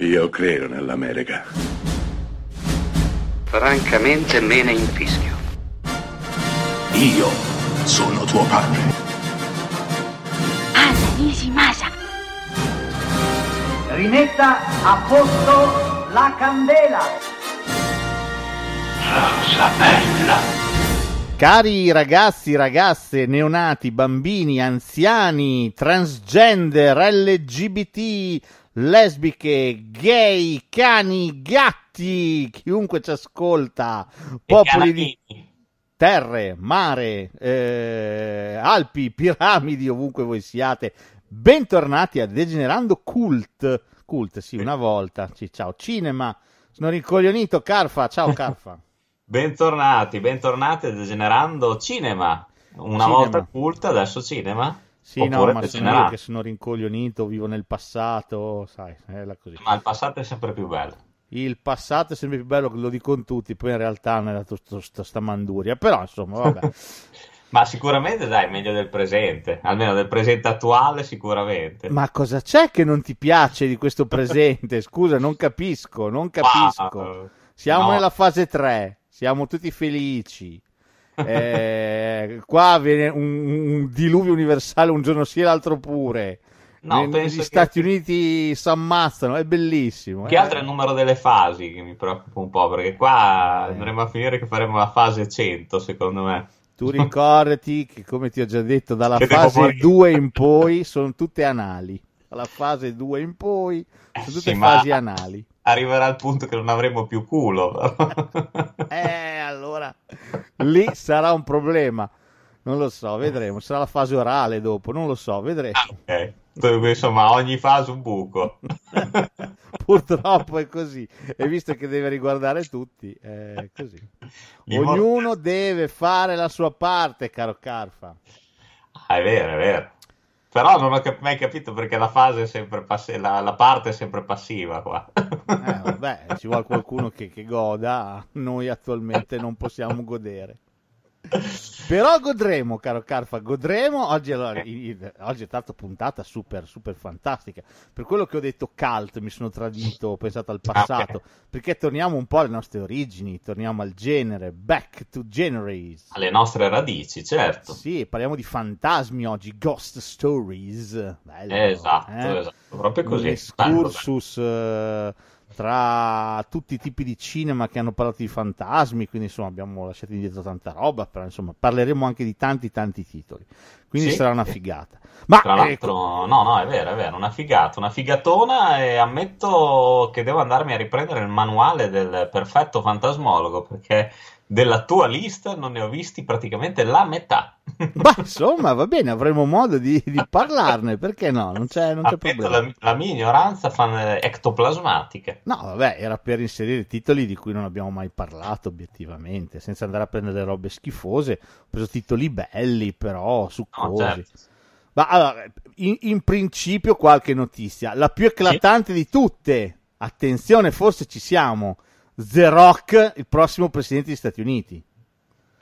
Io credo nell'America. Francamente me ne infischio. Io sono tuo padre. Anna Nishimasa. Rimetta a posto la candela. Rosa bella. Cari ragazzi, ragazze, neonati, bambini, anziani, transgender, LGBT, lesbiche, gay, cani, gatti, chiunque ci ascolta, popoli di terre, mare, eh, Alpi, piramidi, ovunque voi siate, bentornati a Degenerando Cult. Cult, sì, una volta. Sì, ciao, cinema. Sono rincoglionito, Carfa. Ciao, Carfa. Bentornati, bentornati a Degenerando Cinema. Una Cinema. volta cult, adesso cinema. Sì, no, Oppure ma sono io che sono rincoglionito, vivo nel passato, sai, è la così. Ma il passato è sempre più bello. Il passato è sempre più bello, lo dicono tutti, poi in realtà non è dato sta manduria, però insomma, vabbè. Ma sicuramente dai, meglio del presente. Almeno del presente attuale, sicuramente. Ma cosa c'è che non ti piace di questo presente? Scusa, non capisco, non capisco. Wow. Siamo No. nella fase 3, siamo tutti felici. Eh, qua viene un, un diluvio universale un giorno sì e l'altro pure. No, Ne- Gli che- Stati Uniti si ammazzano, è bellissimo. Che eh. altro è il numero delle fasi che mi preoccupa un po', perché qua andremo a finire che faremo la fase 100, secondo me. Tu ricordati che, come ti ho già detto, dalla Che fase morire. 2 in poi sono tutte anali. Dalla fase 2 in poi sono tutte Sì, ma- fasi anali. Arriverà il punto che non avremo più culo. Eh, allora lì sarà un problema. Non lo so, vedremo. Sarà la fase orale dopo, non lo so, vedremo. ok. Dunque, Insomma, ogni fase un buco. Purtroppo è così. E visto che deve riguardare tutti, è così. Ognuno deve fare la sua parte, caro Carfa. Ah, è vero, è vero. Però non ho cap- mai capito perché la fase è sempre pass- la, la parte è sempre passiva qua. Eh, vabbè, ci vuole qualcuno che, che goda, noi attualmente non possiamo godere. Però godremo, caro Carfa, godremo. Oggi, allora, i- i- oggi è stata puntata super, super fantastica. Per quello che ho detto cult, mi sono tradito, ho pensato al passato. ok. Perché torniamo un po' alle nostre origini, torniamo al genere, back to generaries. Alle nostre radici, certo. Sì, parliamo di fantasmi oggi, ghost stories. Bello, Esatto, eh? esatto, proprio così. Un excursus eh, tra tutti i tipi di cinema che hanno parlato di fantasmi, quindi insomma abbiamo lasciato indietro tanta roba, però insomma parleremo anche di tanti tanti titoli, quindi Sì. sarà una figata. Ma Tra l'altro, no, no, è vero, è vero, una figata, una figatona e ammetto che devo andarmi a riprendere il manuale del perfetto fantasmologo perché della tua lista non ne ho visti praticamente la metà. bah, insomma va bene, avremo modo di, di parlarne, perché no? Non c'è, non c'è problema. la, la mia ignoranza fan- ectoplasmatica. No, vabbè, era per inserire titoli di cui non abbiamo mai parlato obiettivamente, senza andare a prendere robe schifose. Ho preso titoli belli, però No, succosi. certo. Ma allora, in, in principio qualche notizia. La più eclatante di tutte, attenzione, forse ci siamo. The Rock, il prossimo presidente degli Stati Uniti.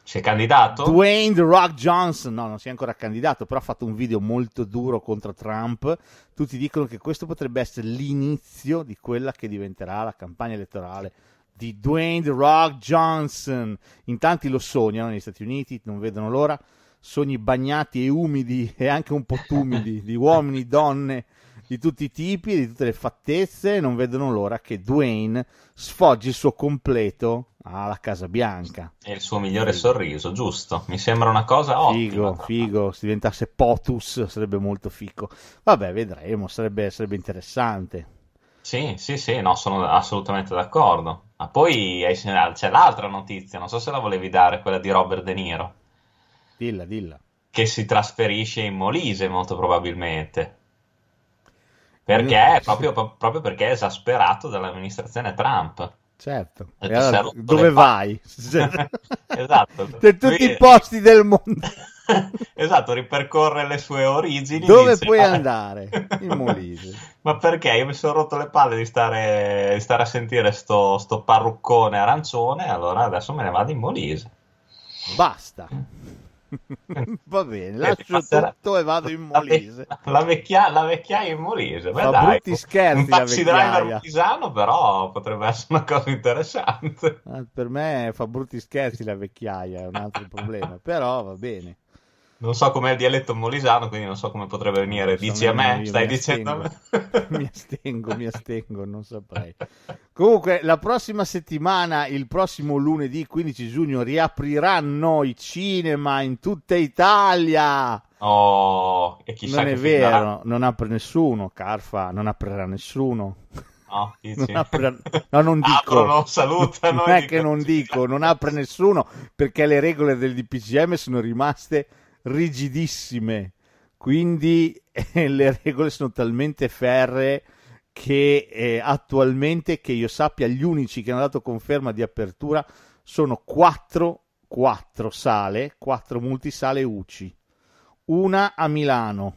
Sei candidato? Dwayne The Rock Johnson, no, non si è ancora candidato, però ha fatto un video molto duro contro Trump. Tutti dicono che questo potrebbe essere l'inizio di quella che diventerà la campagna elettorale di Dwayne The Rock Johnson. In tanti lo sognano negli Stati Uniti, non vedono l'ora. Sogni bagnati e umidi e anche un po' tumidi di uomini, donne di tutti i tipi e di tutte le fattezze. Non vedono l'ora che Dwayne sfoggi il suo completo alla Casa Bianca. E il suo migliore sorriso, giusto? Mi sembra una cosa ottima. Figo, tra figo, se diventasse POTUS sarebbe molto figo. Vabbè, vedremo, sarebbe, sarebbe interessante. Sì, sì, sì, no, sono assolutamente d'accordo. Ma poi c'è l'altra notizia, non so se la volevi dare, quella di Robert De Niro, Dilla, dilla. che si trasferisce in Molise molto probabilmente. Perché? Proprio, proprio perché è esasperato dall'amministrazione Trump. Certo. Allora, dove vai? esatto. Per tutti Lui- i posti del mondo. esatto, ripercorre le sue origini. Dove dice, puoi "Ma- andare? In Molise. Ma perché? Io mi sono rotto le palle di stare, di stare a sentire sto, sto parruccone arancione, allora adesso me ne vado in Molise. Basta. Va bene, lascio passerà... tutto e vado in Molise. La, ve- la, vecchia- la vecchiaia in Molise. Beh, Fa dai, brutti scherzi un taxi driver molisano, però potrebbe essere una cosa interessante. Ah, per me fa brutti scherzi la vecchiaia, è un altro problema, però va bene. Non so com'è il dialetto molisano, quindi non so come potrebbe venire. Dici a me? Stai dicendo a me? mi astengo, mi astengo, non saprei. Comunque, la prossima settimana, il prossimo lunedì 15 giugno, riapriranno i cinema in tutta Italia. Oh, e chissà non è vero, finirà. non apre nessuno. Carfa non aprirà nessuno. No, non apre... no, non dico. Aprono, salutano. Non è che non dico, non apre nessuno perché le regole del DPCM sono rimaste rigidissime, quindi eh, le regole sono talmente ferre che eh, attualmente, che io sappia, gli unici che hanno dato conferma di apertura sono quattro, quattro sale, quattro multisale UCI, una a Milano,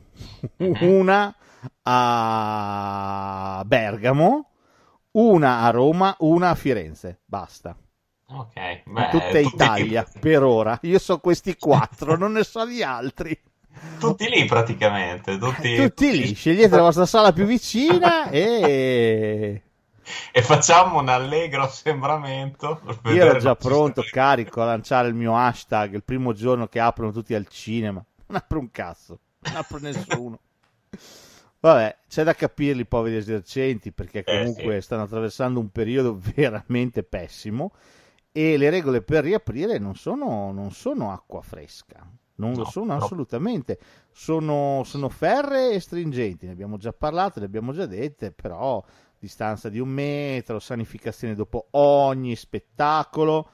una a Bergamo, una a Roma, una a Firenze, basta. Ok, beh, tutta Italia tutti... per ora. Io so questi quattro, non ne so di altri. Tutti lì praticamente. Tutti, tutti, tutti lì. Scegliete la vostra sala più vicina e. E facciamo un allegro assembramento. Io ero già pronto, carico a lanciare il mio hashtag il primo giorno che aprono tutti al cinema. Non apre un cazzo, non apre nessuno. Vabbè, c'è da capirli i poveri esercenti perché comunque eh, sì. stanno attraversando un periodo veramente pessimo e le regole per riaprire non sono, non sono acqua fresca, non no, lo sono no. assolutamente, sono, sono ferre e stringenti, ne abbiamo già parlato, le abbiamo già dette, però distanza di un metro, sanificazione dopo ogni spettacolo,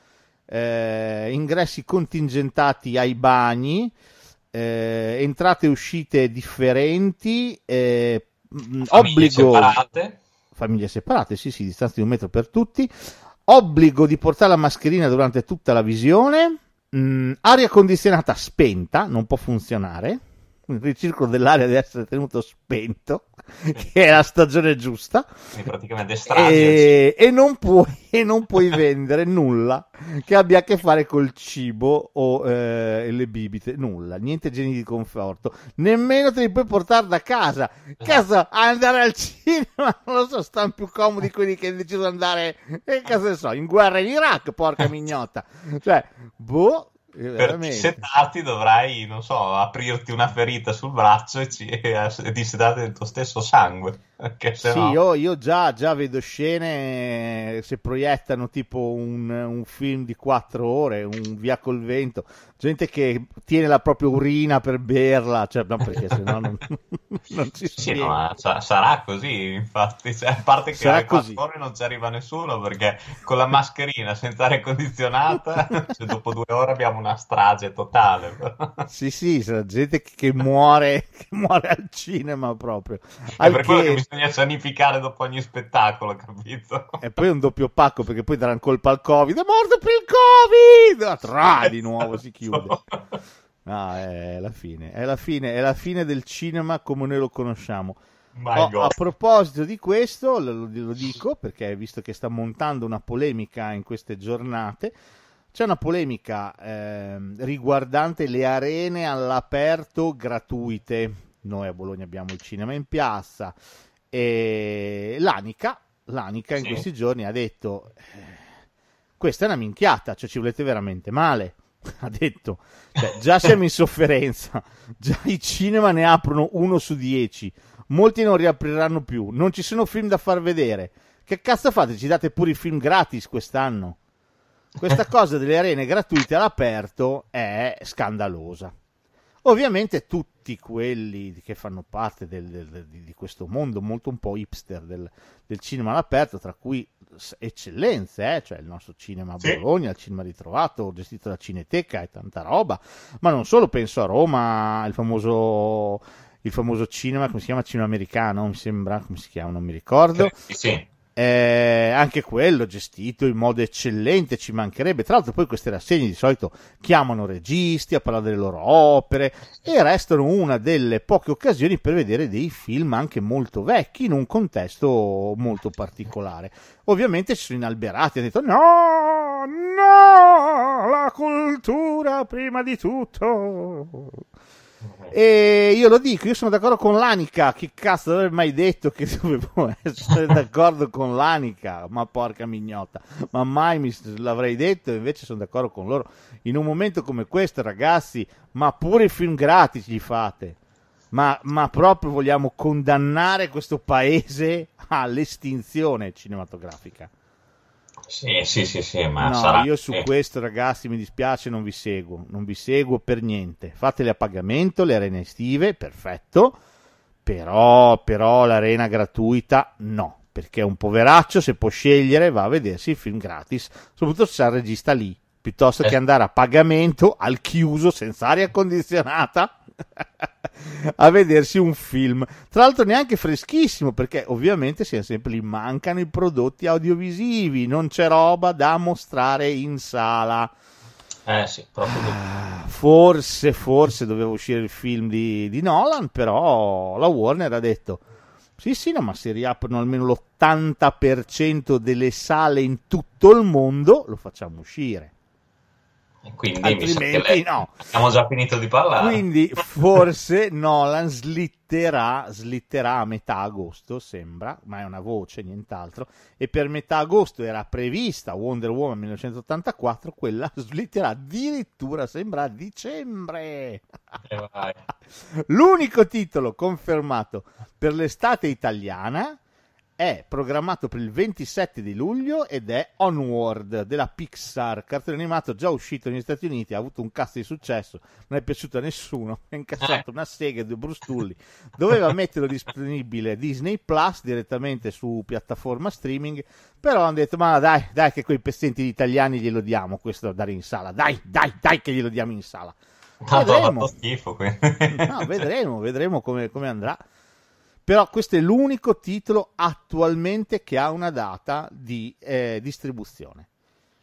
eh, ingressi contingentati ai bagni, eh, entrate e uscite differenti, eh, famiglie obbligo... Separate. Famiglie separate, sì, sì, distanza di un metro per tutti, obbligo di portare la mascherina durante tutta la visione, mm, aria condizionata spenta, non può funzionare, il ricircolo dell'aria deve essere tenuto spento, che è la stagione giusta. E e, non puoi, e non puoi vendere nulla che abbia a che fare col cibo o eh, le bibite, nulla, niente geni di conforto, nemmeno te li puoi portare da casa. Casa, andare al cinema, non lo so, stanno più comodi quelli che hanno deciso di andare, che cosa ne so, in guerra in Iraq, porca mignotta. Cioè, boh, per dissetarti dovrai, non so, aprirti una ferita sul braccio e, ci, e dissetarti del tuo stesso sangue. sì, no... io, io già, già, vedo scene se proiettano tipo un, un, film di quattro ore, un via col vento, gente che tiene la propria urina per berla, cioè, no, perché sennò non, non si sì, no, sarà così, infatti, cioè, a parte che sarà quattro ore non ci arriva nessuno perché con la mascherina senza aria condizionata, cioè, dopo due ore abbiamo una strage totale. sì, sì, c'è gente che muore, che muore al cinema proprio. È per che... quello che bisogna sanificare dopo ogni spettacolo, capito? E poi un doppio pacco perché poi daranno colpa al Covid. È morto per il Covid! Tra di nuovo si chiude. No, è la fine, è la fine, è la fine del cinema come noi lo conosciamo. Oh, a proposito di questo, lo, lo, dico perché visto che sta montando una polemica in queste giornate, c'è una polemica eh, riguardante le arene all'aperto gratuite. Noi a Bologna abbiamo il cinema in piazza, e l'Anica, l'Anica in questi giorni ha detto: eh, Questa è una minchiata, cioè ci volete veramente male. Ha detto: cioè, Già siamo in sofferenza, già i cinema ne aprono uno su dieci, molti non riapriranno più, non ci sono film da far vedere. Che cazzo fate? Ci date pure i film gratis quest'anno? Questa cosa delle arene gratuite all'aperto è scandalosa. Ovviamente tutti quelli che fanno parte del, del, di questo mondo molto un po' hipster del, del cinema all'aperto, tra cui eccellenze, eh? cioè il nostro cinema a Bologna, il cinema ritrovato, gestito da Cineteca e tanta roba, ma non solo, penso a Roma, il famoso, il famoso cinema, come si chiama, cinema americano, mi sembra, come si chiama, non mi ricordo. Sì, sì eh, anche quello gestito in modo eccellente, ci mancherebbe. Tra l'altro, poi queste rassegne di solito chiamano registi a parlare delle loro opere e restano una delle poche occasioni per vedere dei film anche molto vecchi in un contesto molto particolare. Ovviamente ci sono inalberati, hanno detto no, no, la cultura prima di tutto. E io lo dico, io sono d'accordo con l'Anica. Che cazzo avrei mai detto che dovevo essere d'accordo con l'Anica? Ma porca mignota, ma mai mi l'avrei detto. Invece sono d'accordo con loro. In un momento come questo, ragazzi, ma pure i film gratis gli fate. Ma, ma proprio vogliamo condannare questo paese all'estinzione cinematografica. Sì, sì, sì, sì, ma no, sarà... io su eh. questo, ragazzi, mi dispiace, non vi seguo. Non vi seguo per niente. Fatele a pagamento, le arene estive, perfetto. Però, però l'arena gratuita, no. Perché un poveraccio, se può scegliere, va a vedersi il film gratis. Soprattutto se c'è il regista lì. Piuttosto Eh. che andare a pagamento, al chiuso, senza aria condizionata. a vedersi un film tra l'altro neanche freschissimo perché ovviamente siamo sempre lì mancano i prodotti audiovisivi non c'è roba da mostrare in sala Eh sì, proprio così. Ah, forse forse doveva uscire il film di, di Nolan però la Warner ha detto sì sì no ma si riaprono almeno l'80% delle sale in tutto il mondo lo facciamo uscire Quindi altrimenti no. abbiamo già finito di parlare. Quindi forse Nolan slitterà, slitterà a metà agosto, sembra, ma è una voce, nient'altro. E per metà agosto era prevista Wonder Woman 1984, quella slitterà addirittura, sembra, a dicembre. Eh, vai. L'unico titolo confermato per l'estate italiana è programmato per il 27 di luglio ed è Onward della Pixar, cartone animato già uscito negli Stati Uniti, ha avuto un cast di successo, non è piaciuto a nessuno, ha incassato una sega due brustulli. Doveva metterlo disponibile Disney Plus direttamente su piattaforma streaming, però hanno detto "Ma dai, dai che quei pezzenti di italiani glielo diamo questo da dare in sala. Dai, dai, dai che glielo diamo in sala". Tanto Vedremo. schifo. No, vedremo, vedremo come, come andrà. Però questo è l'unico titolo attualmente che ha una data di eh, distribuzione.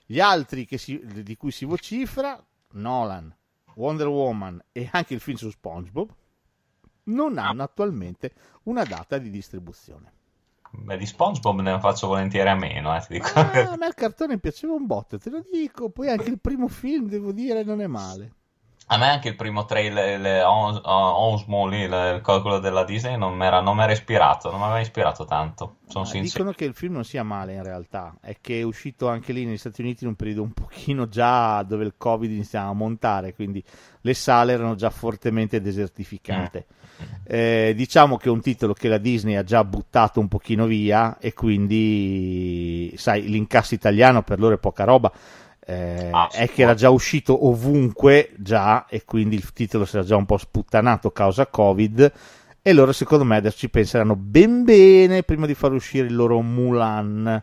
Gli altri che si- di cui si vocifera, Nolan, Wonder Woman e anche il film su SpongeBob, non hanno attualmente una data di distribuzione. Beh, di SpongeBob ne faccio volentieri a meno, eh, ti dico. Ah, a me il cartone piaceva un botto, te lo dico. Poi anche il primo film, devo dire, non è male. A me anche il primo trailer, Osmo lì, il- quello della Disney, non mi era, ispirato, non mi aveva ispirato tanto, sono sincero. dicono che il film non sia male in realtà, è che è uscito anche lì negli Stati Uniti in un periodo un pochino già dove il Covid iniziava a montare, quindi le sale erano già fortemente desertificate. Eh, diciamo che è un titolo che la Disney ha già buttato un pochino via e quindi, sai, l'incasso italiano per loro è poca roba. Eh, Ah, è che era già uscito ovunque già e quindi il titolo si era già un po' sputtanato causa Covid e loro secondo me adesso ci penseranno ben bene prima di far uscire il loro Mulan.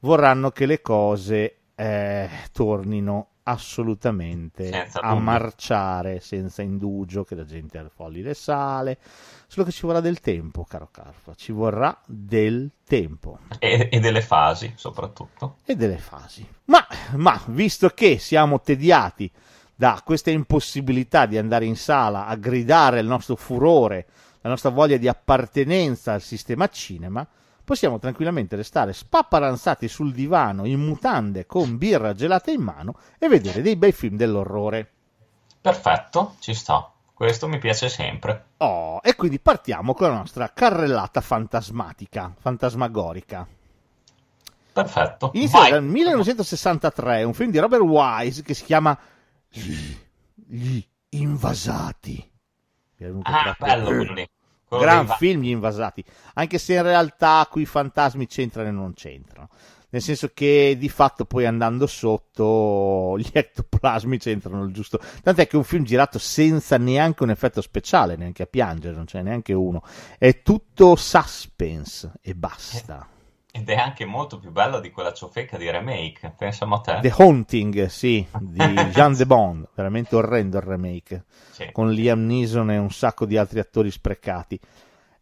Vorranno che le cose eh, tornino assolutamente Senza a marciare senza indugio che la gente affolli le sale solo che ci vorrà del tempo caro Carfa ci vorrà del tempo E, e delle fasi, soprattutto. e delle fasi. Ma, ma visto che siamo tediati da questa impossibilità di andare in sala a gridare il nostro furore, la nostra voglia di appartenenza al sistema cinema, possiamo tranquillamente restare spapparanzati sul divano in mutande con birra gelata in mano e vedere dei bei film dell'orrore. Perfetto, ci sta. Questo mi piace sempre. Oh, e quindi partiamo con la nostra carrellata fantasmatica, fantasmagorica. Perfetto. Inizia Vai. dal 1963, un film di Robert Wise che si chiama Gli, Gli Invasati. Ah, bello quello lì. Quello Gran va- film Gli Invasati, anche se in realtà qui i fantasmi c'entrano e non c'entrano. Nel senso che di fatto poi andando sotto gli ectoplasmi c'entrano il giusto. Tant'è che è un film girato senza neanche un effetto speciale, neanche a piangere, non c'è neanche uno. È tutto suspense e basta. Ed è anche molto più bello di quella ciofeca di remake. Pensiamo a te. The Haunting, sì, di Jean de Bond, veramente orrendo il remake, Sì. con Liam Neeson e un sacco di altri attori sprecati.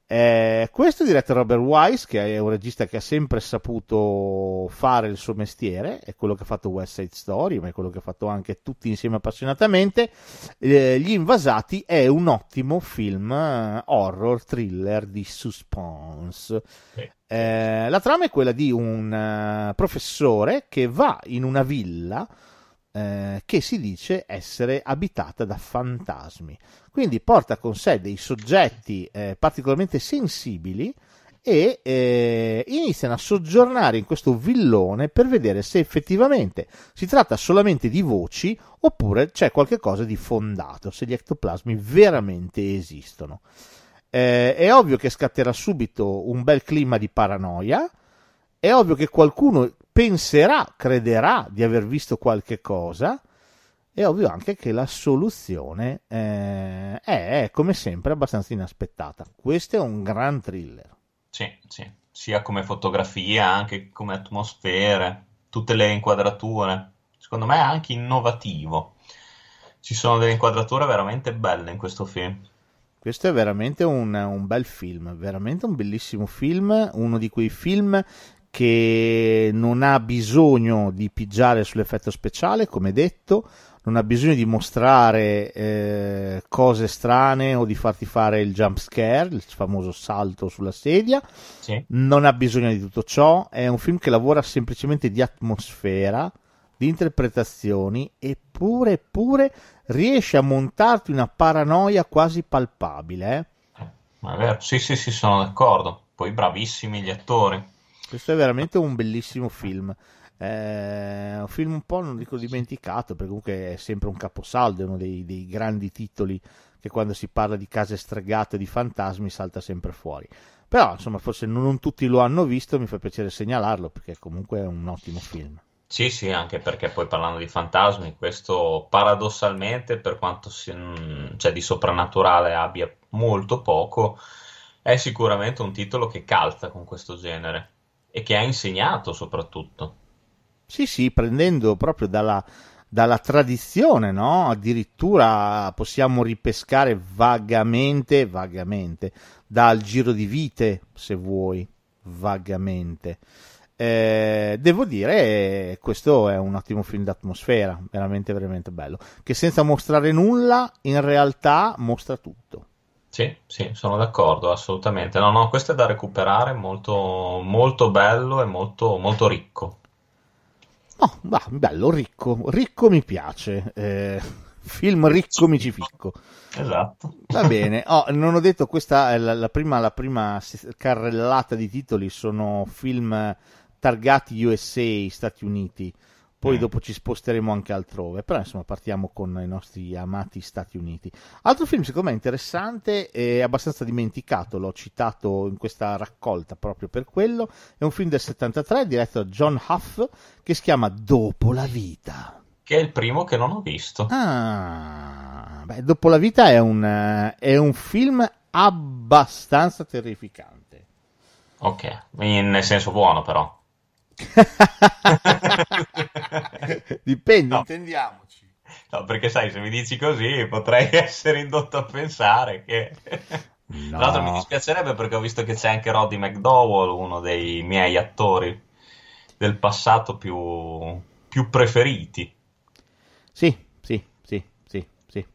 Eh, questo è diretto da Robert Wise, che è un regista che ha sempre saputo fare il suo mestiere, è quello che ha fatto West Side Story, ma è quello che ha fatto anche tutti insieme appassionatamente. Eh, Gli Invasati è un ottimo film eh, horror, thriller di suspense. Sì. Eh, la trama è quella di un eh, professore che va in una villa eh, che si dice essere abitata da fantasmi. Quindi porta con sé dei soggetti eh, particolarmente sensibili e eh, iniziano a soggiornare in questo villone per vedere se effettivamente si tratta solamente di voci oppure c'è qualcosa di fondato, se gli ectoplasmi veramente esistono. Eh, è ovvio che scatterà subito un bel clima di paranoia, è ovvio che qualcuno penserà, crederà di aver visto qualche cosa, è ovvio anche che la soluzione eh, è, come sempre, abbastanza inaspettata. Questo è un gran thriller. Sì, sì, sia come fotografia, anche come atmosfere, tutte le inquadrature. Secondo me è anche innovativo. Ci sono delle inquadrature veramente belle in questo film. Questo è veramente un, un bel film, veramente un bellissimo film, uno di quei film che non ha bisogno di pigiare sull'effetto speciale, come detto, non ha bisogno di mostrare eh, cose strane o di farti fare il jump scare, il famoso salto sulla sedia. Sì. Non ha bisogno di tutto ciò. È un film che lavora semplicemente di atmosfera, di interpretazioni, eppure, eppure riesce a montarti una paranoia quasi palpabile. Eh? Ma è vero, sì, sì, sì, sono d'accordo. Poi bravissimi gli attori. Questo è veramente un bellissimo film. È un film un po' non dico dimenticato, perché comunque è sempre un caposaldo, è uno dei, dei grandi titoli che quando si parla di case stregate di fantasmi salta sempre fuori. Però, insomma, forse non tutti lo hanno visto, mi fa piacere segnalarlo perché comunque è un ottimo film. Sì, sì, anche perché poi parlando di fantasmi, questo paradossalmente, per quanto si, cioè, di soprannaturale abbia molto poco, è sicuramente un titolo che calza con questo genere e che ha insegnato soprattutto. Sì, sì, prendendo proprio dalla, dalla tradizione, no? Addirittura possiamo ripescare vagamente, vagamente, dal giro di vite, se vuoi, vagamente. Eh, devo dire, questo è un ottimo film d'atmosfera, veramente, veramente bello, che senza mostrare nulla, in realtà mostra tutto. Sì, sì, sono d'accordo, assolutamente. No, no, questo è da recuperare, molto, molto bello e molto, molto ricco. Oh, va, bello, ricco, ricco mi piace. Eh, film ricco mi ci ficco. Esatto. Va bene, oh, non ho detto questa è la, la, prima, la prima carrellata di titoli sono film targati USA, Stati Uniti. Poi mm. dopo ci sposteremo anche altrove, però insomma partiamo con i nostri amati Stati Uniti. Altro film secondo me interessante e abbastanza dimenticato, l'ho citato in questa raccolta proprio per quello, è un film del 73 diretto da John Huff che si chiama Dopo la vita. Che è il primo che non ho visto. Ah, beh, Dopo la vita è un, è un film abbastanza terrificante. Ok, nel senso buono però. Dipende, no. intendiamoci. No, perché sai, se mi dici così potrei essere indotto a pensare che... No. L'altro mi dispiacerebbe perché ho visto che c'è anche Roddy McDowell, uno dei miei attori del passato più, più preferiti. Sì, sì, sì, sì, sì.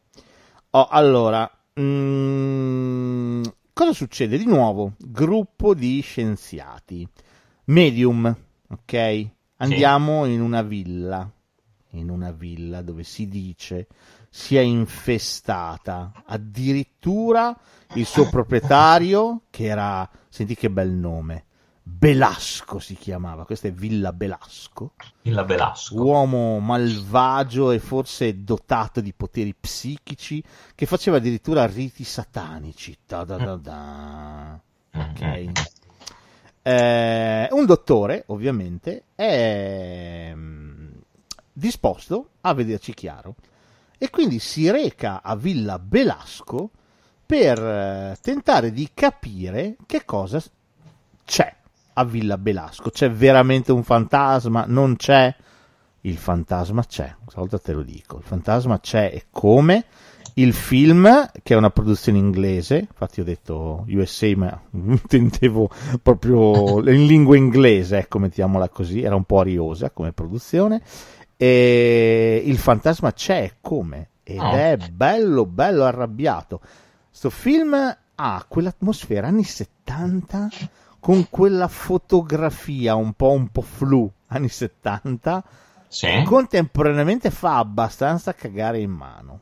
Oh, allora, mm, cosa succede? Di nuovo, gruppo di scienziati. Medium, ok? Andiamo sì. in una villa, in una villa dove si dice sia infestata. Addirittura il suo proprietario, che era, senti che bel nome, Belasco si chiamava, questa è Villa Belasco. Villa Belasco. Uomo malvagio e forse dotato di poteri psichici, che faceva addirittura riti satanici. Da da da da. Ok. Eh, un dottore, ovviamente, è mm, disposto a vederci chiaro e quindi si reca a Villa Belasco per eh, tentare di capire che cosa c'è a Villa Belasco. C'è veramente un fantasma? Non c'è? Il fantasma c'è, stavolta te lo dico. Il fantasma c'è e come? Il film, che è una produzione inglese, infatti ho detto USA, ma intendevo proprio in lingua inglese, ecco, mettiamola così, era un po' ariosa come produzione. E il fantasma c'è come? Ed oh. è bello, bello arrabbiato. Questo film ha quell'atmosfera anni 70 con quella fotografia un po', un po' flu anni 70 Sì. contemporaneamente fa abbastanza cagare in mano.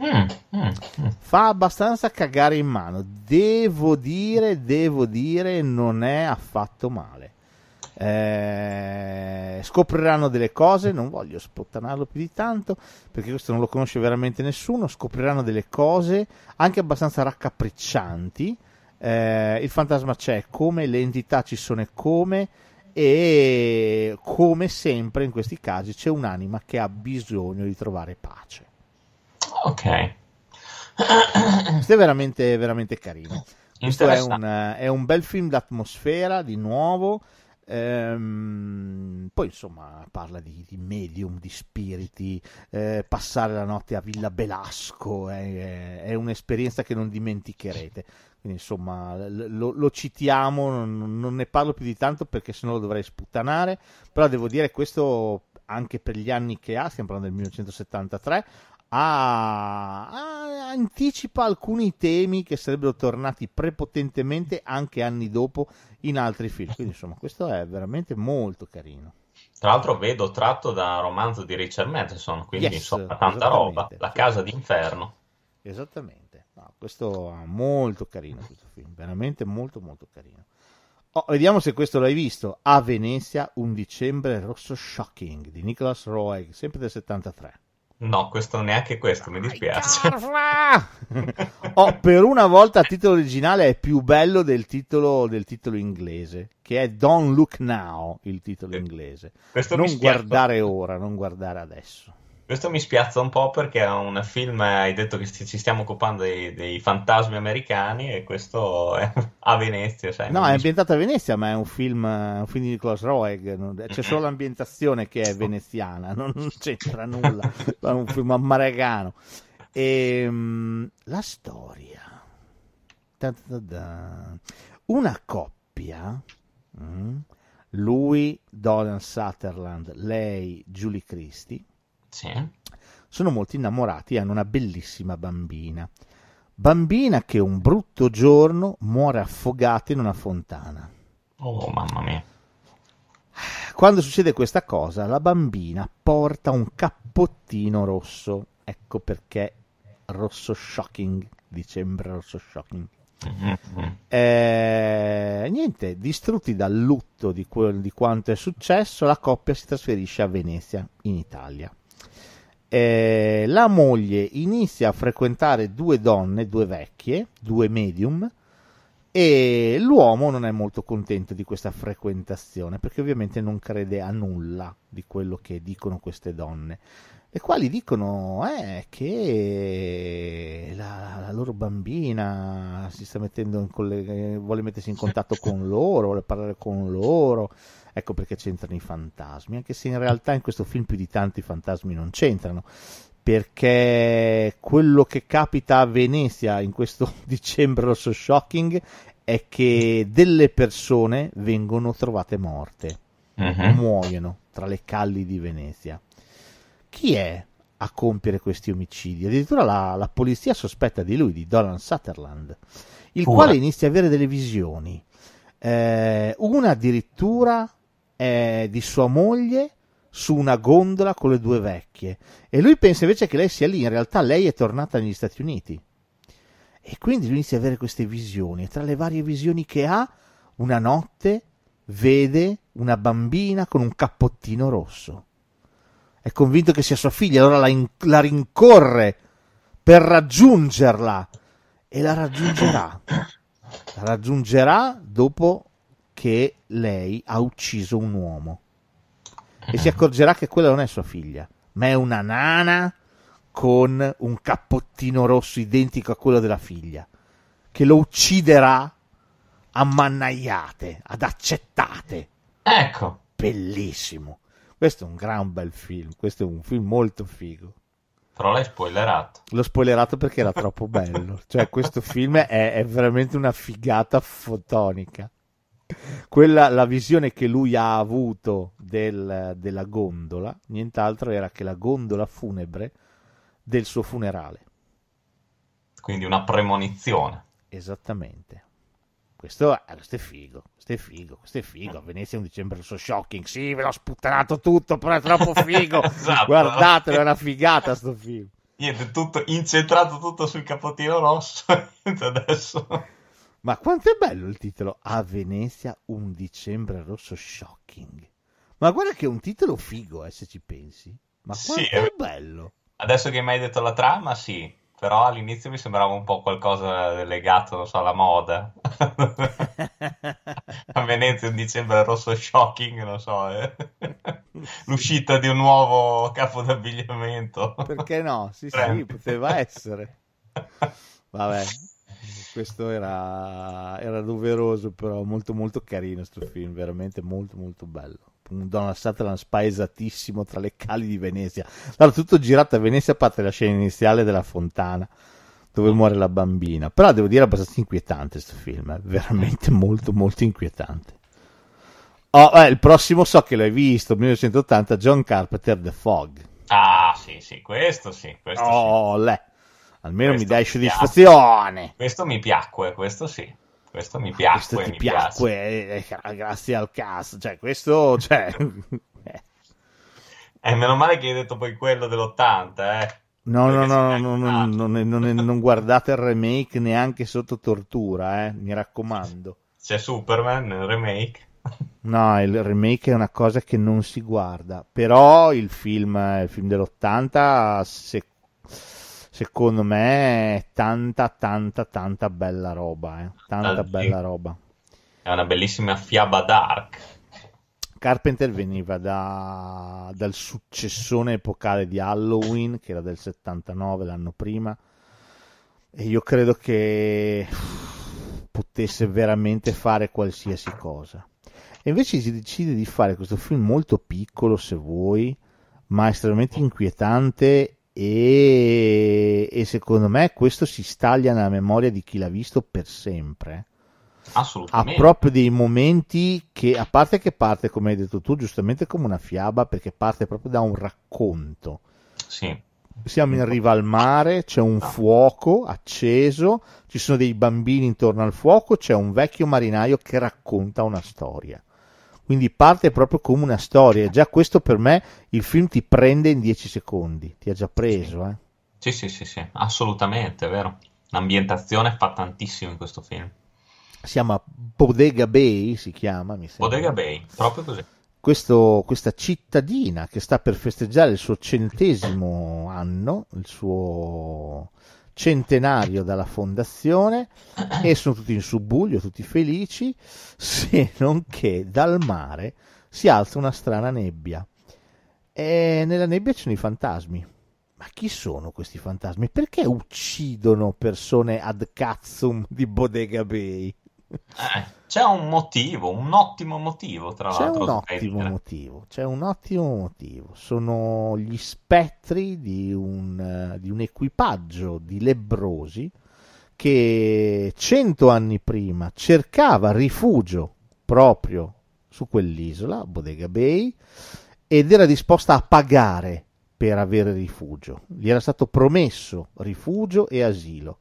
Mm, mm, mm. Fa abbastanza cagare in mano. Devo dire, devo dire, non è affatto male. Eh, scopriranno delle cose, non voglio spottanarlo più di tanto, perché questo non lo conosce veramente nessuno. Scopriranno delle cose anche abbastanza raccapriccianti. Eh, il fantasma c'è come, le entità ci sono e come, e come sempre in questi casi c'è un'anima che ha bisogno di trovare pace. Ok. Questo è veramente, veramente carino. Questo è un, è un bel film d'atmosfera, di nuovo. Ehm, poi insomma parla di, di medium, di spiriti, eh, passare la notte a Villa Belasco è, è un'esperienza che non dimenticherete. Quindi insomma lo, lo citiamo, non, non ne parlo più di tanto perché sennò lo dovrei sputtanare, però devo dire questo anche per gli anni che ha, stiamo parlando del 1973, ha- ha- anticipa alcuni temi che sarebbero tornati prepotentemente anche anni dopo in altri film. Quindi, insomma, questo è veramente molto carino. Tra l'altro vedo tratto da romanzo di Richard Matheson, quindi Yes, insomma tanta roba. La casa d'inferno. Esattamente. No, questo è molto carino questo film, veramente molto molto carino. Oh, vediamo se questo l'hai visto. A Venezia, un dicembre rosso shocking di Nicholas Roeg, sempre del 73. No, questo neanche questo, mi dispiace. oh, per una volta il titolo originale è più bello del titolo, del titolo inglese, che è Don't Look Now, il titolo inglese. Questo non guardare ora, non guardare adesso. Questo mi spiazza un po' perché è un film, hai detto che ci stiamo occupando dei, dei fantasmi americani e questo è a Venezia, sai. No, è ambientato a Venezia, ma è un film, un film di Nicholas Roeg. C'è solo l'ambientazione che è veneziana, non non c'entra nulla. È un film amaregano. E, la storia. Ta ta ta. Una coppia, mm, lui, Donald Sutherland, lei, Julie Christie, Sì. sono molto innamorati e hanno una bellissima bambina. Bambina che un brutto giorno muore affogata in una fontana. Oh, mamma mia. Quando succede questa cosa, la bambina porta un cappottino rosso. Ecco perché rosso shocking, dicembre rosso shocking. Mhm. Eh, niente, distrutti dal lutto di, quel- di quanto è successo, la coppia si trasferisce a Venezia, in Italia. Eh, la moglie inizia a frequentare due donne, due vecchie, due medium, e l'uomo non è molto contento di questa frequentazione perché ovviamente non crede a nulla di quello che dicono queste donne. Le quali dicono eh, che la, loro bambina si sta mettendo in colle- vuole mettersi in contatto con loro, vuole parlare con loro, ecco perché c'entrano i fantasmi, anche se in realtà in questo film più di tanto i fantasmi non c'entrano, perché quello che capita a Venezia in questo dicembre rosso shocking è che delle persone vengono trovate morte, Mhm. muoiono tra le calli di Venezia. Chi è a compiere questi omicidi? Addirittura la, la polizia sospetta di lui, di Donald Sutherland, il Pure. quale inizia a avere delle visioni. Eh, una addirittura è di sua moglie su una gondola con le due vecchie e lui pensa invece che lei sia lì, in realtà lei è tornata negli Stati Uniti. E quindi lui inizia a avere queste visioni e tra le varie visioni che ha, una notte vede una bambina con un cappottino rosso è convinto che sia sua figlia, allora la, in- la rincorre per raggiungerla e la raggiungerà. La raggiungerà dopo che lei ha ucciso un uomo e si accorgerà che quella non è sua figlia, ma è una nana con un cappottino rosso identico a quello della figlia, che lo ucciderà a mannaiate, ad accettate Ecco. bellissimo. Questo è un gran bel film, questo è un film molto figo. Però l'hai spoilerato. L'ho spoilerato perché era troppo bello. Cioè, questo film è, è veramente una figata fotonica. Quella, la visione che lui ha avuto del- della gondola, nient'altro era che la gondola funebre del suo funerale. Quindi una premonizione. Esattamente. Questo è, questo è figo, questo è figo, questo è figo. A Venezia un dicembre rosso shocking. Sì, ve l'ho sputtanato tutto, però è troppo figo. Esatto. Guardatelo, è una figata sto film. Niente, tutto incentrato tutto sul capotino rosso. Adesso. Ma quanto è bello il titolo A Venezia un dicembre rosso shocking. Ma guarda che è un titolo figo, eh, se ci pensi. Ma Sì, quanto è- è bello. Adesso che mi hai detto la trama, sì. Però all'inizio mi sembrava un po' qualcosa legato, non so, alla moda. A Venezia un dicembre rosso shocking, non so. eh. L'uscita di un nuovo capo d'abbigliamento. Perché no? Sì, sì, poteva essere. Vabbè, questo era, era doveroso, però molto molto carino sto film, veramente molto molto bello. Un Donald Sutherland spaesatissimo tra le cali di Venezia. Allora, tutto girato a Venezia, a parte la scena iniziale della fontana, dove muore la bambina. Però devo dire abbastanza inquietante questo film, è veramente molto molto inquietante. Oh, eh, il prossimo so che l'hai visto, 1980, John Carpenter, The Fog. Ah, sì, sì, questo sì, questo sì. Oh, le. Almeno Questo mi dai soddisfazione. Questo mi piacque, questo sì. Questo mi piacque, Questo ti mi piacque, eh, eh, grazie al cast. Cioè, questo, cioè... eh. E meno male che hai detto poi quello dell'80, eh. No, no, no, no, no, non, non- non guardate il remake neanche sotto tortura, eh, mi raccomando. C'è Superman nel remake. No, il remake è una cosa che non si guarda, però il film, il film dell'80, se- secondo me è tanta, tanta, tanta bella roba, eh. Tanta sì. bella roba. È una bellissima fiaba dark. Carpenter veniva da- dal successone epocale di Halloween, che era del 79, l'anno prima, e io credo che potesse veramente fare qualsiasi cosa. E invece si decide di fare questo film molto piccolo, se vuoi, ma estremamente inquietante e, e secondo me questo si staglia nella memoria di chi l'ha visto per sempre ha Assolutamente. proprio dei momenti che, a parte che parte, come hai detto tu, giustamente come una fiaba, perché parte proprio da un racconto. Sì. Siamo in riva al mare, c'è un fuoco acceso, ci sono dei bambini intorno al fuoco, c'è un vecchio marinaio che racconta una storia. Quindi parte proprio come una storia. Già questo per me il film ti prende in 10 secondi. Ti ha già preso, eh. Sì, sì, sì, sì, assolutamente, è vero. L'ambientazione fa tantissimo in questo film. Si chiama Bodega Bay, si chiama, mi sembra. Bodega Bay, proprio così. questo- questa cittadina che sta per festeggiare il suo centesimo anno, il suo centenario dalla fondazione e sono tutti in subbuglio, tutti felici, se non che dal mare si alza una strana nebbia e nella nebbia ci sono i fantasmi. Ma chi sono questi fantasmi? Perché uccidono persone ad cazzum di Bodega Bay? Eh, c'è un motivo, un ottimo motivo, tra C'è l'altro. un ottimo motivo, c'è un ottimo motivo. Sono gli spettri di un, eh, di un equipaggio di lebbrosi che cento anni prima cercava rifugio proprio su quell'isola, Bodega Bay, ed era disposta a pagare per avere rifugio. Gli era stato promesso rifugio e asilo.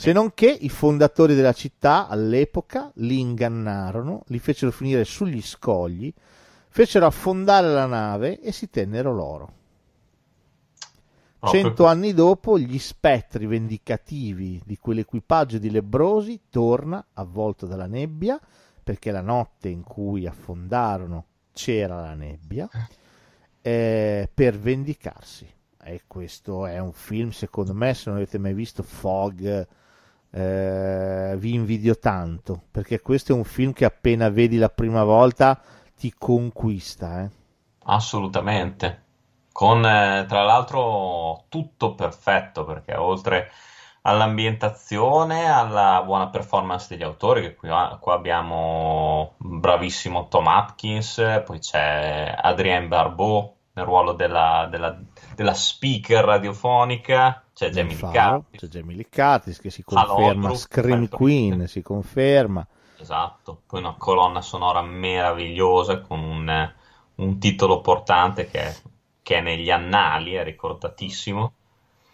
Se non che i fondatori della città all'epoca li ingannarono, li fecero finire sugli scogli, fecero affondare la nave e si tennero l'oro. Cento anni dopo, gli spettri vendicativi di quell'equipaggio di lebbrosi torna avvolto dalla nebbia, perché la notte in cui affondarono c'era la nebbia, eh, per vendicarsi. E questo è un film, secondo me, se non avete mai visto Fog, eh, vi invidio tanto, perché questo è un film che appena vedi la prima volta ti conquista. eh. Assolutamente. Con eh, tra l'altro tutto perfetto perché oltre all'ambientazione, alla buona performance degli autori, che qui, qua abbiamo bravissimo Tom Atkins, poi c'è Adrienne Barbeau nel ruolo della, della- della speaker radiofonica, c'è Jamie Lee Curtis, c'è Jamie Lee Curtis che si conferma, Holbrook, Scream. Queen si conferma. esatto, poi una colonna sonora meravigliosa con un, un titolo portante che è, che è negli annali, è ricordatissimo.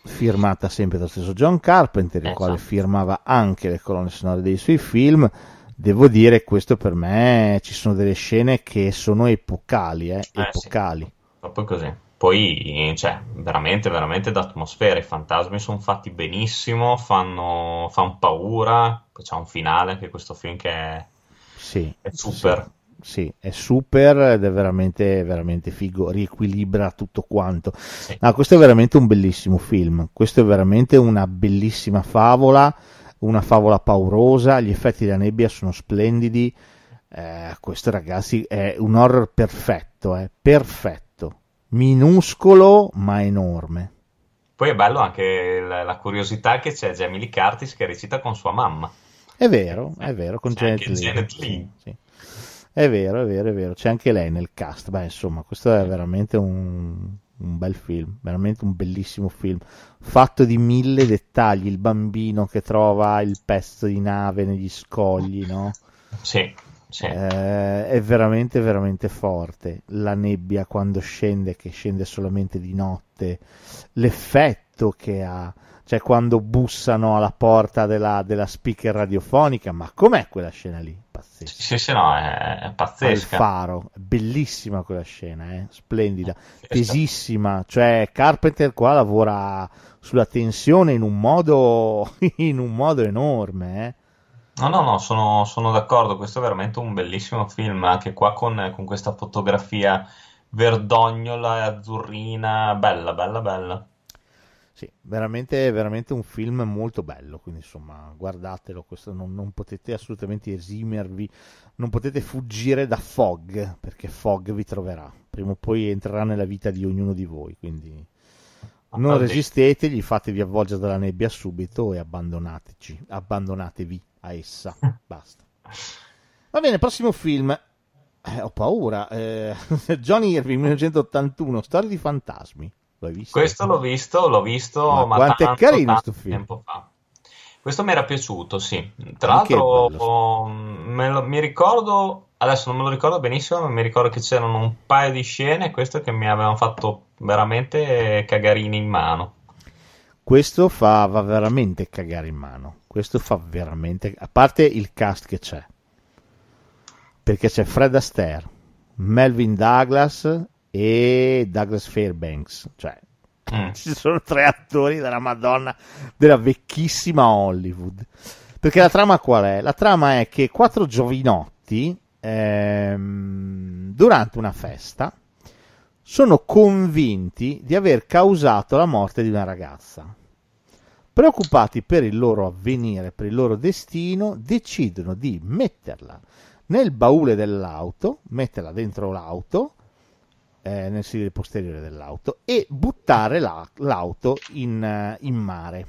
firmata sempre dallo stesso John Carpenter, il Eh, quale esatto. firmava anche le colonne sonore dei suoi film. devo dire questo per me ci sono delle scene che sono epocali, eh, Eh, epocali. sì, proprio così. Poi, cioè, veramente, veramente d'atmosfera. I fantasmi sono fatti benissimo, fanno, fan paura. Poi c'è un finale anche questo film che è, Sì, è super. sì, sì, è super ed è veramente, veramente figo, riequilibra tutto quanto. Sì. No, questo è veramente un bellissimo film, questo è veramente una bellissima favola, una favola paurosa, gli effetti della nebbia sono splendidi, eh, questo ragazzi è un horror perfetto, eh, perfetto, minuscolo ma enorme. Poi è bello anche la, la curiosità che c'è Jamie Lee Curtis che recita con sua mamma. È vero, è vero, con C'è Janet anche Leigh, Janet sì, sì. È vero, è vero, è vero, c'è anche lei nel cast. Beh, insomma, questo è veramente un, un bel film, veramente un bellissimo film, fatto di mille dettagli. Il bambino che trova il pezzo di nave negli scogli, no? Sì, sì. Eh, è veramente, veramente forte. La nebbia quando scende, che scende solamente di notte, l'effetto che ha, cioè quando bussano alla porta della, della speaker radiofonica. Ma com'è quella scena lì? Pazzesca. Sì, sì, no, è, è Al pazzesca. faro, bellissima quella scena, eh? splendida, Pazzesca. tesissima. Cioè, Carpenter qua lavora sulla tensione in un modo, in un modo enorme. Eh? No, no, no, sono, sono d'accordo. Questo è veramente un bellissimo film, anche qua con, con questa fotografia verdognola e azzurrina, bella, bella, bella. Sì, veramente, veramente un film molto bello, quindi insomma guardatelo, questo non, non potete assolutamente esimervi, non potete fuggire da Fog, perché Fog vi troverà, prima o poi entrerà nella vita di ognuno di voi, quindi non Vabbè. resistetegli, fatevi avvolgere dalla nebbia subito e abbandonateci, abbandonatevi a essa, basta. Va bene, prossimo film, Eh, ho paura, eh, Johnny Irving 1981, Storia di fantasmi, l'hai visto? Questo l'ho visto, l'ho visto, Ma ma quanto è tanto, carino tanto sto film. tempo fa. Questo mi era piaciuto, sì. Tra Anche l'altro, oh, lo- mi ricordo, adesso non me lo ricordo benissimo, ma mi ricordo che c'erano un paio di scene, questo che mi avevano fatto veramente cagarini in mano. Questo fa va veramente cagare in mano. Questo fa veramente. A parte il cast che c'è, perché c'è Fred Astaire, Melvin Douglas e Douglas Fairbanks. Cioè, Mm. ci sono tre attori della Madonna della vecchissima Hollywood. Perché la trama qual è? La trama è che quattro giovinotti ehm, durante una festa sono convinti di aver causato la morte di una ragazza. Preoccupati per il loro avvenire, per il loro destino, decidono di metterla nel baule dell'auto, metterla dentro l'auto, eh, nel sedile posteriore dell'auto, e buttare la- l'auto in, eh, in mare.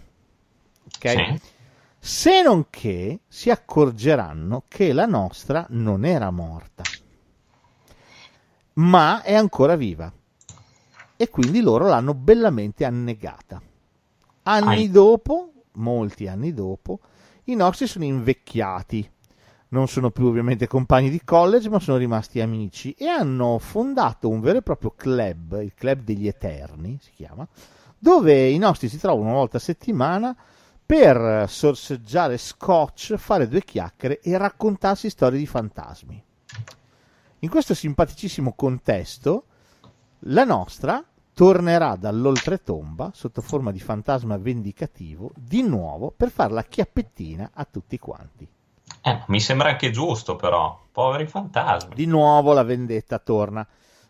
Ok? Sì. Se non che si accorgeranno che la nostra non era morta, ma è ancora viva. E quindi loro l'hanno bellamente annegata. Anni Ai. dopo, molti anni dopo, i nostri sono invecchiati. Non sono più ovviamente compagni di college, ma sono rimasti amici e hanno fondato un vero e proprio club, il club degli Eterni si chiama, dove i nostri si trovano una volta a settimana per sorseggiare scotch, fare due chiacchiere e raccontarsi storie di fantasmi. In questo simpaticissimo contesto, la nostra tornerà dall'oltretomba sotto forma di fantasma vendicativo di nuovo per fare la chiappettina a tutti quanti. Eh, mi sembra anche giusto, però. Poveri fantasmi. Di nuovo la vendetta torna.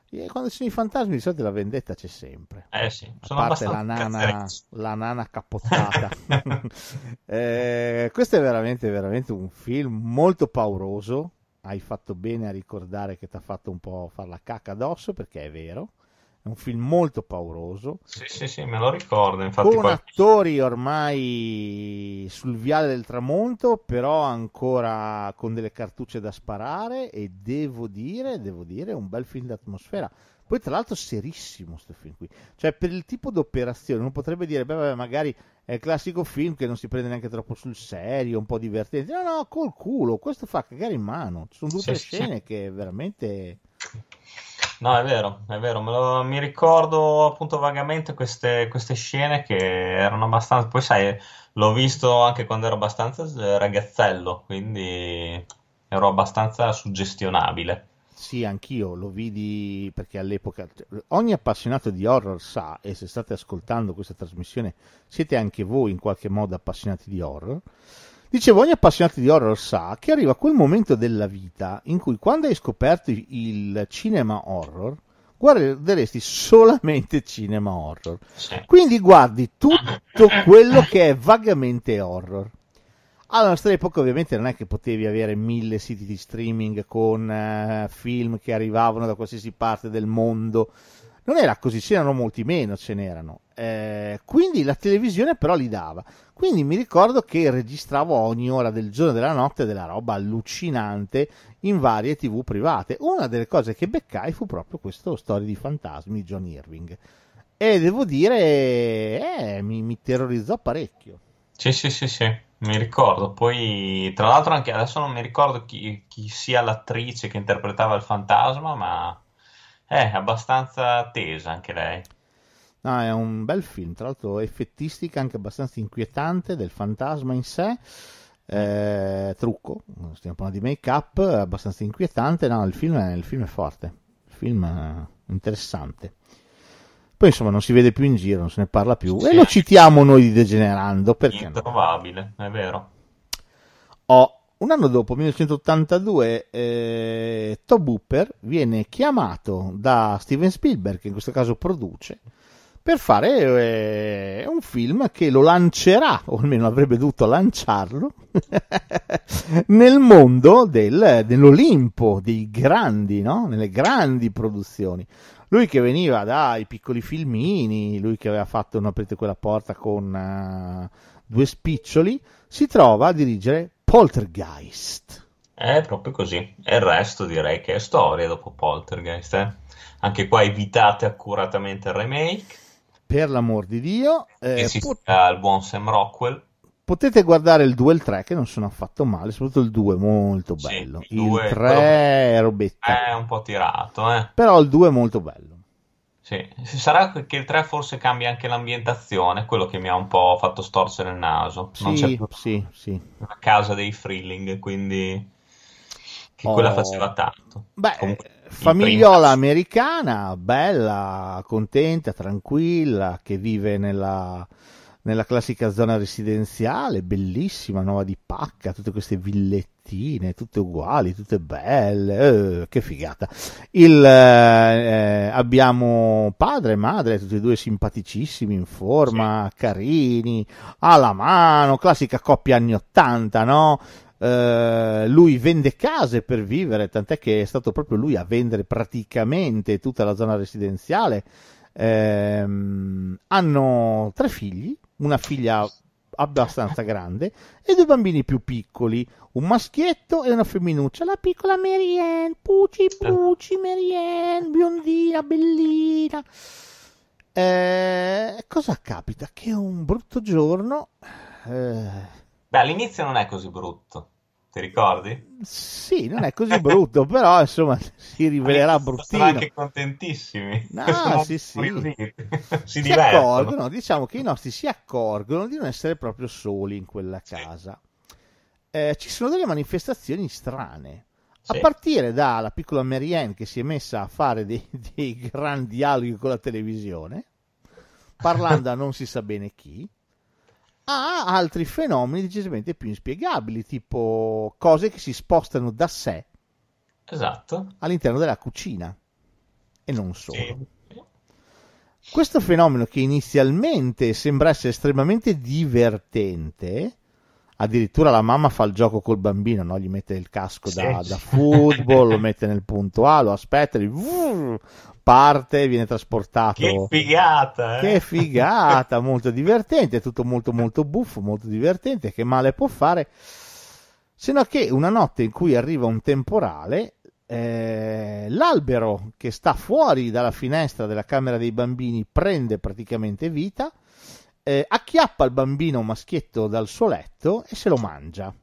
E quando ci sono i fantasmi di solito la vendetta c'è sempre. Eh sì, A sono parte la nana, la nana cappottata. Eh, questo è veramente, veramente un film molto pauroso. Hai fatto bene a ricordare che ti ha fatto un po' far la cacca addosso, perché è vero. È un film molto pauroso. Sì, sì, sì, me lo ricordo. Infatti, con poi- attori ormai sul viale del tramonto, però ancora con delle cartucce da sparare. E devo dire, devo dire, un bel film d'atmosfera. Poi, tra l'altro, serissimo questo film qui. Cioè, per il tipo d'operazione, uno potrebbe dire, beh, vabbè, magari è il classico film che non si prende neanche troppo sul serio, un po' divertente. No, no, col culo, questo fa cagare in mano. Ci sono due Sì, tre sì. scene che veramente. No, è vero, è vero, lo- mi ricordo appunto vagamente queste, queste scene che erano abbastanza... Poi sai, l'ho visto anche quando ero abbastanza ragazzello, quindi ero abbastanza suggestionabile. Sì, anch'io lo vidi perché all'epoca ogni appassionato di horror sa, e se state ascoltando questa trasmissione siete anche voi in qualche modo appassionati di horror. Dicevo, ogni appassionato di horror sa che arriva quel momento della vita in cui quando hai scoperto il cinema horror, guarderesti solamente cinema horror. Sì. Quindi guardi tutto quello che è vagamente horror. Alla nostra epoca ovviamente non è che potevi avere mille siti di streaming con eh, film che arrivavano da qualsiasi parte del mondo. Non era così, c'erano molti meno, ce n'erano. Eh, quindi la televisione però li dava. Quindi mi ricordo che registravo ogni ora del giorno e della notte della roba allucinante in varie tv private. Una delle cose che beccai fu proprio questo Storia di fantasmi di John Irving. E devo dire, eh, mi, mi terrorizzò parecchio. Sì, sì, sì, sì, mi ricordo. Poi, tra l'altro, anche adesso non mi ricordo chi, chi sia l'attrice che interpretava il fantasma, ma è abbastanza tesa anche lei. No, è un bel film, tra l'altro effettistica anche abbastanza inquietante del fantasma in sé. Eh, trucco, stiamo parlando di make up, abbastanza inquietante. No, il film è, il film è forte, il film è interessante. Poi insomma non si vede più in giro, non se ne parla più. Sì. E lo citiamo noi di Degenerando, perché no? Introvabile, è vero. Oh, un anno dopo, 1982, eh, Tob Hooper viene chiamato da Steven Spielberg, che in questo caso produce, per fare eh, un film che lo lancerà, o almeno avrebbe dovuto lanciarlo, nel mondo del, dell'Olimpo, dei grandi, no? Nelle grandi produzioni. Lui che veniva dai piccoli filmini, lui che aveva fatto Non aprite quella porta con uh, due spiccioli, si trova a dirigere Poltergeist. È proprio così. E il resto direi che è storia dopo Poltergeist. Eh? Anche qua evitate accuratamente il remake. Per l'amor di Dio, eh, si pot- al buon Sam Rockwell. potete guardare il 2 e il 3 che non sono affatto male, soprattutto il 2 è molto Sì, bello. il il due, 3 però- è robetta, È un po' tirato, eh. però il 2 è molto bello. Sì. Sarà che il 3 forse cambia anche l'ambientazione, quello che mi ha un po' fatto storcere il naso. Non c'è Sì, più sì, sì. la casa dei Freeling, quindi che Oh. quella faceva tanto. Beh, Comunque, il famigliola americana, bella, contenta, tranquilla, che vive nella, nella classica zona residenziale, bellissima, nuova di pacca, tutte queste villettine, tutte uguali, tutte belle, eh, che figata. Il, eh, abbiamo padre e madre, tutti e due simpaticissimi, in forma, carini, alla mano, classica coppia anni 80, no? Eh, lui vende case per vivere, tant'è che è stato proprio lui a vendere praticamente tutta la zona residenziale. Ehm, hanno tre figli, una figlia abbastanza grande e due bambini più piccoli, un maschietto e una femminuccia, la piccola Marianne, puci puci Marianne, biondina, bellina. Eh, cosa capita? Che un brutto giorno... eh, Beh, all'inizio non è così brutto, ti ricordi? Sì, non è così brutto, però insomma si rivelerà bruttino. Sono anche contentissimi. No, Sono sì, sì. si Si accorgono, diciamo che i nostri si accorgono di non essere proprio soli in quella Sì. casa. Eh, ci sono delle manifestazioni strane. A Sì. partire dalla piccola Marianne che si è messa a fare dei, dei grandi dialoghi con la televisione, parlando a non si sa bene chi, a altri fenomeni decisamente più inspiegabili, tipo cose che si spostano da sé Esatto. all'interno della cucina e non solo. Sì. Questo fenomeno che inizialmente sembra essere estremamente divertente, addirittura la mamma fa il gioco col bambino, no? gli mette il casco da, Sì. da football, lo mette nel punto A, lo aspetta, vrr, parte, viene trasportato. Che figata, eh? Che figata, molto divertente, tutto molto molto buffo, molto divertente, che male può fare? Se no che una notte in cui arriva un temporale, eh, l'albero che sta fuori dalla finestra della camera dei bambini prende praticamente vita, eh, acchiappa il bambino maschietto dal suo letto e se lo mangia.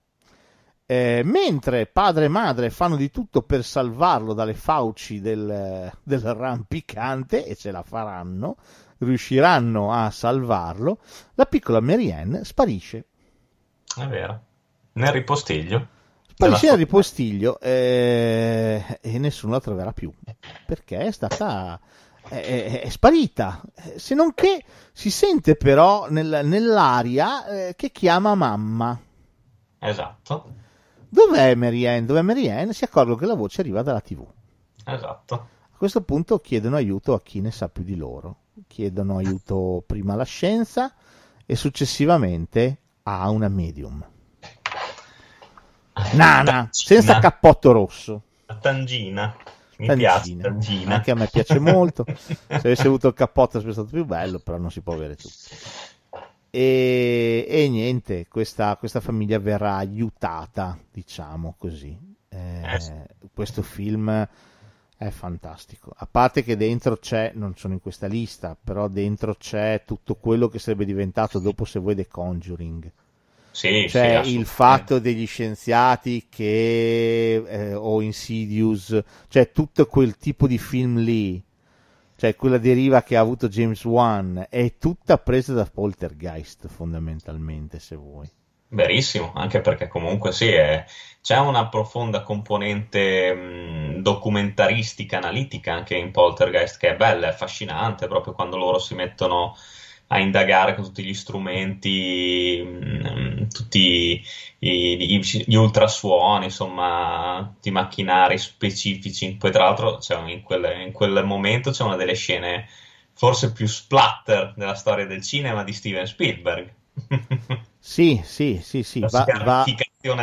Eh, mentre padre e madre fanno di tutto per salvarlo dalle fauci del, del rampicante, e ce la faranno, riusciranno a salvarlo, la piccola Marianne sparisce. È vero. Nel ripostiglio. Sparisce nel ripostiglio eh, e nessuno la troverà più perché è stata è, è- sparita. Eh, Se non che si sente però nel- nell'aria eh, che chiama mamma. Esatto, Dov'è Marianne? Dov'è Marianne? Si accorgono che la voce arriva dalla TV. esatto. A questo punto chiedono aiuto a chi ne sa più di loro. Chiedono aiuto prima alla scienza e successivamente a una medium. Nana, senza cappotto rosso. La tangina. Mi piace tangina. Anche a me piace molto. Se avessi avuto il cappotto sarebbe stato più bello, però non si può avere tutto. E, e niente, questa, questa famiglia verrà aiutata, diciamo così. Eh, Eh. Questo film è fantastico. A parte che dentro c'è, non sono in questa lista, però dentro c'è tutto quello che sarebbe diventato dopo se vuoi The Conjuring. Sì, Cioè sì, il fatto degli scienziati che eh, o Insidious, cioè tutto quel tipo di film lì, cioè quella deriva che ha avuto James Wan, è tutta presa da Poltergeist fondamentalmente, se vuoi. Verissimo, anche perché comunque sì, è- c'è una profonda componente mh, documentaristica, analitica anche in Poltergeist che è bella, è affascinante, proprio quando loro si mettono a indagare con tutti gli strumenti, mh, tutti i- i- gli ultrasuoni, insomma, tutti i macchinari specifici. Poi tra l'altro un- in quel, in quel momento c'è una delle scene forse più splatter della storia del cinema di Steven Spielberg. Sì, sì, sì, sì, La va, va-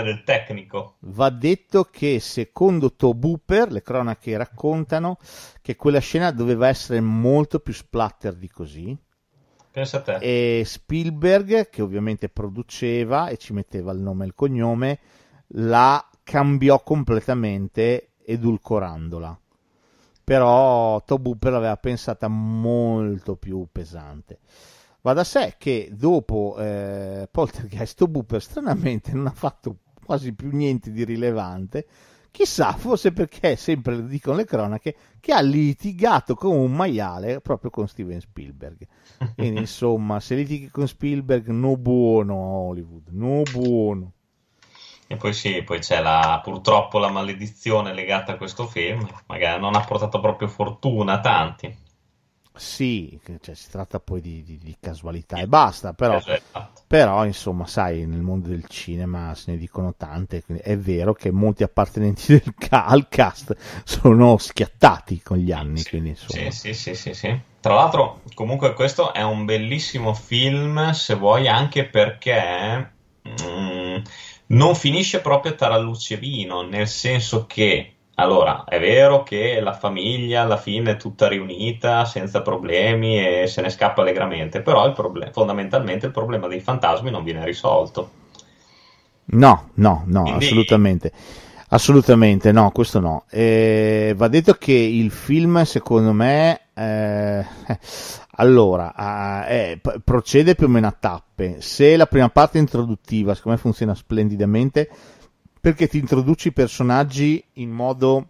del tecnico. va detto che secondo Tobe Hooper, le cronache raccontano che quella scena doveva essere molto più splatter di così. E Spielberg, che ovviamente produceva e ci metteva il nome e il cognome, la cambiò completamente edulcorandola. Però Tobe Hooper l'aveva pensata molto più pesante. Va da sé che dopo eh, Poltergeist, Tobe Hooper stranamente non ha fatto quasi più niente di rilevante. Chissà, forse perché, sempre lo dicono le cronache, che ha litigato come un maiale proprio con Steven Spielberg. Quindi, insomma, se litighi con Spielberg, no buono a Hollywood, no buono. E poi sì, poi c'è la, purtroppo la maledizione legata a questo film, magari non ha portato proprio fortuna a tanti. Sì, cioè, si tratta poi di, di- di casualità e basta, però, Esatto. però, insomma, sai, nel mondo del cinema se ne dicono tante, è vero che molti appartenenti del al cast sono schiattati con gli anni, quindi insomma. Sì, sì, sì, sì, sì. Tra l'altro, comunque questo è un bellissimo film, se vuoi, anche perché mm, non finisce proprio a tarallucce vino, nel senso che, allora, è vero che la famiglia alla fine è tutta riunita, senza problemi e se ne scappa allegramente, però il proble- fondamentalmente il problema dei fantasmi non viene risolto. No, no, no, Quindi- assolutamente. Assolutamente, no, questo no. Eh, va detto che il film, secondo me, eh, allora, ah, eh, procede più o meno a tappe. Se la prima parte introduttiva, secondo me funziona splendidamente, perché ti introduci i personaggi in modo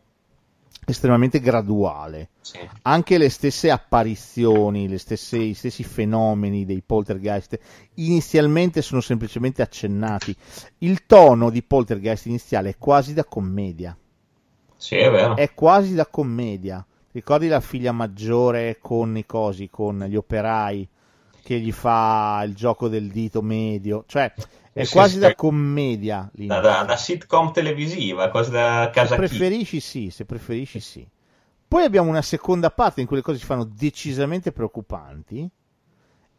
estremamente graduale Sì. anche le stesse apparizioni, le stesse, i stessi fenomeni dei poltergeist inizialmente sono semplicemente accennati. Il tono di poltergeist iniziale è quasi da commedia. Sì, è vero. È quasi da commedia. Ricordi la figlia maggiore con i cosi, con gli operai che gli fa il gioco del dito medio? Cioè, è Sì, quasi sì, da commedia. Da, da- da sitcom televisiva, quasi da Se casa Chi. preferisci sì, se preferisci sì. Poi abbiamo una seconda parte in cui le cose si fanno decisamente preoccupanti.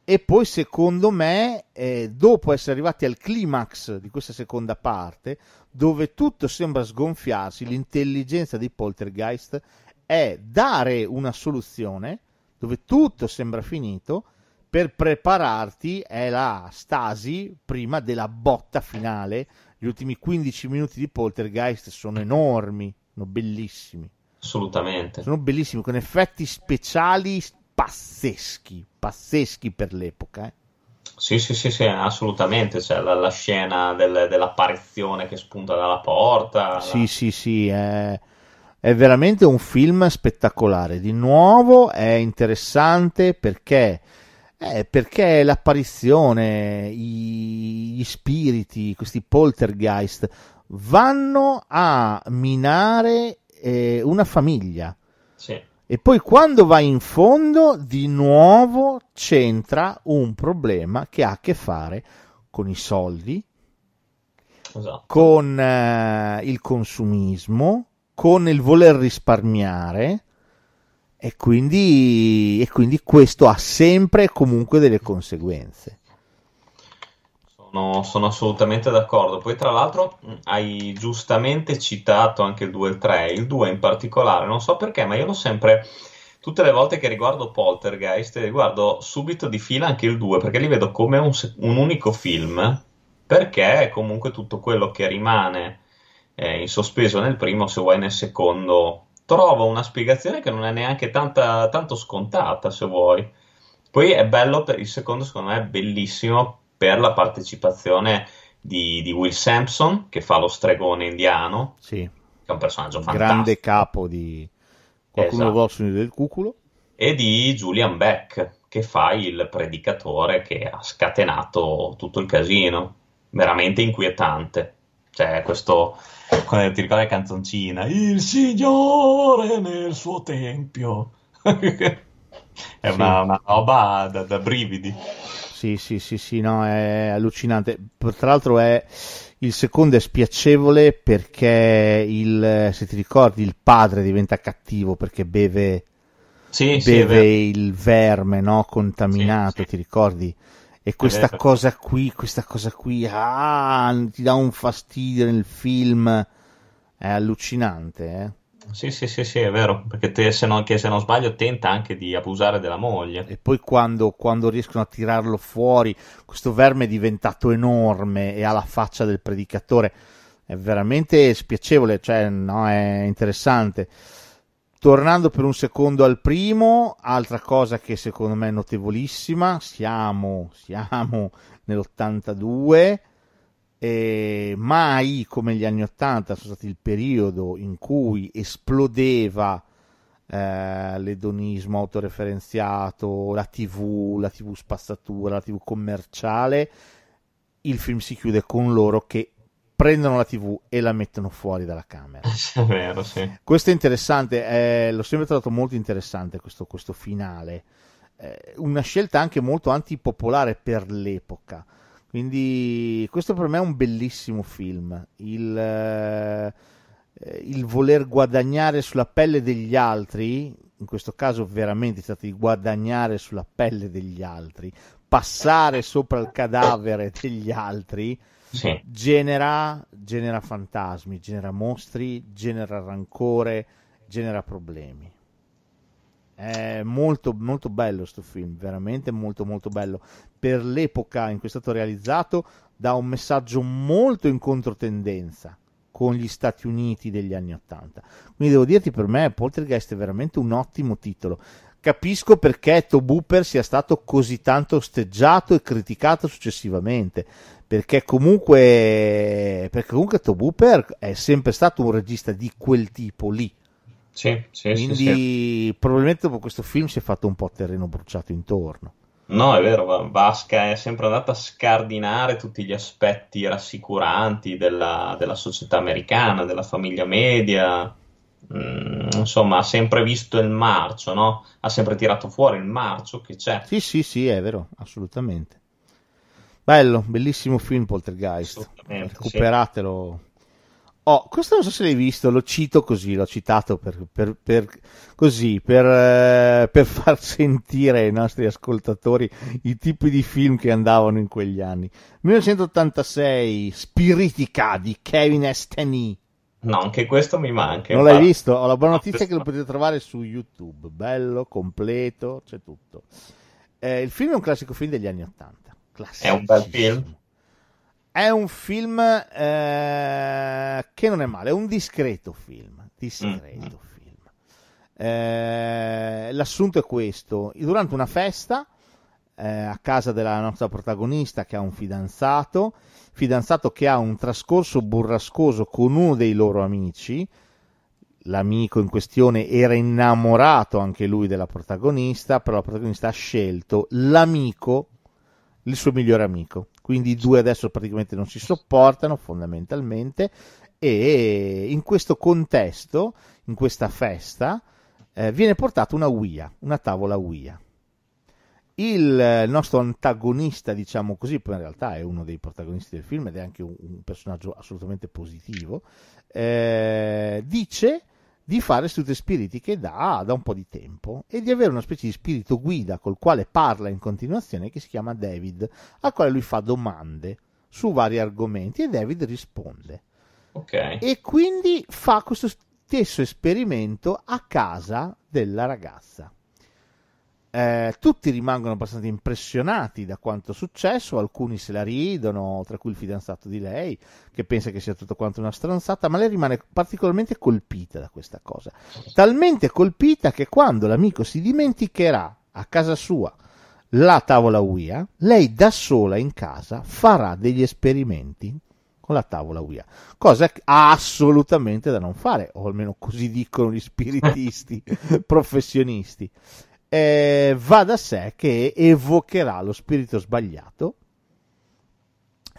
E poi, secondo me, eh, dopo essere arrivati al climax di questa seconda parte, dove tutto sembra sgonfiarsi, l'intelligenza dei poltergeist è dare una soluzione dove tutto sembra finito per prepararti è la stasi prima della botta finale. Gli ultimi 15 minuti di Poltergeist sono enormi, sono bellissimi. Assolutamente. Sono bellissimi con effetti speciali pazzeschi, pazzeschi per l'epoca. eh. Sì, sì, sì, sì, assolutamente. C'è la, la scena del- dell'apparizione che spunta dalla porta. Sì, sì, sì, è, è veramente un film spettacolare. Di nuovo è interessante perché, eh, perché l'apparizione, i- gli spiriti, questi poltergeist vanno a minare eh, una famiglia. Sì. E poi quando vai in fondo, di nuovo c'entra un problema che ha a che fare con i soldi, Esatto. con eh, il consumismo, con il voler risparmiare e quindi, e quindi questo ha sempre e comunque delle conseguenze. Sono, sono assolutamente d'accordo. Poi, tra l'altro, hai giustamente citato anche il 2 e il 3. Il 2 in particolare, non so perché, ma io l'ho sempre. Tutte le volte che riguardo Poltergeist, riguardo subito di fila anche il 2, perché li vedo come un, un unico film, perché comunque tutto quello che rimane eh, in sospeso nel primo, se vuoi nel secondo, trovo una spiegazione che non è neanche tanta- tanto scontata, se vuoi. Poi è bello per il secondo, secondo me è bellissimo per la partecipazione di, di Will Sampson, che fa lo stregone indiano, Sì, che è un personaggio grande fantastico, capo di qualcuno Esatto. vuole sogno del cuculo. e di Julian Beck, che fa il predicatore che ha scatenato tutto il casino. Veramente inquietante. Cioè, questo, ti ricordi la canzoncina? Il Signore nel suo tempio. È Sì. una, una roba da, da brividi. Sì, sì, sì, sì, no, è allucinante. Tra l'altro è il secondo è spiacevole perché il, se ti ricordi, il padre diventa cattivo perché beve, Sì, sì, beve vero. il verme, no, contaminato, Sì, sì. ti ricordi? E questa vero. cosa qui, questa cosa qui, ah, ti dà un fastidio nel film, è allucinante, eh. Sì, sì, sì, sì, è vero, perché te, se non, se non sbaglio tenta anche di abusare della moglie. E poi quando, quando riescono a tirarlo fuori, questo verme è diventato enorme e ha la faccia del predicatore. È veramente spiacevole, cioè, no, è interessante. Tornando per un secondo al primo, altra cosa che secondo me è notevolissima, siamo, siamo nell'82 e mai come gli anni 80 sono stati il periodo in cui esplodeva eh, l'edonismo autoreferenziato, la TV, la TV spazzatura, la TV commerciale, il film si chiude con loro che prendono la TV e la mettono fuori dalla camera. È vero, sì. Questo è interessante, eh, l'ho sempre trovato molto interessante questo, questo finale. Eh, una scelta anche molto antipopolare per l'epoca. Quindi questo per me è un bellissimo film. Il, eh, il voler guadagnare sulla pelle degli altri, in questo caso veramente si tratta di guadagnare sulla pelle degli altri, passare sopra il cadavere degli altri, Sì, genera, genera fantasmi, genera mostri, genera rancore, genera problemi. È molto, molto bello questo film, veramente molto, molto bello. Per l'epoca in cui è stato realizzato, dà un messaggio molto in controtendenza con gli Stati Uniti degli anni Ottanta. Quindi devo dirti, per me Poltergeist è veramente un ottimo titolo. Capisco perché Tobe Hooper sia stato così tanto osteggiato e criticato successivamente perché comunque, perché comunque Tobe Hooper è sempre stato un regista di quel tipo lì. sì, sì, sì, Quindi sì. probabilmente dopo questo film si è fatto un po' terreno bruciato intorno. No, è vero, va- Vasca è sempre andata a scardinare tutti gli aspetti rassicuranti della, della società americana, della famiglia media. Mm, insomma, ha sempre visto il marcio, no? Ha sempre tirato fuori il marcio che c'è. Sì, sì, sì, è vero, assolutamente. Bello, bellissimo film Poltergeist. Assolutamente, sì. Recuperatelo. Oh, questo non so se l'hai visto, lo cito così, l'ho citato per, per- per- così, per, eh, per far sentire ai nostri ascoltatori i tipi di film che andavano in quegli anni. 1986, Spiritica di Kevin S. No, anche questo mi manca. Non l'hai infatti. visto? Ho la buona No, notizia che questo- lo potete trovare su YouTube. Bello, completo, c'è tutto. Eh, il film è un classico film degli anni 80. È un bel film? È un film eh, che non è male, è un discreto film. Discreto Mm. film. Eh, l'assunto è questo: durante una festa eh, a casa della nostra protagonista che ha un fidanzato, fidanzato che ha un trascorso burrascoso con uno dei loro amici. L'amico in questione era innamorato anche lui della protagonista, però la protagonista ha scelto l'amico, il suo migliore amico. Quindi i due adesso praticamente non si sopportano fondamentalmente e in questo contesto, in questa festa, eh, viene portata una Ouija, una tavola Ouija. Il nostro antagonista, diciamo così, poi in realtà è uno dei protagonisti del film ed è anche un, un personaggio assolutamente positivo, eh, dice di fare sedute spiritiche da, da un po' di tempo e di avere una specie di spirito guida col quale parla in continuazione che si chiama David, al quale lui fa domande su vari argomenti e David risponde. Ok. E quindi fa questo stesso esperimento a casa della ragazza. Eh, tutti rimangono abbastanza impressionati da quanto è successo, alcuni se la ridono, tra cui il fidanzato di lei, che pensa che sia tutto quanto una stronzata, ma lei rimane particolarmente colpita da questa cosa. Talmente colpita che quando l'amico si dimenticherà a casa sua la tavola Ouija, lei da sola in casa farà degli esperimenti con la tavola Ouija, cosa assolutamente da non fare, o almeno così dicono gli spiritisti professionisti eh, va da sé che evocherà lo spirito sbagliato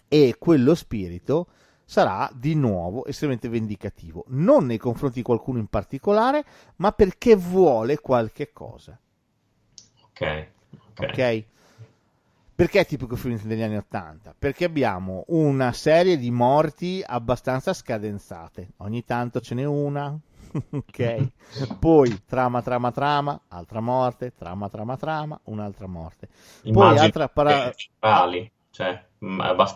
e quello spirito sarà di nuovo estremamente vendicativo, non nei confronti di qualcuno in particolare, ma perché vuole qualche cosa. Ok. Ok. okay? Perché è tipico film degli anni Ottanta? Perché abbiamo una serie di morti abbastanza scadenzate. Ogni tanto ce n'è una, ok? Poi trama, trama, trama, altra morte, trama, trama, trama, un'altra morte. Poi altra para... generali, cioè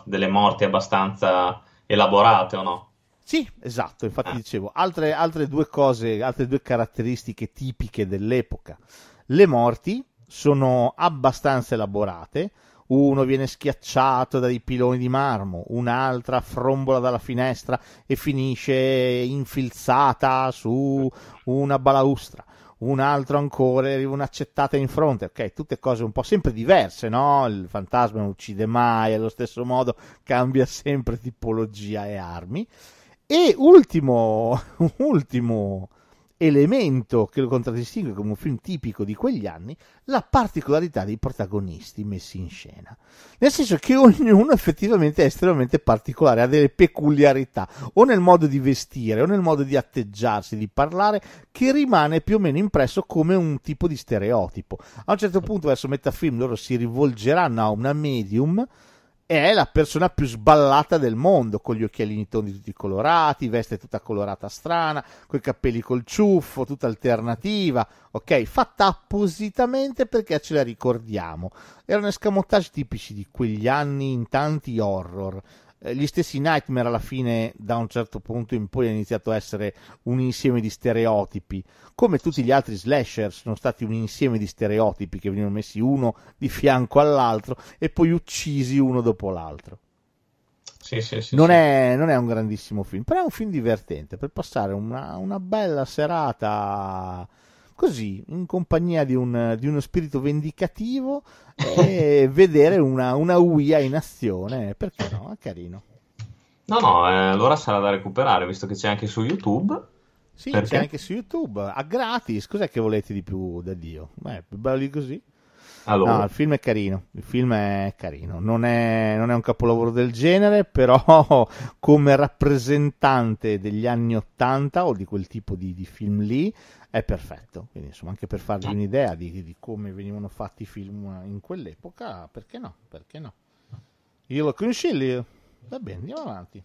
delle morti abbastanza elaborate o no? Sì, esatto, infatti ah. dicevo, altre, altre due cose, altre due caratteristiche tipiche dell'epoca. Le morti sono abbastanza elaborate, uno viene schiacciato dai piloni di marmo, un'altra frombola dalla finestra e finisce infilzata su una balaustra, un altro ancora arriva un'accettata in fronte, ok, tutte cose un po' sempre diverse, no? Il fantasma non uccide mai, allo stesso modo cambia sempre tipologia e armi. E ultimo, ultimo elemento che lo contraddistingue come un film tipico di quegli anni, la particolarità dei protagonisti messi in scena. Nel senso che ognuno effettivamente è estremamente particolare, ha delle peculiarità, o nel modo di vestire, o nel modo di atteggiarsi, di parlare, che rimane più o meno impresso come un tipo di stereotipo. A un certo punto, verso metà film, loro si rivolgeranno a una medium è la persona più sballata del mondo, con gli occhialini tondi tutti colorati, veste tutta colorata strana, coi capelli col ciuffo, tutta alternativa, ok? Fatta appositamente perché ce la ricordiamo. Erano escamotage tipici di quegli anni in tanti horror. Eh, gli stessi Nightmare alla fine da un certo punto in poi hanno iniziato a essere un insieme di stereotipi. Come tutti gli altri slasher sono stati un insieme di stereotipi che venivano messi uno di fianco all'altro e poi uccisi uno dopo l'altro. Sì, sì, sì, non, è, non, è, un grandissimo film però è un film divertente. Per passare una, una bella serata così, in compagnia di, un, di uno spirito vendicativo e vedere una, una UIA in azione, perché no? È carino. No, no, eh, allora sarà da recuperare, visto che c'è anche su YouTube. Sì, perché? c'è anche su YouTube, a gratis, cos'è che volete di più da Dio? Beh, bello di così. Allora. No, il film è carino, il film è carino, non è, non è, un capolavoro del genere, però come rappresentante degli anni Ottanta o di quel tipo di, di, film lì è perfetto. Quindi insomma anche per farvi un'idea di, di, come venivano fatti i film in quell'epoca, perché no? Perché no? Io lo consiglio, va bene, andiamo avanti.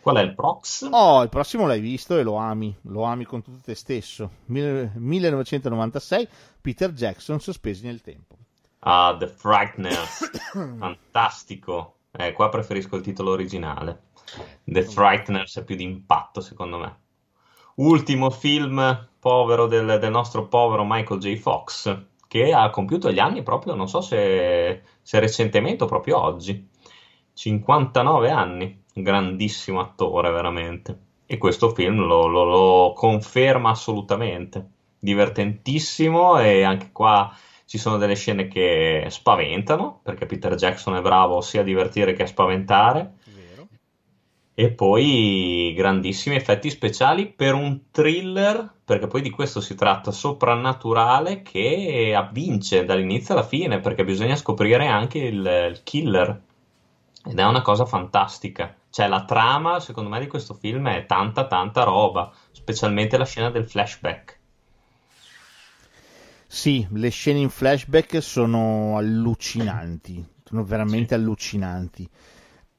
Qual è il prox? Oh, il prossimo l'hai visto e lo ami, lo ami con tutto te stesso. 1996, Peter Jackson, sospesi nel tempo. Ah, The Frighteners, fantastico. Eh, qua preferisco il titolo originale. The Frighteners è più di impatto, secondo me. Ultimo film povero del, del nostro povero Michael J. Fox, che ha compiuto gli anni proprio, non so se, se recentemente o proprio oggi. 59 anni grandissimo attore veramente. E questo film lo, lo, lo conferma assolutamente. Divertentissimo e anche qua ci sono delle scene che spaventano, perché Peter Jackson è bravo sia a divertire che a spaventare. E poi grandissimi effetti speciali per un thriller, perché poi di questo si tratta, soprannaturale, che avvince dall'inizio alla fine, perché bisogna scoprire anche il, il killer. Ed è una cosa fantastica cioè la trama, secondo me, di questo film è tanta, tanta roba, specialmente la scena del flashback. Sì, le scene in flashback sono allucinanti, sono veramente Sì. allucinanti.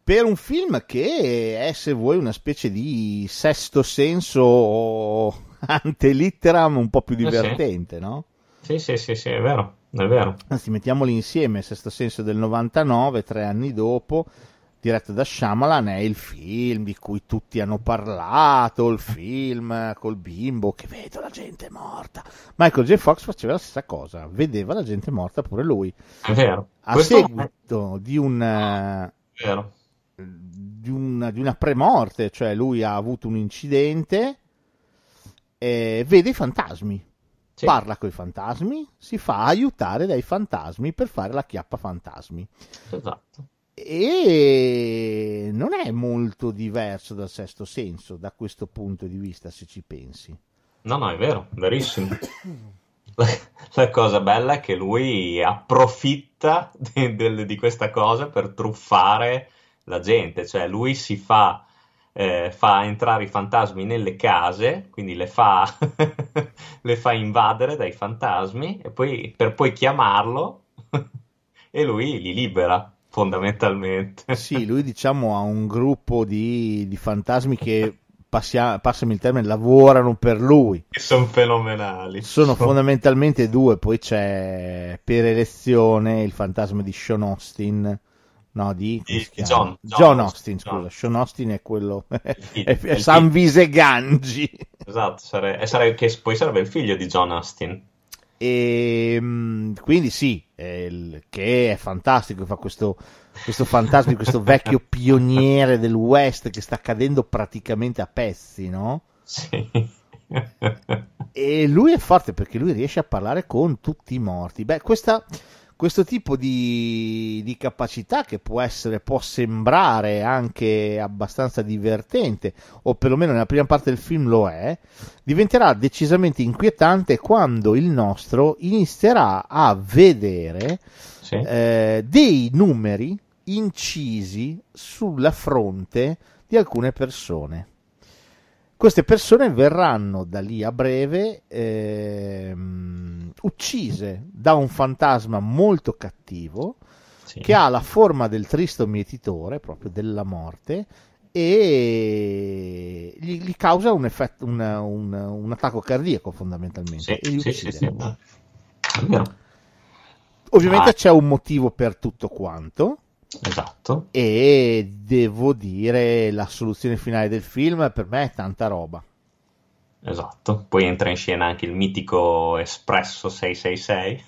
Per un film che è, se vuoi, una specie di sesto senso ante litteram un po' più Eh divertente, no? Sì, sì, sì, sì, è vero, è vero. Anzi, mettiamoli insieme, Sesto Senso del 99, tre anni dopo, diretto da Shyamalan, è il film di cui tutti hanno parlato, il film col bimbo che vedo la gente morta. Michael J. Fox faceva la stessa cosa, vedeva la gente morta pure lui. È vero. A Questo seguito di un... vero. Di una, di una premorte, cioè lui ha avuto un incidente, e vede i fantasmi, Sì. parla con i fantasmi, si fa aiutare dai fantasmi per fare la chiappa fantasmi. Esatto. E non è molto diverso dal sesto senso da questo punto di vista, se ci pensi. No, no, è vero, verissimo. La, cosa bella è che lui approfitta di, del- di questa cosa per truffare la gente, cioè lui si fa, eh, fa entrare i fantasmi nelle case, quindi le fa, le fa invadere dai fantasmi e poi, per poi chiamarlo e lui li libera, fondamentalmente. Sì, lui diciamo ha un gruppo di, di fantasmi che, passia- passami il termine, lavorano per lui. Che sono fenomenali. Sono fondamentalmente due, poi c'è per elezione il fantasma di Sean Austin, no, di? John- John John Austin, scusa, John. Sean Austin è quello, è, figlio, è il San. Visegangi. Esatto, sare- sare- che poi sarebbe il figlio di John Austin. E mm, quindi sì, è il- che è fantastico, fa questo, questo fantasma di questo vecchio pioniere del West che sta cadendo praticamente a pezzi, no? Sì. E lui è forte perché lui riesce a parlare con tutti i morti. Beh, questa, questo tipo di, di capacità che può essere, può sembrare anche abbastanza divertente, o perlomeno nella prima parte del film lo è, diventerà decisamente inquietante quando il nostro inizierà a vedere Sì. eh, dei numeri incisi sulla fronte di alcune persone. Queste persone verranno da lì a breve ehm, uccise da un fantasma molto cattivo Sì. che ha la forma del tristo mietitore, proprio della morte, e gli, gli causa un, effetto, un, un- un attacco cardiaco fondamentalmente. Sì, e li sì, sì, uccide. sì. Ovviamente Ah. c'è un motivo per tutto quanto. Esatto. E devo dire, la soluzione finale del film per me è tanta roba. Esatto. Poi entra in scena anche il mitico Espresso 666.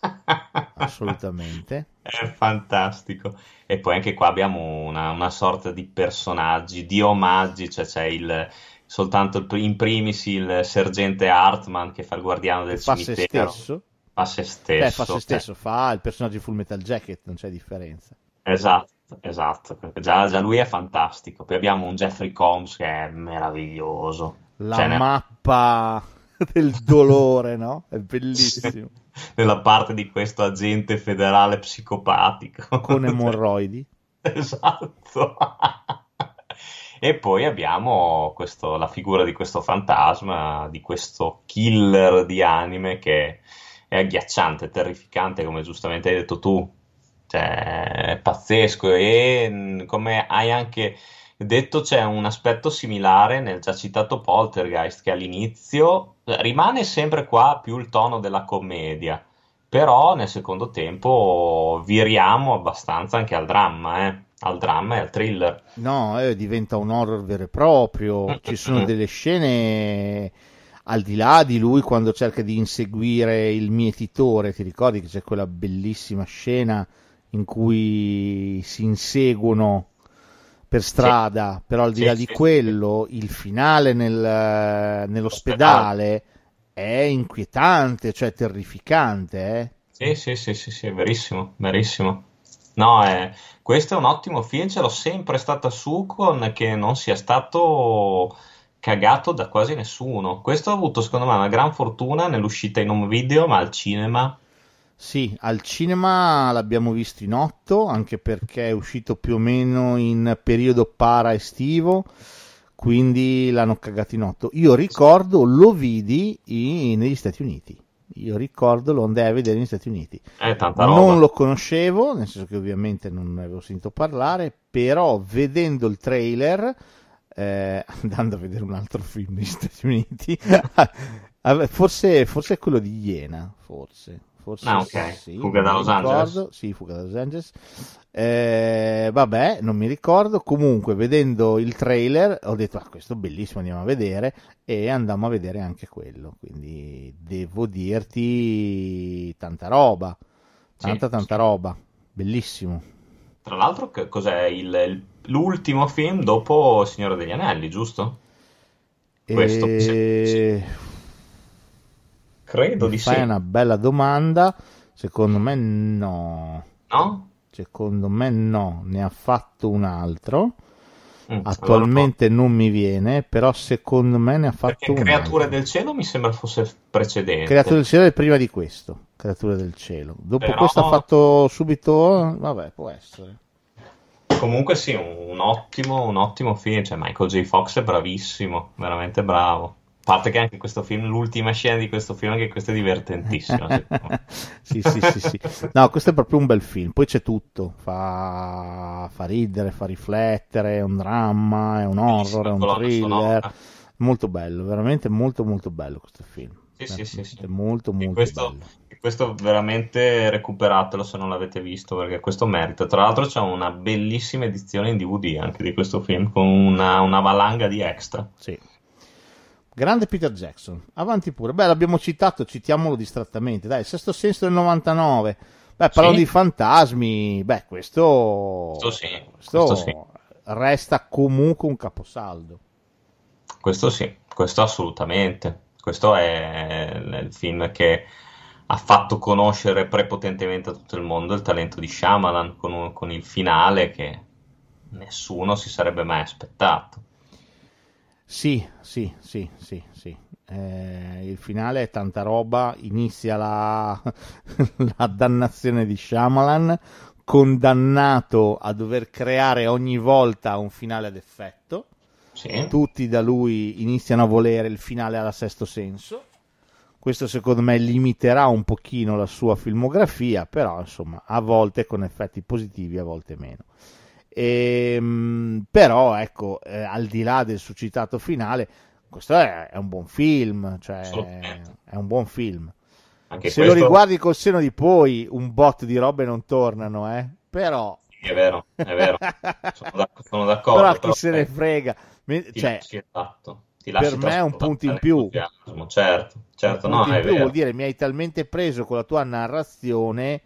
Assolutamente. È fantastico. E poi anche qua abbiamo una, una sorta di personaggi, di omaggi, cioè c'è il, soltanto il- in primis il sergente Hartman che fa il guardiano del Fa se cimitero. stesso. Fa se Beh, stesso. fa se stesso, fa il personaggio di Full Metal Jacket, non c'è differenza. Esatto, esatto. perché Già, già lui è fantastico. Poi abbiamo un Jeffrey Combs che è meraviglioso. La Cioè, ne- mappa del dolore, no? È bellissimo. nella parte di questo agente federale psicopatico. Con emorroidi. Esatto. E poi abbiamo questo- la figura di questo fantasma, di questo killer di anime che è agghiacciante, terrificante, come giustamente hai detto tu. Cioè, è pazzesco e mh, come hai anche detto c'è un aspetto similare nel già citato Poltergeist che all'inizio eh, rimane sempre qua più il tono della commedia, però nel secondo tempo viriamo abbastanza anche al dramma, eh, al dramma e al thriller. No, eh, diventa un horror vero e proprio. Ci sono delle scene al di là di lui quando cerca di inseguire il mietitore. Ti ricordi che c'è quella bellissima scena in cui si inseguono per strada, però al di Sì, là di sì, quello, il finale nel- nell'ospedale è inquietante, cioè terrificante, eh. Sì, sì, sì, sì, sì, è verissimo, verissimo. No, eh, questo è un ottimo film, ce l'ho sempre stata su con che non sia stato cagato da quasi nessuno. Questo ha avuto, secondo me, una gran fortuna nell'uscita in home video, ma al cinema Sì, al cinema l'abbiamo visto in otto, anche perché è uscito più o meno in periodo para estivo, quindi l'hanno cagato in otto. Io ricordo, lo vidi in- negli Stati Uniti. Io ricordo, lo andai a vedere negli Stati Uniti. Roba. Non lo conoscevo, nel senso che ovviamente non ne avevo sentito parlare, però vedendo il trailer, eh, andando a vedere un altro film negli Stati Uniti, forse, forse è quello di Iena, forse. Forse Ah, ok. sì, Fuga da Los mi Angeles. ricordo. Sì, Fuga da Los Angeles. Eh, vabbè, non mi ricordo. Comunque, vedendo il trailer, ho detto: ah, questo è bellissimo, andiamo a vedere. E andammo a vedere anche quello. Quindi devo dirti tanta roba. Tanta, Sì, tanta sì. roba. Bellissimo. Tra l'altro, cos'è il- l'ultimo film dopo Signore degli Anelli, giusto? Questo, E... sì, Credo Mi di fai sì. una bella domanda. Secondo me no. No? Secondo me no. Ne ha fatto un altro. Mm, Attualmente non mi viene, però secondo me ne ha allora fatto Perché un Creature altro. del Cielo mi sembra fosse precedente. Creature del cielo è prima di questo. Creature del cielo. Dopo Però- questo ha fatto subito. Vabbè, può essere. Comunque sì, un ottimo, un ottimo film. Cioè, Michael J. Fox è bravissimo, veramente bravo. A parte che anche questo film, l'ultima scena di questo film, anche questa è me. sì, sì, sì, sì. No, questo è proprio un bel film. Poi c'è tutto. Fa, fa ridere, fa riflettere. È un dramma, è un horror, è un thriller. Molto bello, veramente molto, molto bello questo film. Sì, sì, sì, sì. È molto, E molto questo, bello. e questo veramente recuperatelo se non l'avete visto perché questo merita. Tra l'altro c'è una bellissima edizione in DVD anche di questo film con una, una valanga di extra. Sì. Grande Peter Jackson, avanti pure. Beh, l'abbiamo citato, citiamolo distrattamente. Dai, Sesto Senso del 99. Beh, parlando Sì. di fantasmi, beh, questo, Questo sì, questo questo sì. resta comunque un caposaldo. Questo sì, questo assolutamente. Questo è il film che ha fatto conoscere prepotentemente a tutto il mondo il talento di Shyamalan con, un- con il finale che nessuno si sarebbe mai aspettato. Sì, sì, sì, sì, sì. Eh, il finale è tanta roba, inizia la, la dannazione di Shyamalan, condannato a dover creare ogni volta un finale ad effetto. Sì, Tutti da lui iniziano a volere il finale alla sesto senso. Questo secondo me limiterà un pochino la sua filmografia, però insomma a volte con effetti positivi, a volte meno. Ehm, però ecco, eh, al di là del suscitato finale, questo è, è un buon film, cioè è un buon film. anche Se lo questo riguardi col seno di poi, un bot di robe non tornano, eh? Però, è vero, è vero. Sono, d'ac- sono d'accordo. però chi però, se ne eh, frega. Me- ti Cioè, esatto, ti per me è un punto in più. Certo, certo, Un no, punto in è più vero. vuol dire mi hai talmente preso con la tua narrazione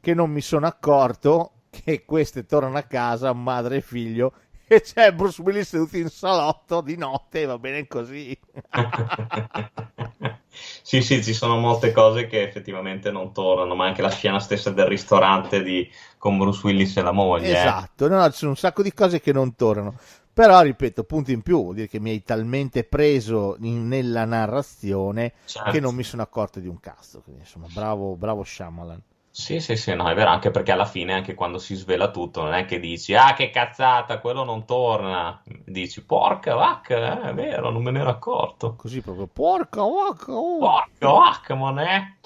che non mi sono accorto che queste tornano a casa, madre e figlio, e c'è Bruce Willis seduto in salotto di notte, va bene così. Sì, sì, ci sono molte cose che effettivamente non tornano, ma anche la scena stessa del ristorante di- con Bruce Willis e la moglie. eh. Esatto, no, no, ci sono un sacco di cose che non tornano. Però, ripeto, punto in più, vuol dire che mi hai talmente preso in- nella narrazione Certo. che non mi sono accorto di un cazzo. Quindi, insomma, bravo, bravo Shyamalan. Sì, sì, sì, no, è vero, anche perché alla fine, anche quando si svela tutto, non è che dici, ah, che cazzata, quello non torna. Dici, porca vacca, eh, è vero, non me ne ero accorto. Così proprio, porca vacca, oh. Porca vacca, mon eh?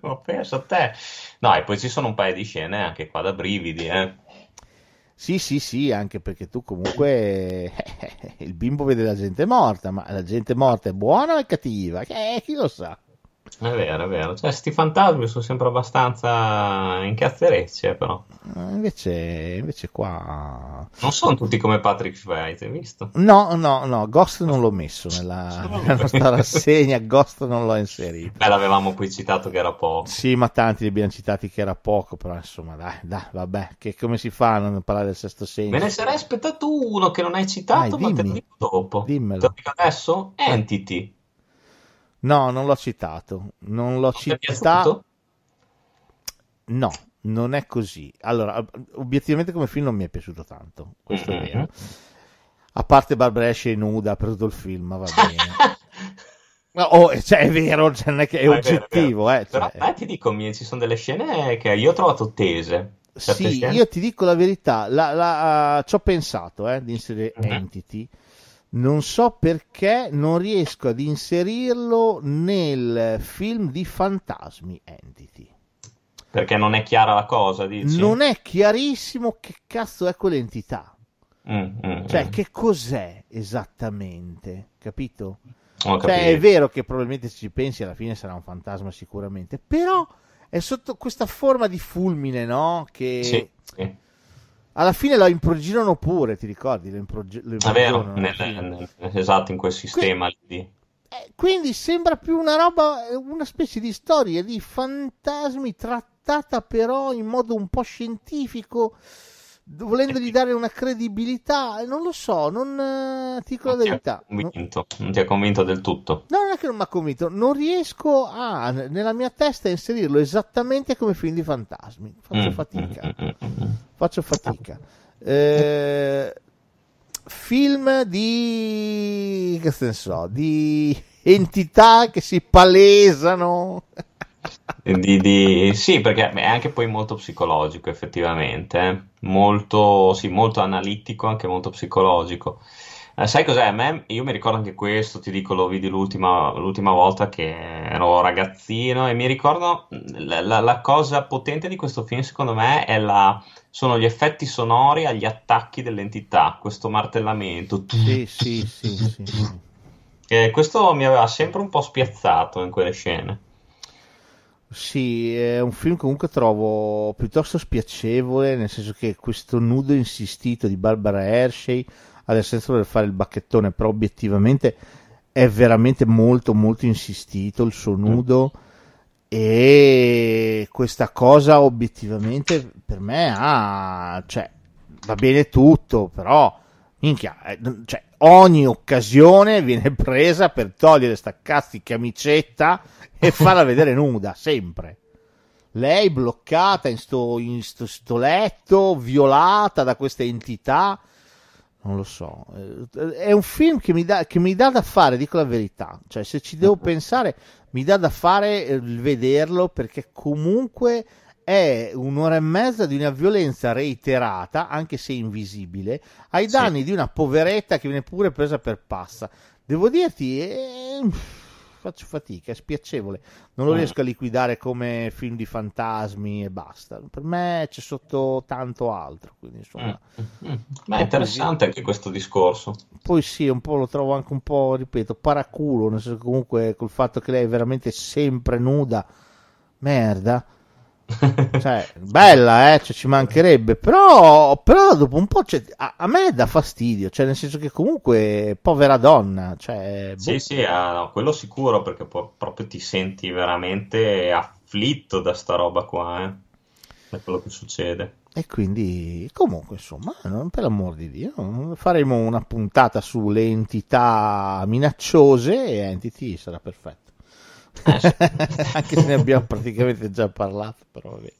Ma pensa a te. No, e poi ci sono un paio di scene anche qua da brividi, eh. Sì, sì, sì, anche perché tu comunque il bimbo vede la gente morta, ma la gente morta è buona o è cattiva? Eh, chi lo sa? È vero, è vero. Cioè, sti fantasmi sono sempre abbastanza incazzerecci, eh, però. Eh, Invece, invece qua... Non sono tutti come Patrick Swayze, hai visto? No, no, no, Ghost non l'ho messo nella, nella nostra rassegna, Ghost non l'ho inserito. Beh, l'avevamo qui citato che era poco. Sì, ma tanti li abbiamo citati che era poco, però insomma, dai, dai, vabbè, che come si fa a non parlare del sesto senso? Me ne sarei aspettato uno che non hai citato, Dai, ma te lo dimmi. dico dopo. Dimmelo. Te lo dico adesso? Entity. No, non l'ho citato, non l'ho è citato. No, non è così. Allora, obiettivamente come film non mi è piaciuto tanto, questo è Mhm. vero. A parte Barbara Ashley nuda per tutto il film, ma va bene. Oh, cioè, è vero, cioè, non è che è oggettivo, vero, è eh, vero. cioè. Però eh, ti dico, mi- ci sono delle scene che io ho trovato tese. Sì, scene- io ti dico la verità, la- la- ci ho pensato eh, di inserire Mhm. Entity, non so perché non riesco ad inserirlo nel film di fantasmi Entity. Perché non è chiara la cosa, dici? Non è chiarissimo che cazzo è quell'entità, Mm, mm, cioè mm. che cos'è esattamente, capito? Ho Cioè, è vero che probabilmente se ci pensi alla fine sarà un fantasma sicuramente, però è sotto questa forma di fulmine, no? Che Sì, sì. Alla fine lo imprigionano pure, ti ricordi? Lo, improgi- lo È vero, nel- nel- esatto, in quel sistema lì. Eh, quindi sembra più una roba, eh, una specie di storia di fantasmi trattata però in modo un po' scientifico, volendogli dare una credibilità. Non lo so, non eh, ti dico la Non verità. Convinto, non ti ha convinto del tutto. No, non è che non mi ha convinto, non riesco a, nella mia testa, a inserirlo esattamente come film di fantasmi. Faccio Mm, fatica, mm, mm, mm, mm. faccio fatica. Eh, film di, che ne so, di entità che si palesano. Di, di- Sì, perché è anche poi molto psicologico, effettivamente. eh. Molto, sì, molto analitico, anche molto psicologico. Eh, sai cos'è? A me, io mi ricordo anche questo, ti dico, lo vidi l'ultima l'ultima volta che ero ragazzino e mi ricordo la, la- la cosa potente di questo film, secondo me, è la, sono gli effetti sonori agli attacchi dell'entità, questo martellamento. Sì, sì, sì, sì, sì. E questo mi aveva sempre un po' spiazzato in quelle scene. Sì, è un film comunque trovo piuttosto spiacevole, nel senso che questo nudo insistito di Barbara Hershey, adesso voler fare il bacchettone, però obiettivamente è veramente molto molto insistito il suo nudo. E questa cosa obiettivamente per me ha, cioè, va bene tutto, però minchia, eh, cioè, ogni occasione viene presa per togliere sta cazzo di camicetta e farla vedere nuda, sempre. Lei bloccata in sto, in sto, sto letto, violata da questa entità. Non lo so. Eh, È un film che mi, dà, che mi dà da fare, dico la verità. Cioè, se ci devo pensare, mi dà da fare eh, il vederlo perché comunque è un'ora e mezza di una violenza reiterata, anche se invisibile, ai Sì. danni di una poveretta che viene pure presa per passa. Devo dirti, eh, faccio fatica, è spiacevole. Non lo Mm. riesco a liquidare come film di fantasmi e basta. Per me c'è sotto tanto altro. Quindi, insomma, Mm. Beh, è interessante anche questo discorso. poi sì, un po' lo trovo anche un po', ripeto, paraculo, nel senso che comunque col fatto che lei è veramente sempre nuda, merda. Cioè, bella, eh, cioè, ci mancherebbe, però, però dopo un po' cioè, a, a me dà fastidio, cioè nel senso che comunque povera donna, cioè, boh. Sì, sì, ah, no, quello sicuro perché po- proprio ti senti veramente afflitto da sta roba qua, eh, da quello che succede. E quindi, comunque, insomma, per l'amor di Dio, faremo una puntata sulle entità minacciose e Entity sarà perfetto. Eh. Anche se ne abbiamo praticamente già parlato, però vabbè.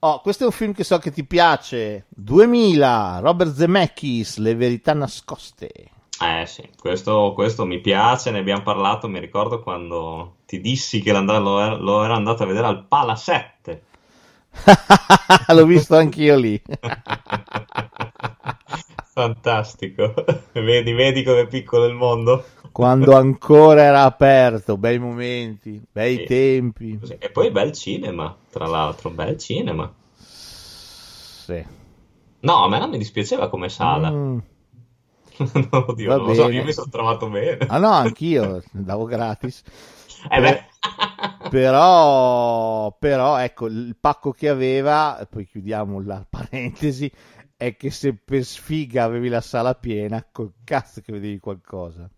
Oh, questo è un film che so che ti piace. 2000, Robert Zemeckis, Le verità nascoste. Eh sì, questo, questo mi piace, ne abbiamo parlato, mi ricordo quando ti dissi che lo, ero, lo ero andato a vedere al Pala 7. L'ho visto anch'io lì. Fantastico, vedi, vedi com'è piccolo il mondo? Quando ancora era aperto, bei momenti, bei Sì. tempi. E poi bel cinema, tra l'altro, bel cinema. Sì. No, a me non mi dispiaceva come sala. Mm. Oddio, Va non lo so, io mi sono trovato bene. Ah no, anch'io andavo gratis. Eh beh. Però, però, ecco, il pacco che aveva, poi chiudiamo la parentesi, è che se per sfiga avevi la sala piena, col cazzo che vedevi qualcosa.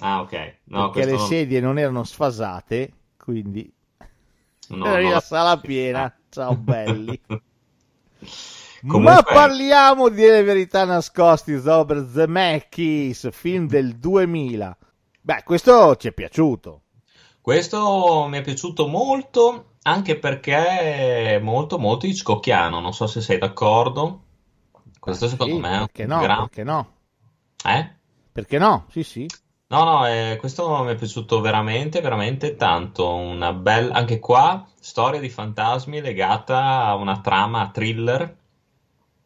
Ah, ok. No, Perché le non- sedie non erano sfasate, quindi no, avevi no, la la- sala piena. Ciao belli. Ma Comunque- parliamo di Le verità nascosti, Robert Zemeckis, film del 2000. Beh, questo ci è piaciuto. Questo mi è piaciuto molto, anche perché è molto, molto Hitchcockiano. Non so se sei d'accordo. Questo Ah, secondo sì, me è un perché no? gran... Perché no? Eh? Perché no? Sì, sì. No, no, eh, questo mi è piaciuto veramente, veramente tanto. Una bella, anche qua, storia di fantasmi legata a una trama thriller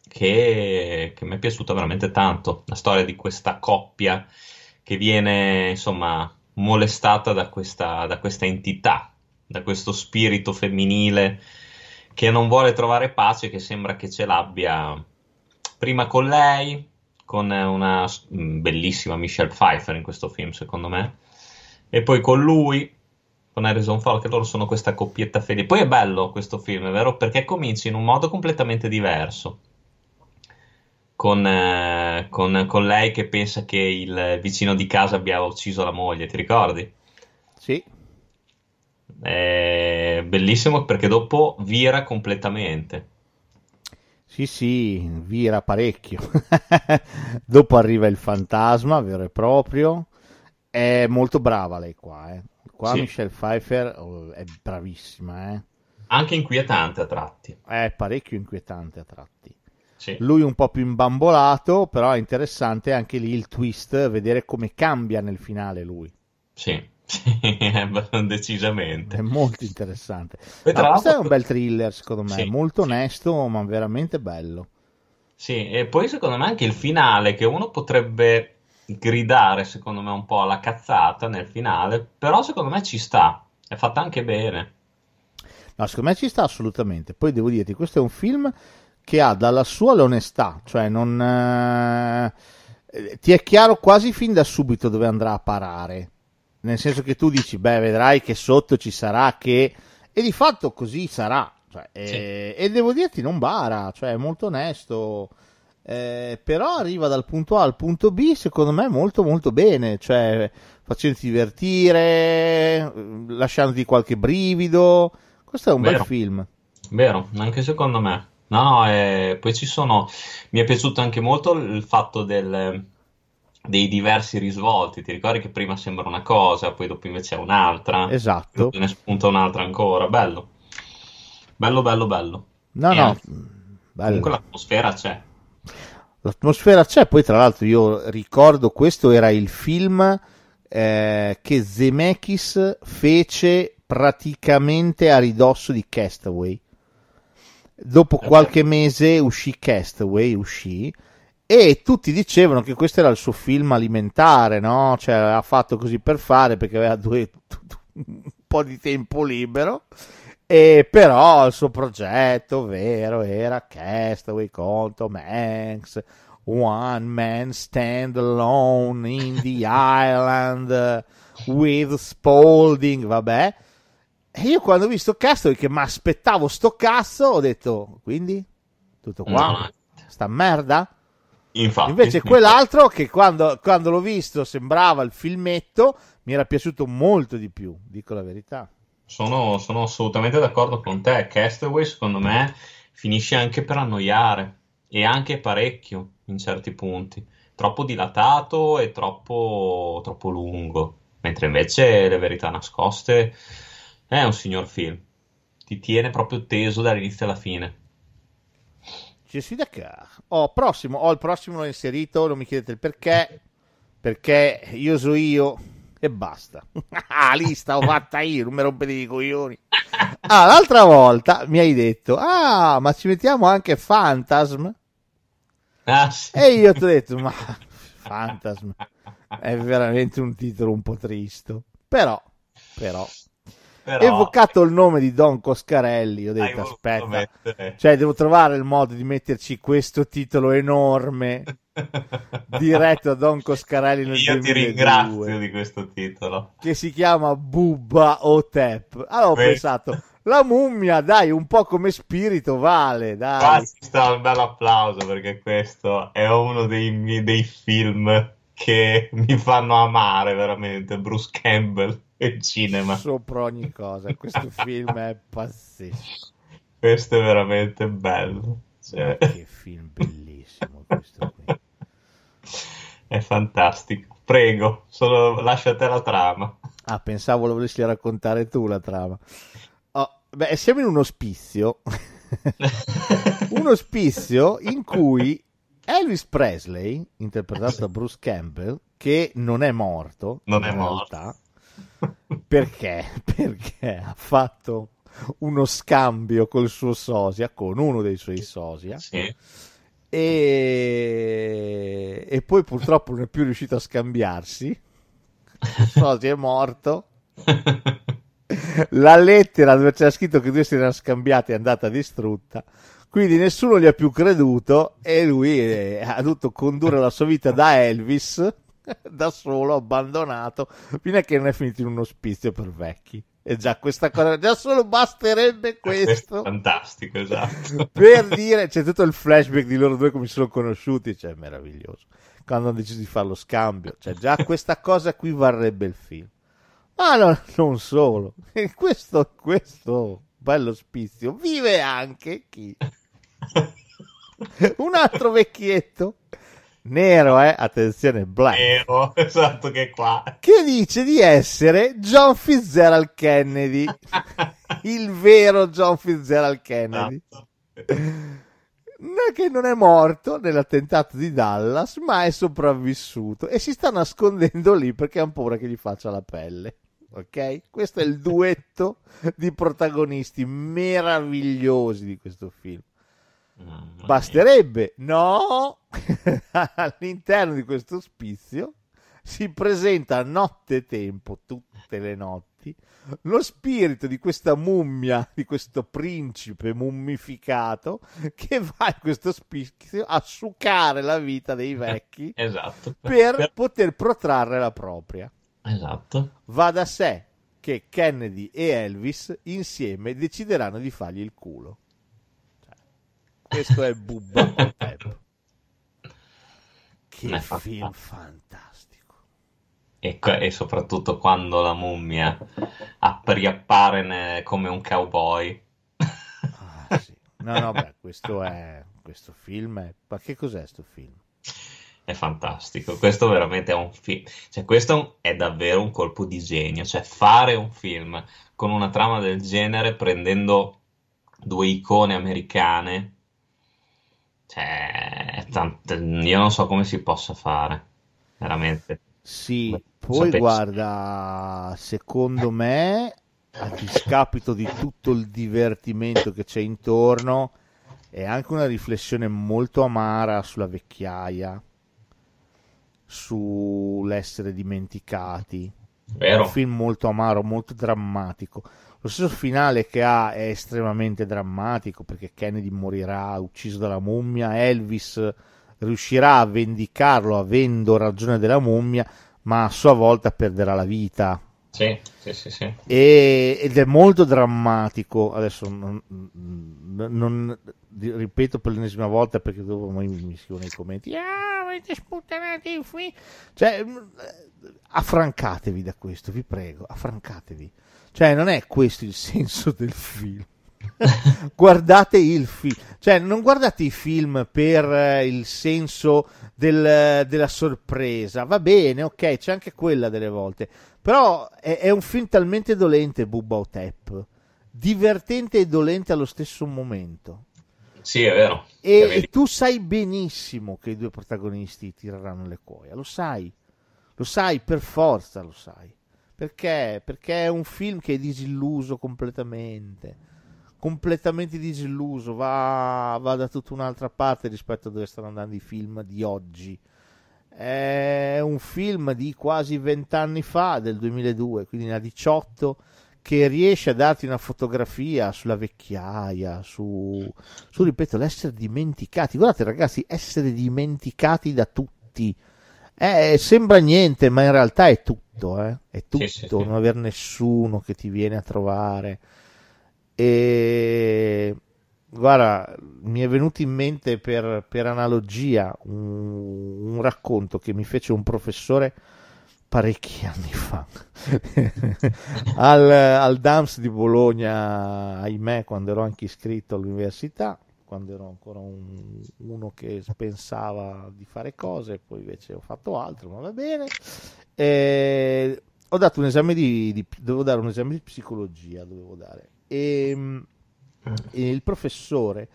che, che mi è piaciuta veramente tanto. La storia di questa coppia che viene, insomma, molestata da questa, da questa entità, da questo spirito femminile che non vuole trovare pace, che sembra che ce l'abbia prima con lei, con una bellissima Michelle Pfeiffer in questo film, secondo me, e poi con lui, con Harrison Ford, che loro sono questa coppietta felice. Poi è bello questo film, è vero? Perché comincia in un modo completamente diverso. Con, eh, con, con, lei che pensa che il vicino di casa abbia ucciso la moglie, ti ricordi? Sì. È bellissimo perché dopo vira completamente. Sì, sì, vira parecchio. dopo arriva il fantasma vero e proprio. È molto brava lei qua. Eh. Qua sì. Michelle Pfeiffer oh, è bravissima. Eh. Anche inquietante a tratti. È parecchio inquietante a tratti. Sì. Lui un po' più imbambolato, però è interessante anche lì il twist, vedere come cambia nel finale lui. Sì, decisamente. È molto interessante. No, questo è un bel thriller, secondo me, sì, molto onesto, ma veramente bello. Sì, e poi secondo me anche il finale, che uno potrebbe gridare, secondo me, un po' alla cazzata nel finale, però secondo me ci sta, è fatta anche bene. No, secondo me ci sta assolutamente. Poi devo dirti, questo è un film che ha dalla sua l'onestà, cioè non... Eh, ti è chiaro quasi fin da subito dove andrà a parare nel senso che tu dici, beh, vedrai che sotto ci sarà che... E di fatto così sarà. Cioè, sì. e, e, devo dirti, non bara, cioè è molto onesto. Eh, però arriva dal punto A al punto B, secondo me, molto molto bene. Cioè, facendoti divertire, lasciandoti qualche brivido. Questo è un Vero. bel film. Vero, anche secondo me. No, eh, poi ci sono. Mi è piaciuto anche molto il fatto del dei diversi risvolti. Ti ricordi che prima sembra una cosa, poi dopo invece è un'altra. Esatto. Ne spunta un'altra ancora. Bello. Bello, bello, bello. No, e no. Bello. Comunque l'atmosfera c'è. L'atmosfera c'è, poi tra l'altro io ricordo questo era il film eh, che Zemeckis fece praticamente a ridosso di Castaway. Dopo qualche mese uscì Castaway, uscì, e tutti dicevano che questo era il suo film alimentare, no? Cioè, ha fatto così per fare perché aveva due, un po' di tempo libero. E però il suo progetto vero era Castaway con Tom Hanks, One Man Stand Alone in the Island with Spalding, vabbè. E io quando ho visto Castaway che mi aspettavo sto cazzo, ho detto, quindi? Tutto qua? No. Sta merda? Infatti, Invece quell'altro che quando, quando, l'ho visto sembrava il filmetto, mi era piaciuto molto di più, dico la verità. Sono, sono assolutamente d'accordo con te. Castaway secondo me finisce anche per annoiare e anche parecchio in certi punti. Troppo dilatato e troppo, troppo lungo. Mentre invece Le verità nascoste è un signor film. Ti tiene proprio teso dall'inizio alla fine. Je suis d'accord. Oh, prossimo, ho oh, il prossimo l'ho inserito, non mi chiedete il perché, perché io so io e basta. ah, lista ho fatta io, non mi rompete i coglioni. Ah, l'altra volta mi hai detto, ah, ma ci mettiamo anche Phantasm? Ah, sì. E io ti ho detto, ma Phantasm è veramente un titolo un po' triste. Però, però, però... evocato il nome di Don Coscarelli, ho detto aspetta, cioè devo trovare il modo di metterci questo titolo enorme diretto da Don Coscarelli nel Io 2002, ti ringrazio di questo titolo. Che si chiama Bubba Otep. Allora ho Beh. pensato, la mummia, dai, un po' come spirito vale, dai. Qua ci sta un bel applauso perché questo è uno dei, dei film che mi fanno amare veramente, Bruce Campbell il cinema. Sopra ogni cosa, questo film è pazzesco. Questo è veramente bello. Cioè... Che film bellissimo questo qui. È fantastico. Prego, solo lascia te la trama. Ah, pensavo lo volessi raccontare tu la trama. Oh, beh, siamo in un ospizio. un ospizio in cui Elvis Presley, interpretato da Bruce Campbell, che non è morto. Non è morto. realtà. Perché? Perché ha fatto uno scambio col suo sosia, con uno dei suoi sosia, Sì. e... e poi purtroppo non è più riuscito a scambiarsi. Il sosia è morto. La lettera dove c'era scritto che due si erano scambiati è andata distrutta. Quindi nessuno gli ha più creduto e lui eh, ha dovuto condurre la sua vita da Elvis, da solo, abbandonato, fino a che non è finito in un ospizio per vecchi. E già questa cosa, già solo basterebbe Questo è questo fantastico, esatto. per dire, c'è tutto il flashback di loro due come si sono conosciuti, cioè è meraviglioso. Quando hanno deciso di fare lo scambio, cioè già questa cosa qui varrebbe il film. Ma no, non solo, questo, questo bello spizio vive anche chi? Un altro vecchietto, nero, eh, attenzione, black, Vero, esatto che è qua. che dice di essere John Fitzgerald Kennedy, il vero John Fitzgerald Kennedy. Esatto. Che non è morto nell'attentato di Dallas, ma è sopravvissuto e si sta nascondendo lì perché ha paura che gli faccia la pelle. Ok? Questo è il duetto di protagonisti meravigliosi di questo film. Mia. Basterebbe, no? All'interno di questo ospizio si presenta a notte tempo, tutte le notti, lo spirito di questa mummia, di questo principe mummificato che va in questo ospizio a succare la vita dei vecchi Esatto. per poter protrarre la propria. Esatto. Va da sé che Kennedy e Elvis insieme decideranno di fargli il culo. Questo è Bubba Hotep. Che film fantastico. E, e soprattutto quando la mummia app- riappare ne- come un cowboy. Ah, sì. No, no, beh, questo è questo film è ma che cos'è sto film? È fantastico. Questo veramente è un film. Cioè, questo è davvero un colpo di genio. Cioè, fare un film con una trama del genere prendendo due icone americane. Cioè, è tant- io non so come si possa fare. Veramente. Sì, Beh, poi sapessi. guarda, secondo me, a discapito di tutto il divertimento che c'è intorno, è anche una riflessione molto amara sulla vecchiaia, sull'essere dimenticati. È Vero? un film molto amaro, molto drammatico. Lo stesso finale che ha è estremamente drammatico perché Kennedy morirà ucciso dalla mummia, Elvis riuscirà a vendicarlo avendo ragione della mummia, ma a sua volta perderà la vita. Sì, sì, sì, sì. E- ed è molto drammatico. Adesso non, non- ripeto per l'ennesima volta perché dopo mi, mi scrivono nei commenti: Ah, avete sputtanato il film. Cioè, affrancatevi da questo, vi prego, affrancatevi. Cioè, non è questo il senso del film. guardate il film, cioè non guardate i film per eh, il senso del- della sorpresa, va bene, ok, c'è anche quella delle volte, però è, è un film talmente dolente, Bubba Otep, divertente e dolente allo stesso momento. Sì, è vero. E, Che vedi? e tu sai benissimo che i due protagonisti tireranno le cuoia, lo sai, lo sai per forza, lo sai. Perché? Perché è un film che è disilluso completamente. Completamente disilluso, va, va da tutta un'altra parte rispetto a dove stanno andando i film di oggi. È un film di quasi vent'anni fa, del 2002, quindi ne ha 18, che riesce a darti una fotografia sulla vecchiaia, su, su ripeto, l'essere dimenticati. Guardate ragazzi, essere dimenticati da tutti. Eh, sembra niente, ma in realtà è tutto, eh? È tutto, Sì, sì, sì. non aver nessuno che ti viene a trovare. E guarda, mi è venuto in mente per, per analogia un, un racconto che mi fece un professore parecchi anni fa al, al DAMS di Bologna, ahimè, quando ero anche iscritto all'università, quando ero ancora un- uno che pensava di fare cose, poi invece ho fatto altro, ma va bene. E ho dato un esame di, di- dovevo dare un esame di psicologia, dovevo dare. E, e il professore,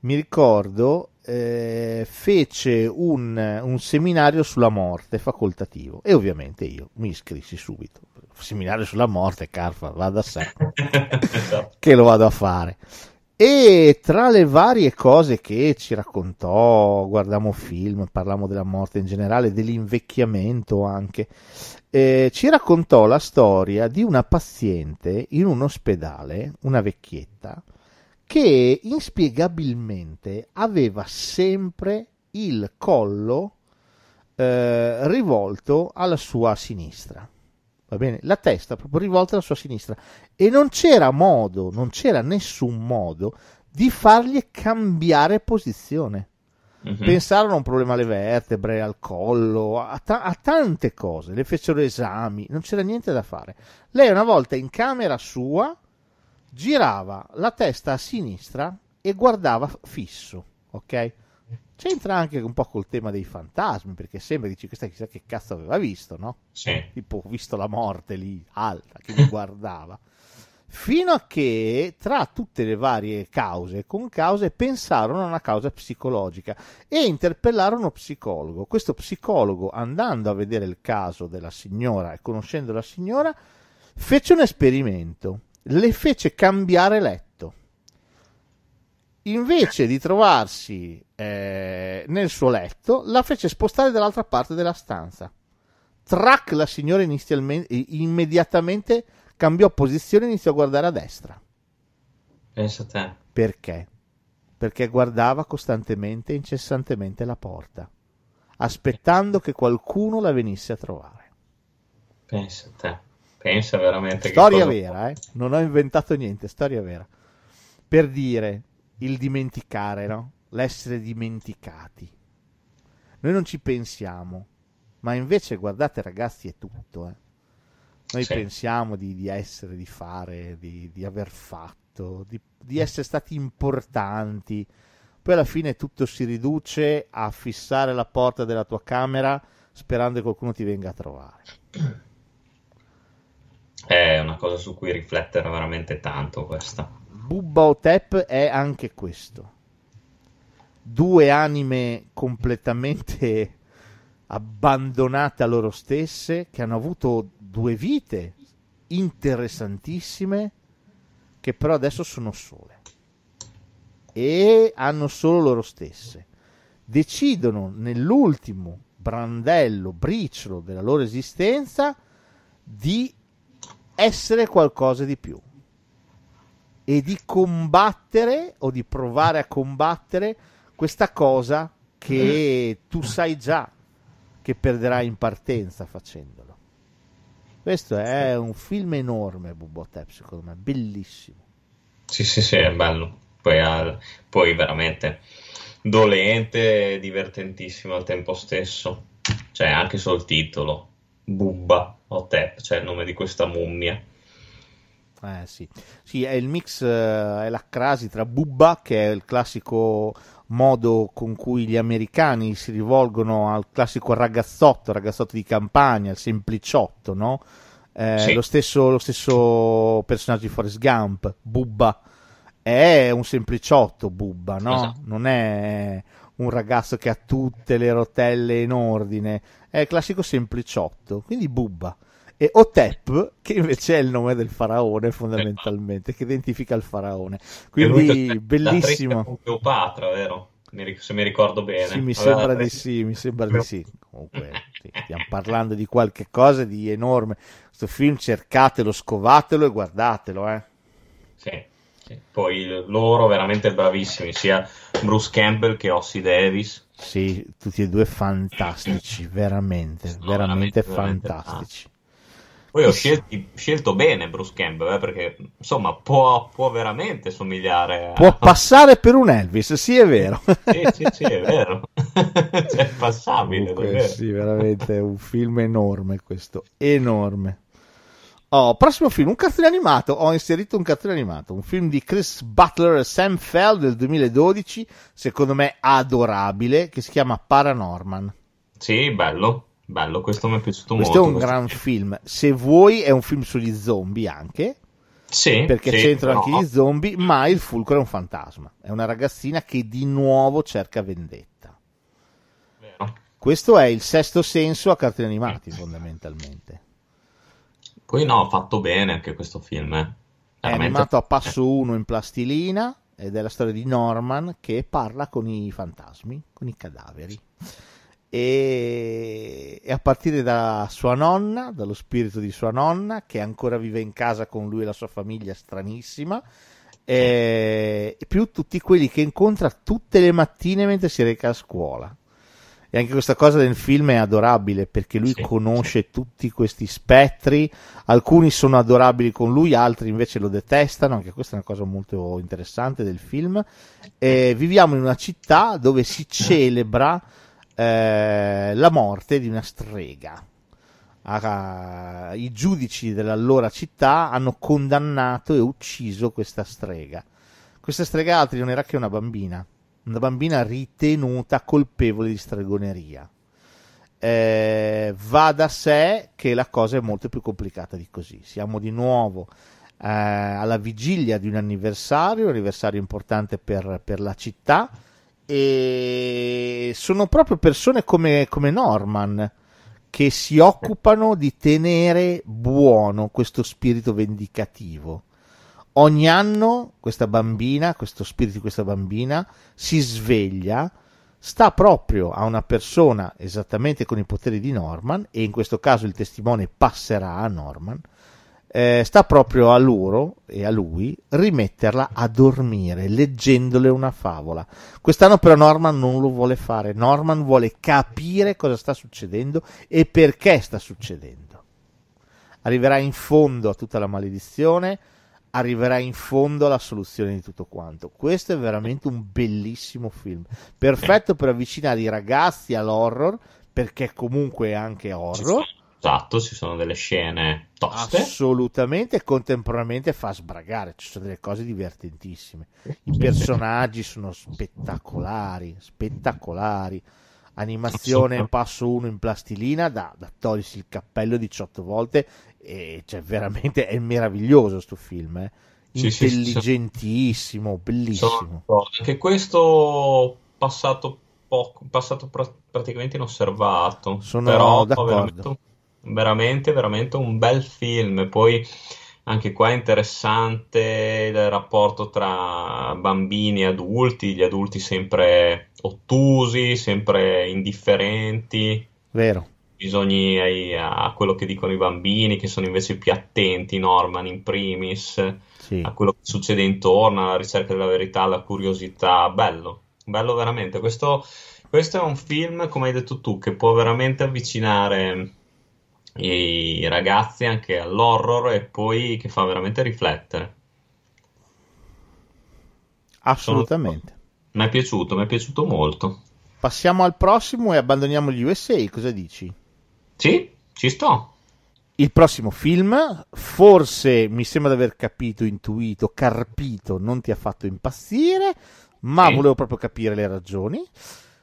mi ricordo, eh, fece un, un seminario sulla morte facoltativo e ovviamente io mi iscrissi subito. Seminario sulla morte, Carfa, va da sé che lo vado a fare. E tra le varie cose che ci raccontò, guardammo film, parlammo della morte in generale, dell'invecchiamento anche, eh, ci raccontò la storia di una paziente in un ospedale, una vecchietta, che inspiegabilmente aveva sempre il collo eh, rivolto alla sua sinistra. Va bene? La testa proprio rivolta alla sua sinistra. E non c'era modo, non c'era nessun modo di fargli cambiare posizione. Mhm. Pensarono a un problema alle vertebre, al collo, a, ta- a tante cose. Le fecero esami, non c'era niente da fare. Lei una volta in camera sua girava la testa a sinistra e guardava fisso, ok? C'entra anche un po' col tema dei fantasmi, perché sembra dici questa chissà che cazzo aveva visto, no? Sì. Tipo, ho visto la morte lì, alta, che mi guardava. Fino a che, tra tutte le varie cause, con cause, pensarono a una causa psicologica e interpellarono uno psicologo. Questo psicologo, andando a vedere il caso della signora e conoscendo la signora, fece un esperimento. Le fece cambiare letto. Invece di trovarsi eh, nel suo letto, la fece spostare dall'altra parte della stanza. Track, la signora inizialmente, immediatamente cambiò posizione e iniziò a guardare a destra. Pensa a te. Perché? Perché guardava costantemente e incessantemente la porta, aspettando che qualcuno la venisse a trovare. Pensa a te. Pensa veramente Storia vera, eh? Non ho inventato niente, storia vera. Per dire il dimenticare, no? L'essere dimenticati. Noi non ci pensiamo, ma invece guardate ragazzi è tutto, eh. Noi Sì. pensiamo di, di essere, di fare, di, di aver fatto, di, di essere stati importanti. Poi alla fine tutto si riduce a fissare la porta della tua camera sperando che qualcuno ti venga a trovare. È una cosa su cui riflettere veramente tanto questa. Bubba Otep è anche questo. Due anime completamente abbandonate a loro stesse, che hanno avuto due vite interessantissime, che però adesso sono sole. E hanno solo loro stesse. Decidono nell'ultimo brandello, briciolo della loro esistenza di essere qualcosa di più e di combattere o di provare a combattere questa cosa che tu sai già che perderai in partenza facendolo. Questo è un film enorme, Bubotep, secondo me, bellissimo. Sì, sì, sì, è bello. Poi, poi veramente dolente e divertentissimo al tempo stesso. Cioè, anche il titolo. Bubba Hotep, cioè il nome di questa mummia. Eh sì, sì è il mix, eh, è la crasi tra Bubba, che è il classico modo con cui gli americani si rivolgono al classico ragazzotto, ragazzotto di campagna, il sempliciotto, no? Eh, Sì. lo, stesso, lo stesso personaggio di Forrest Gump, Bubba, è un sempliciotto, Bubba, no? Esatto. Non è un ragazzo che ha tutte le rotelle in ordine, è il classico sempliciotto, quindi Bubba. E Otep, che invece è il nome del faraone fondamentalmente, che identifica il faraone. Quindi bellissimo. Cleopatra, vero? Se mi ricordo bene. Sì, mi Aveva sembra di sì, mi sembra di sì. Comunque, stiamo parlando di qualche cosa di enorme. Questo film cercatelo, scovatelo e guardatelo, eh. Sì, sì. Poi loro veramente bravissimi, sia Bruce Campbell che Ossie Davis. Sì, tutti e due fantastici, veramente, No, veramente veramente, veramente fantastici. Poi ho scelti- scelto bene Bruce Campbell, eh, perché insomma può, può veramente somigliare a... Può passare per un Elvis, sì, è vero. Sì, sì, sì, è vero. cioè, è passabile, Comunque, davvero. sì, veramente è un film enorme questo, enorme. Oh, prossimo film, un cartone animato. Ho inserito un cartone animato, un film di Chris Butler e Sam Fell del 2012, secondo me adorabile, che si chiama Paranorman. Sì, bello, bello, questo mi è piaciuto Questo è molto. un questo gran film. film. Se vuoi, è un film sugli zombie anche. Sì, perché sì, c'entrano però- anche gli zombie, ma il fulcro è un fantasma. È una ragazzina che di nuovo cerca vendetta. Vero. Questo è il sesto senso a cartoni animati, fondamentalmente. Poi no, fatto bene anche questo film. eh. È animato a passo 1 in plastilina ed è la storia di Norman che parla con i fantasmi, con i cadaveri. E, a partire da sua nonna, dallo spirito di sua nonna, che ancora vive in casa con lui e la sua famiglia stranissima, e, più tutti quelli che incontra tutte le mattine mentre si reca a scuola. E anche questa cosa del film è adorabile perché lui Sì, conosce tutti questi spettri, alcuni sono adorabili con lui, altri invece lo detestano, anche questa è una cosa molto interessante del film. E viviamo in una città dove si celebra eh, la morte di una strega. Ah, I giudici dell'allora città hanno condannato e ucciso questa strega. Questa strega altri non era che una bambina, una bambina ritenuta colpevole di stregoneria. Eh, va da sé che la cosa è molto più complicata di così. Siamo di nuovo eh, alla vigilia di un anniversario, un anniversario importante per, per la città e sono proprio persone come, come Norman che si occupano di tenere buono questo spirito vendicativo. Ogni anno questa bambina, questo spirito di questa bambina, si sveglia, sta proprio a una persona esattamente con i poteri di Norman, e in questo caso il testimone passerà a Norman, eh, sta proprio a loro e a lui rimetterla a dormire leggendole una favola. Quest'anno però Norman non lo vuole fare, Norman vuole capire cosa sta succedendo e perché sta succedendo. Arriverà in fondo a tutta la maledizione, arriverà in fondo alla soluzione di tutto quanto. Questo è veramente un bellissimo film, perfetto per avvicinare i ragazzi all'horror, perché comunque è anche horror. Esatto, ci sono delle scene toste. Assolutamente, e contemporaneamente fa sbragare, ci sono delle cose divertentissime. I personaggi sono spettacolari, spettacolari. Animazione passo 1 in plastilina da, da togliersi il cappello 18 volte e cioè veramente è meraviglioso sto film, eh. Intelligentissimo, bellissimo. Anche questo passato poco, passato pra- praticamente inosservato. Sono però d'accordo. Veramente, veramente, un bel film. Poi anche qua è interessante il rapporto tra bambini e adulti, gli adulti sempre ottusi, sempre indifferenti. Vero. Bisogni ai- a quello che dicono i bambini, che sono invece più attenti, Norman in primis Sì. a quello che succede intorno, alla ricerca della verità, alla curiosità. Bello, bello veramente. Questo, questo è un film, come hai detto tu, che può veramente avvicinare i ragazzi anche all'horror e poi che fa veramente riflettere. Assolutamente. Mi è piaciuto, mi è piaciuto molto. Passiamo al prossimo e abbandoniamo gli USA, cosa dici? Sì, ci sto. Il prossimo film, forse mi sembra di aver capito, intuito, carpito, non ti ha fatto impazzire, ma Sì. volevo proprio capire le ragioni.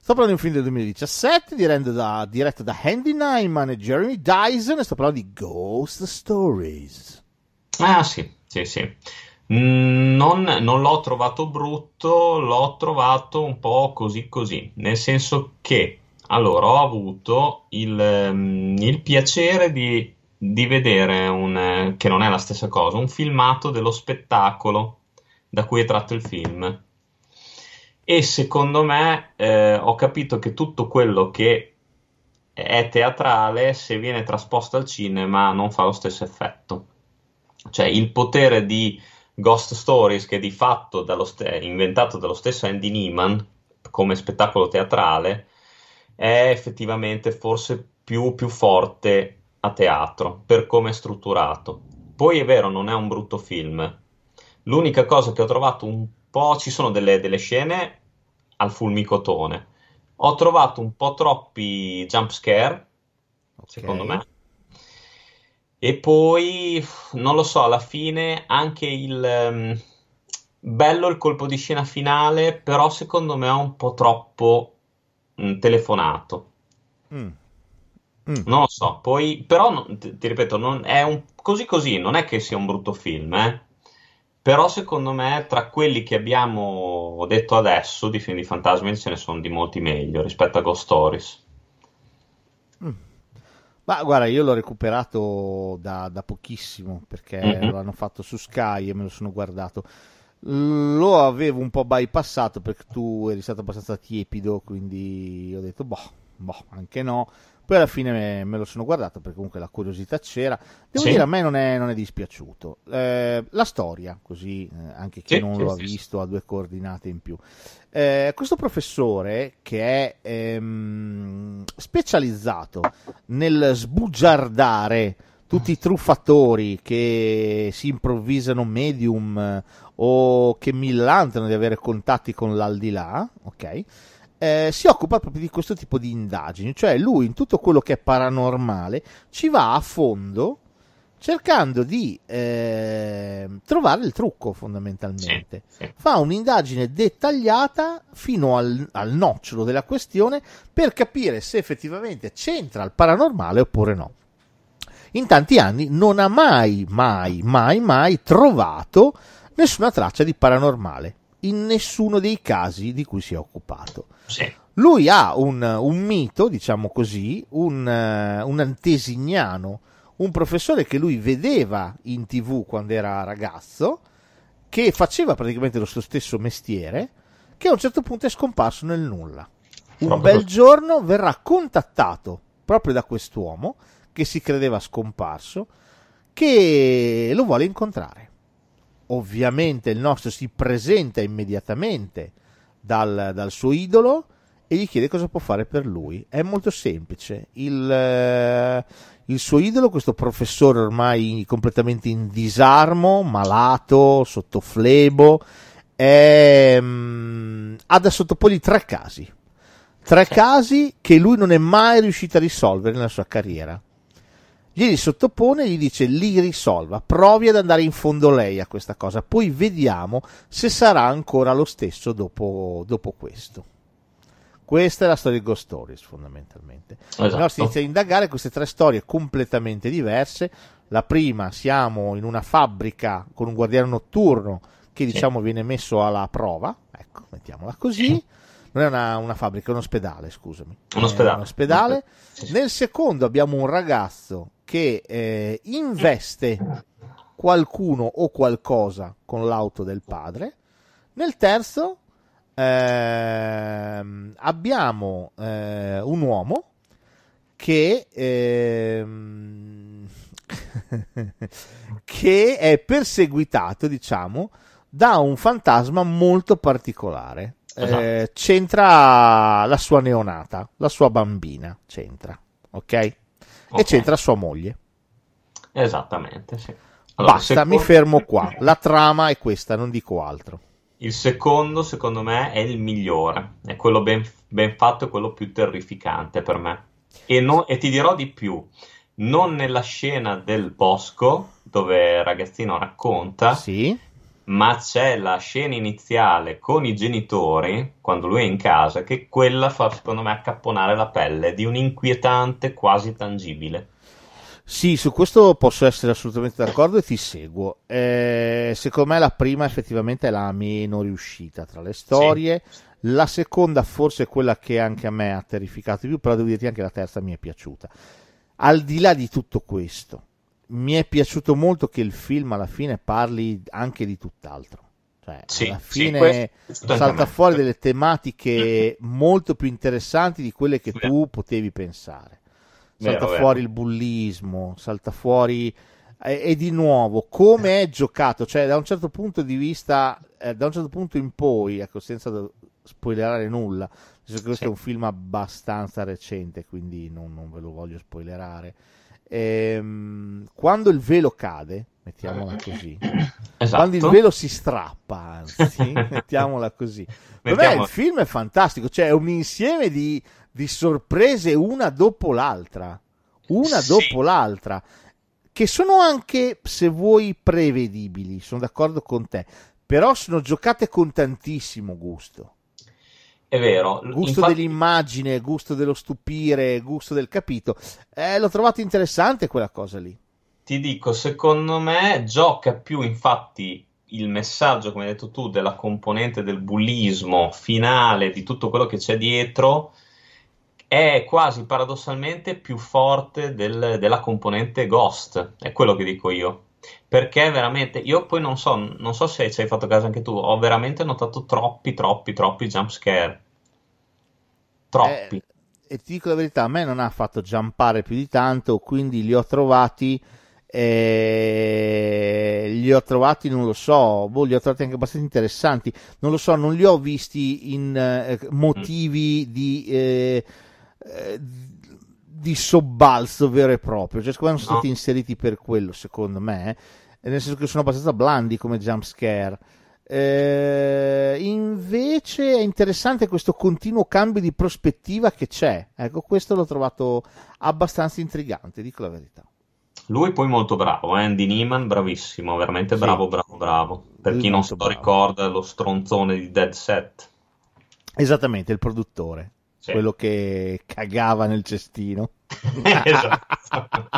Sto parlando di un film del 2017 diretto da, diretto da Andy Nyman e Jeremy Dyson e sto parlando di Ghost Stories. Ah, sì, sì, sì. Mm, Non, non l'ho trovato brutto, l'ho trovato un po' così così, nel senso che allora ho avuto il, ehm, il piacere di, di vedere un, eh, che non è la stessa cosa, un filmato dello spettacolo da cui è tratto il film. E secondo me eh, ho capito che tutto quello che è teatrale, se viene trasposto al cinema, non fa lo stesso effetto. Cioè, il potere di Ghost Stories, che di fatto dallo st- inventato dallo stesso Andy Neiman come spettacolo teatrale, è effettivamente forse più, più forte a teatro per come è strutturato. Poi è vero, non è un brutto film. L'unica cosa che ho trovato un po', ci sono delle, delle scene al fulmicotone. Ho trovato un po' troppi jump scare, secondo me. E poi, non lo so, alla fine anche il ehm, bello il colpo di scena finale, però secondo me è un po' troppo mm, telefonato. Mm. Mm. Non lo so, poi, però, ti ripeto, non, è un, così così, non è che sia un brutto film, eh. Però secondo me tra quelli che abbiamo detto adesso di film di fantasmi ce ne sono di molti meglio rispetto a Ghost Stories. Ma guarda, io l'ho recuperato da, da pochissimo perché Mhm. l'hanno fatto su Sky e me lo sono guardato. Lo avevo un po' bypassato perché tu eri stato abbastanza tiepido, quindi ho detto, boh, boh, anche no. Poi alla fine me, lo sono guardato perché comunque la curiosità c'era. Devo Sì. dire, a me non è, non è dispiaciuto. Eh, la storia, così eh, anche chi Sì, non sì, lo ha visto ha due coordinate in più. Eh, questo professore che è ehm, specializzato nel sbugiardare tutti i truffatori che si improvvisano medium eh, o che millantano di avere contatti con l'aldilà, ok? Eh, si occupa proprio di questo tipo di indagini, cioè lui in tutto quello che è paranormale ci va a fondo cercando di eh, trovare il trucco fondamentalmente Sì, sì. fa un'indagine dettagliata fino al, al nocciolo della questione per capire se effettivamente c'entra il paranormale oppure no. In tanti anni non ha mai, mai, mai, mai trovato nessuna traccia di paranormale in nessuno dei casi di cui si è occupato. Sì. Lui ha un, un mito, diciamo così, un, eh, un antesignano, un professore che lui vedeva in tv quando era ragazzo, che faceva praticamente lo suo stesso mestiere, che a un certo punto è scomparso nel nulla. Un Proprio bel giorno verrà contattato proprio da quest'uomo, che si credeva scomparso, che lo vuole incontrare. Ovviamente il nostro si presenta immediatamente dal, dal suo idolo e gli chiede cosa può fare per lui. È molto semplice. Il, eh, il suo idolo, questo professore ormai completamente in disarmo, malato, sotto flebo, è, mm, ha da sottoporgli tre casi. Tre casi che lui non è mai riuscito a risolvere nella sua carriera. Glieli sottopone e gli dice li risolva, provi ad andare in fondo lei a questa cosa, poi vediamo se sarà ancora lo stesso dopo, dopo questo. Questa è la storia di Ghost Stories fondamentalmente. Esatto. Allora si inizia a indagare queste tre storie completamente diverse. La prima siamo in una fabbrica con un guardiano notturno che Sì. diciamo viene messo alla prova, ecco, mettiamola così. Sì. Non è una, una fabbrica, è un ospedale, scusami. Un ospedale. un ospedale. Nel secondo abbiamo un ragazzo che eh, investe qualcuno o qualcosa con l'auto del padre. Nel terzo ehm, abbiamo eh, un uomo che, ehm, che è perseguitato, diciamo, da un fantasma molto particolare. Esatto. Eh, c'entra la sua neonata, la sua bambina, c'entra, ok? E Ok. c'entra sua moglie. Esattamente, sì. Allora, Basta, secondo- mi fermo qua. La trama è questa, non dico altro. Il secondo, secondo me, è il migliore. È quello ben, ben fatto e quello più terrificante per me. E, no- e ti dirò di più. Non nella scena del bosco, dove il ragazzino racconta, Sì, ma c'è la scena iniziale con i genitori, quando lui è in casa, che quella fa, secondo me, accapponare la pelle di un inquietante quasi tangibile. Sì, su questo posso essere assolutamente d'accordo e ti seguo. Eh, secondo me la prima effettivamente è la meno riuscita tra le storie. La seconda forse è quella che anche a me ha terrificato di più, però devo dirti anche la terza mi è piaciuta. Al di là di tutto questo, mi è piaciuto molto che il film alla fine parli anche di tutt'altro. Cioè, Sì, alla sì, fine a salta fuori delle tematiche molto più interessanti di quelle che Vero. tu potevi pensare. Salta Vero, vero. fuori il bullismo, salta fuori e, e di nuovo come è giocato, cioè da un certo punto di vista, eh, da un certo punto in poi, ecco, senza spoilerare nulla, questo Sì. è un film abbastanza recente, quindi non, non ve lo voglio spoilerare. Ehm, quando il velo cade, mettiamola così, Esatto. quando il velo si strappa, anzi, mettiamola così. Mettiamo- il film è fantastico, cioè è un insieme di, di sorprese una dopo l'altra, una Sì. dopo l'altra, che sono anche, se vuoi, prevedibili, sono d'accordo con te, però sono giocate con tantissimo gusto. È vero. Gusto Infatti- dell'immagine, gusto dello stupire, gusto del capito. Eh, l'ho trovato interessante quella cosa lì. Ti dico, secondo me gioca più infatti il messaggio, come hai detto tu, della componente del bullismo finale, di tutto quello che c'è dietro, è quasi paradossalmente più forte del- della componente Ghost, è quello che dico io. Perché veramente, io poi non so, non so se ci hai fatto caso anche tu, ho veramente notato troppi, troppi, troppi jump scare. Troppi. Eh, e ti dico la verità, a me non ha fatto jumpare più di tanto, quindi li ho trovati. eh, li ho trovati, non lo so, boh, li ho trovati anche abbastanza interessanti. Non lo so, non li ho visti in eh, motivi di, eh, eh, di sobbalzo vero e proprio. Cioè, secondo me sono No. stati inseriti per quello, secondo me. eh, Nel senso che sono abbastanza blandi come jump scare. Eh, invece è interessante questo continuo cambio di prospettiva che c'è. Ecco, questo l'ho trovato abbastanza intrigante, dico la verità. Lui poi molto bravo, eh, Andy Neiman, bravissimo, veramente Sì. bravo, bravo, bravo. Per Lui chi non se lo ricorda, lo stronzone di Dead Set. Esattamente, il produttore, Sì. quello che cagava nel cestino. Esatto.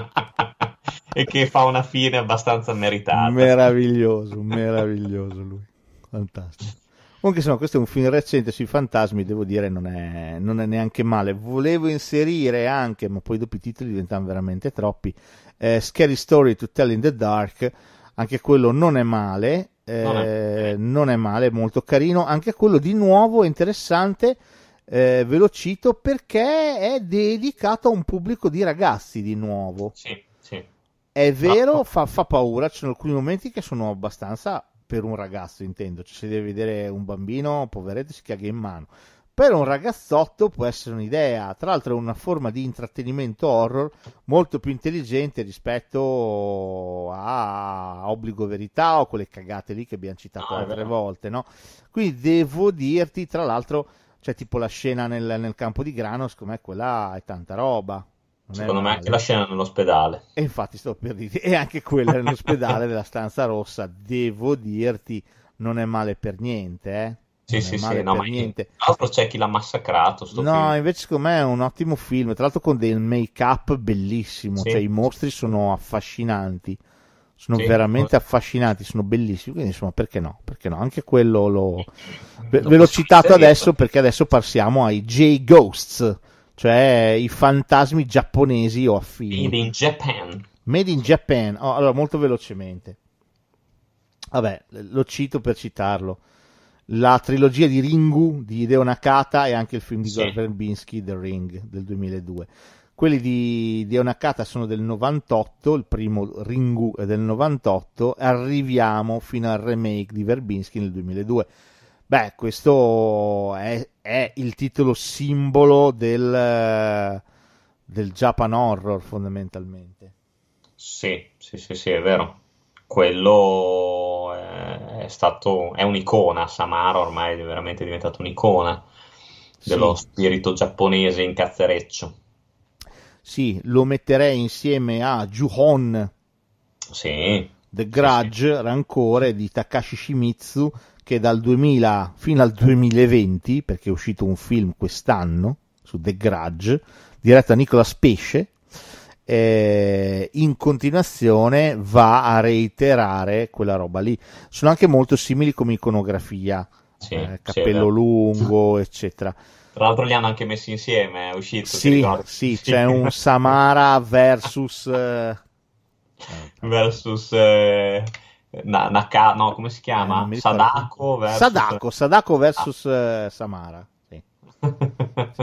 e che fa una fine abbastanza meritata. Meraviglioso, meraviglioso lui. Fantastico. Comunque, insomma, questo è un film recente sui fantasmi, devo dire, non è, non è neanche male. Volevo inserire anche, ma poi dopo i titoli diventano veramente troppi, eh, Scary Story to Tell in the Dark, anche quello non è male, eh, Non è- non è male, molto carino, anche quello di nuovo è interessante, eh, ve lo cito perché è dedicato a un pubblico di ragazzi di nuovo. Sì, sì. È vero, No. fa, fa paura, ci sono alcuni momenti che sono abbastanza per un ragazzo, intendo, cioè se deve vedere un bambino, poveretto, si caga in mano. Per un ragazzotto può essere un'idea, tra l'altro è una forma di intrattenimento horror molto più intelligente rispetto a Obbligo Verità o quelle cagate lì che abbiamo citato è altre volte, no? Quindi devo dirti, tra l'altro, c'è tipo la scena nel, nel campo di grano, secondo me quella è tanta roba. Secondo me anche la scena nell'ospedale. E infatti sto per dire, e anche quella nell'ospedale della stanza rossa, devo dirti, non è male per niente, eh? Sì, Non sì, sì, male no, per ma niente. tra l'altro c'è chi l'ha massacrato, No, film. invece secondo me è un ottimo film, tra l'altro con del make-up bellissimo, Sì. cioè i mostri sono affascinanti, sono Sì, veramente forse- affascinanti, sono bellissimi, quindi insomma perché no, perché no, anche quello lo... Ve, l'ho citato adesso perché adesso passiamo ai J-Ghosts, cioè i fantasmi giapponesi o affini. Made in Japan. Made in Japan. Oh, allora, molto velocemente. Vabbè, lo cito per citarlo. La trilogia di Ringu di Hideo Nakata e anche il film di Sì. Gore Verbinski, The Ring, del 2002. Quelli di Hideo Nakata sono del 98, il primo Ringu è del 98, arriviamo fino al remake di Verbinski nel 2002. Beh, questo è, è il titolo simbolo del, del Japan Horror fondamentalmente. Sì, sì, sì, sì, è vero. Quello è, stato, è un'icona, Samara ormai è veramente diventato un'icona dello Sì. spirito giapponese in cazzereccio. Sì, lo metterei insieme a Juhon, Sì, The Grudge, Rancore di Takashi Shimizu, che dal 2000 fino al 2020, perché è uscito un film quest'anno su The Grudge, diretto da Nicolas Pesce, eh, in continuazione va a reiterare quella roba lì. Sono anche molto simili come iconografia, sì, eh, sì, cappello lungo, eccetera. Tra l'altro li hanno anche messi insieme, è uscito, Sì, ricordi? sì, c'è un Samara versus... eh, versus eh, Na- Naka- no, come si Eh, chiama? ricordo. Sadako versus Sadako, Sadako versus eh, Samara. Sì.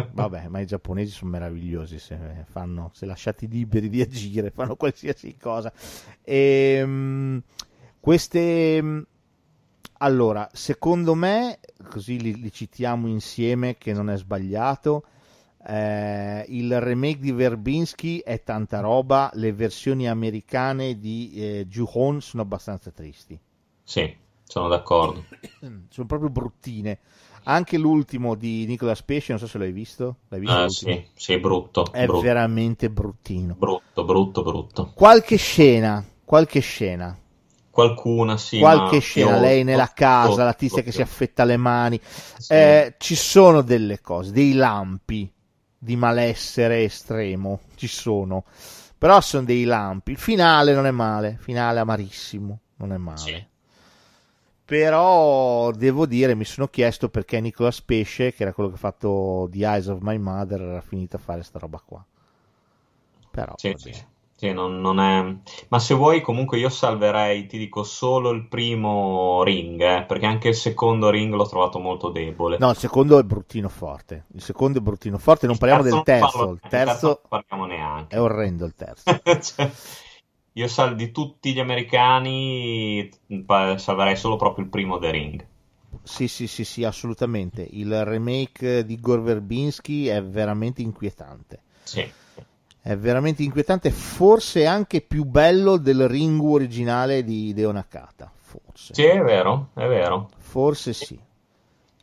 Vabbè, ma i giapponesi sono meravigliosi, se, fanno, se lasciati liberi di agire, fanno qualsiasi cosa. Ehm, queste... Allora, secondo me, così li, li citiamo insieme che non è sbagliato, eh, il remake di Verbinski è tanta roba, le versioni americane di eh, Ju-Hon sono abbastanza tristi. Sì, sono d'accordo. sono proprio bruttine. Anche l'ultimo di Nicolas Pesce, non so se l'hai visto. L'hai visto Eh, sì, sì, brutto, È brutto, veramente bruttino. brutto, brutto, brutto. Qualche scena, qualche scena, Qualcuna, sì, qualche scena, lei nella casa, la tizia che si affetta le mani. Eh, ci sono delle cose, dei lampi di malessere estremo, ci sono. Però sono dei lampi. Il finale non è male, finale amarissimo, non è male. Sì. Però devo dire, mi sono chiesto perché Nicolas Pesce, che era quello che ha fatto The Eyes of My Mother, era finito a fare sta roba qua. Però Sì. Sì, non, non è... Ma se vuoi, comunque io salverei, ti dico, solo il primo ring, eh, perché anche il secondo ring l'ho trovato molto debole. No, il secondo è bruttino forte. Il secondo è bruttino forte. Non Il parliamo del terzo parlo- Il terzo terzo non parliamo neanche. è orrendo. Il terzo. Cioè, io sal- di tutti gli americani salverei solo proprio il primo The Ring. Sì, sì, sì, sì, assolutamente. Il remake di Gore Verbinski è veramente inquietante. Sì. È veramente inquietante, forse anche più bello del Ringu originale di Deo Nakata. Forse. Sì, è vero, è vero. Forse sì.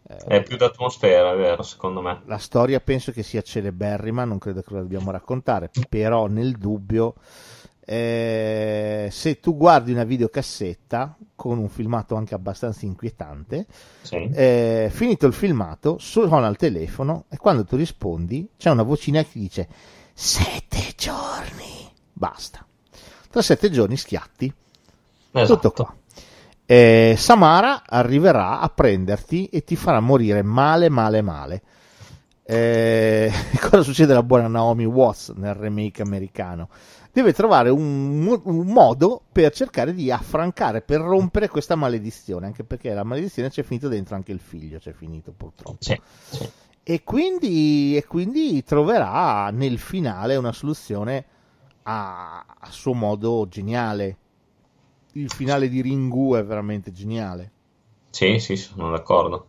È più d'atmosfera, è vero, secondo me. La storia penso che sia celeberrima, non credo che la dobbiamo raccontare, però nel dubbio, eh, se tu guardi una videocassetta con un filmato anche abbastanza inquietante, Sì. eh, finito il filmato, suona il telefono e quando tu rispondi c'è una vocina che dice sette giorni, basta. Tra sette giorni schiatti, Esatto. tutto qua. Eh, Samara arriverà a prenderti e ti farà morire male, male, male. Eh, cosa succede alla buona Naomi Watts nel remake americano? Deve trovare un, un modo per cercare di affrancare, per rompere questa maledizione, anche perché la maledizione c'è finito dentro anche il figlio, c'è finito purtroppo. Sì, sì. E quindi, e quindi troverà nel finale una soluzione a, a suo modo geniale. Il finale di Ringu è veramente geniale. Sì, sì, sono d'accordo.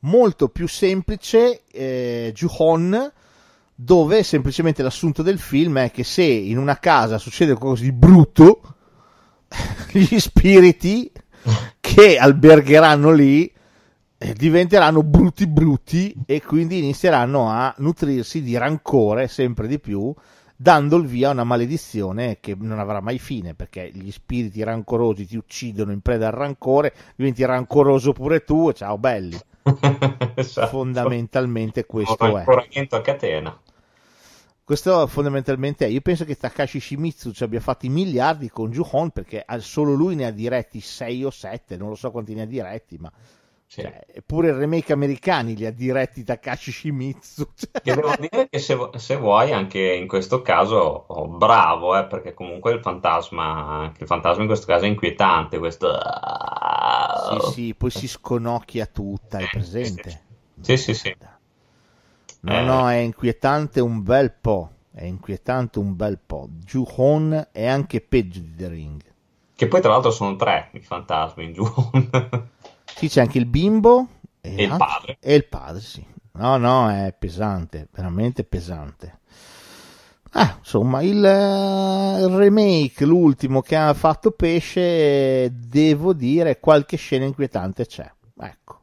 Molto più semplice eh, Ju-Hon, dove semplicemente l'assunto del film è che se in una casa succede qualcosa di brutto, gli spiriti che albergheranno lì diventeranno brutti brutti e quindi inizieranno a nutrirsi di rancore sempre di più dando il via a una maledizione che non avrà mai fine perché gli spiriti rancorosi ti uccidono in preda al rancore diventi rancoroso pure tu ciao belli Esatto. fondamentalmente questo è rancoramento a catena. questo fondamentalmente è io penso che Takashi Shimizu ci abbia fatti miliardi con Ju-Hon perché solo lui ne ha diretti 6 o 7 non lo so quanti ne ha diretti ma Sì. cioè, eppure il remake americani li ha diretti Takashi Shimizu. Che devo dire che se, se vuoi, anche in questo caso, oh, bravo, eh, perché comunque il fantasma, il fantasma in questo caso è inquietante. Questo... Sì, sì, poi si sconocchia tutta, è presente? Sì, sì, sì. No, Eh. no, è inquietante un bel po', è inquietante un bel po'. Ju-Hon è anche peggio di The Ring. Che poi tra l'altro sono tre i fantasmi in giù. Sì, c'è anche il bimbo E il l'altro- padre. E il padre, sì. No, no, è pesante, veramente pesante. Ah, insomma, il, eh, il remake, l'ultimo che ha fatto Pesce, devo dire, qualche scena inquietante c'è. Ecco.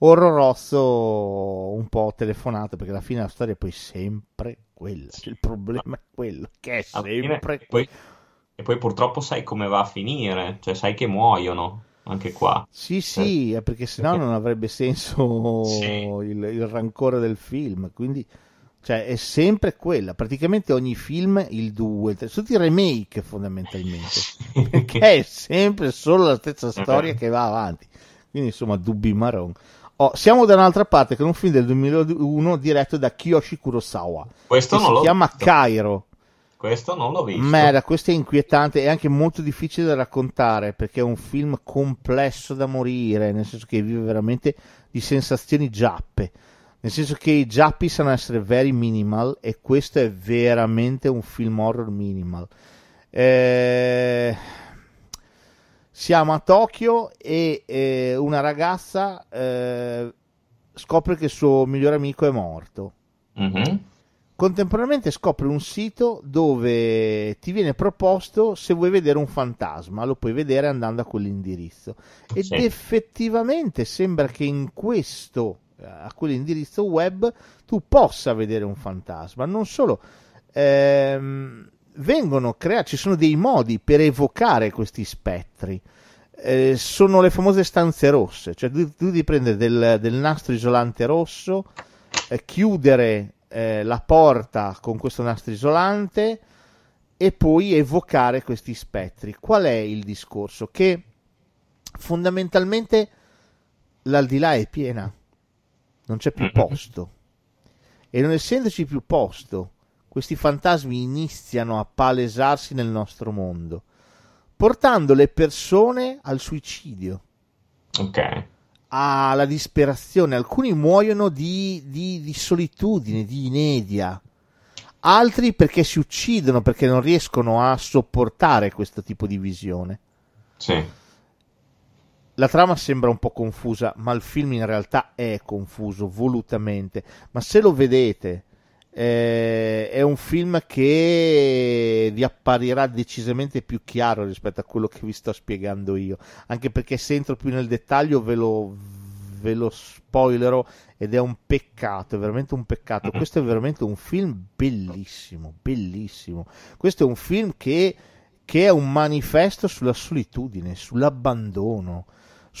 Orrorozzo un po' telefonato perché alla fine la storia è poi sempre quella. Cioè, il problema è quello, che è Alla fine- sempre e, poi, e poi purtroppo sai come va a finire, cioè sai che muoiono anche qua. Sì, sì, è perché sennò Perché- non avrebbe senso Sì. il, il rancore del film. Quindi, cioè, è sempre quella. Praticamente ogni film, il 2, tutti i remake fondamentalmente. Perché è sempre solo la stessa storia che va avanti. Quindi, insomma, dubbi marron. Oh, siamo da un'altra parte con un film del 2001 diretto da Kiyoshi Kurosawa. Questo non si l'ho chiama visto. Cairo. Questo non l'ho visto. Merda, questo è inquietante e anche molto difficile da raccontare perché è un film complesso da morire, nel senso che vive veramente di sensazioni giappe. Nel senso che i giappi sanno essere very minimal e questo è veramente un film horror minimal. Eh, Siamo a Tokyo e eh, una ragazza eh, scopre che il suo migliore amico è morto. Mhm. Contemporaneamente scopre un sito dove ti viene proposto se vuoi vedere un fantasma, lo puoi vedere andando a quell'indirizzo. Ed Sì. effettivamente sembra che in questo, eh, a quell'indirizzo web, tu possa vedere un fantasma. Non solo, ehm, vengono creati, ci sono dei modi per evocare questi spettri. Eh, sono le famose stanze rosse, cioè tu, tu devi prendere del, del nastro isolante rosso, eh, chiudere eh, la porta con questo nastro isolante e poi evocare questi spettri. Qual è il discorso? Che fondamentalmente l'aldilà è piena, non c'è più Mhm. posto. E non essendoci più posto, questi fantasmi iniziano a palesarsi nel nostro mondo, portando le persone al suicidio, Ok. Alla disperazione. Alcuni muoiono di, di- di solitudine, di inedia, altri perché si uccidono, perché non riescono a sopportare questo tipo di visione. Sì. La trama sembra un po' confusa, ma il film in realtà è confuso volutamente. Ma se lo vedete, eh, è un film che vi apparirà decisamente più chiaro rispetto a quello che vi sto spiegando io. Anche perché se entro più nel dettaglio ve lo, ve lo spoilerò ed è un peccato, è veramente un peccato. Questo è veramente un film bellissimo, bellissimo. Questo è un film che, che è un manifesto sulla solitudine, sull'abbandono,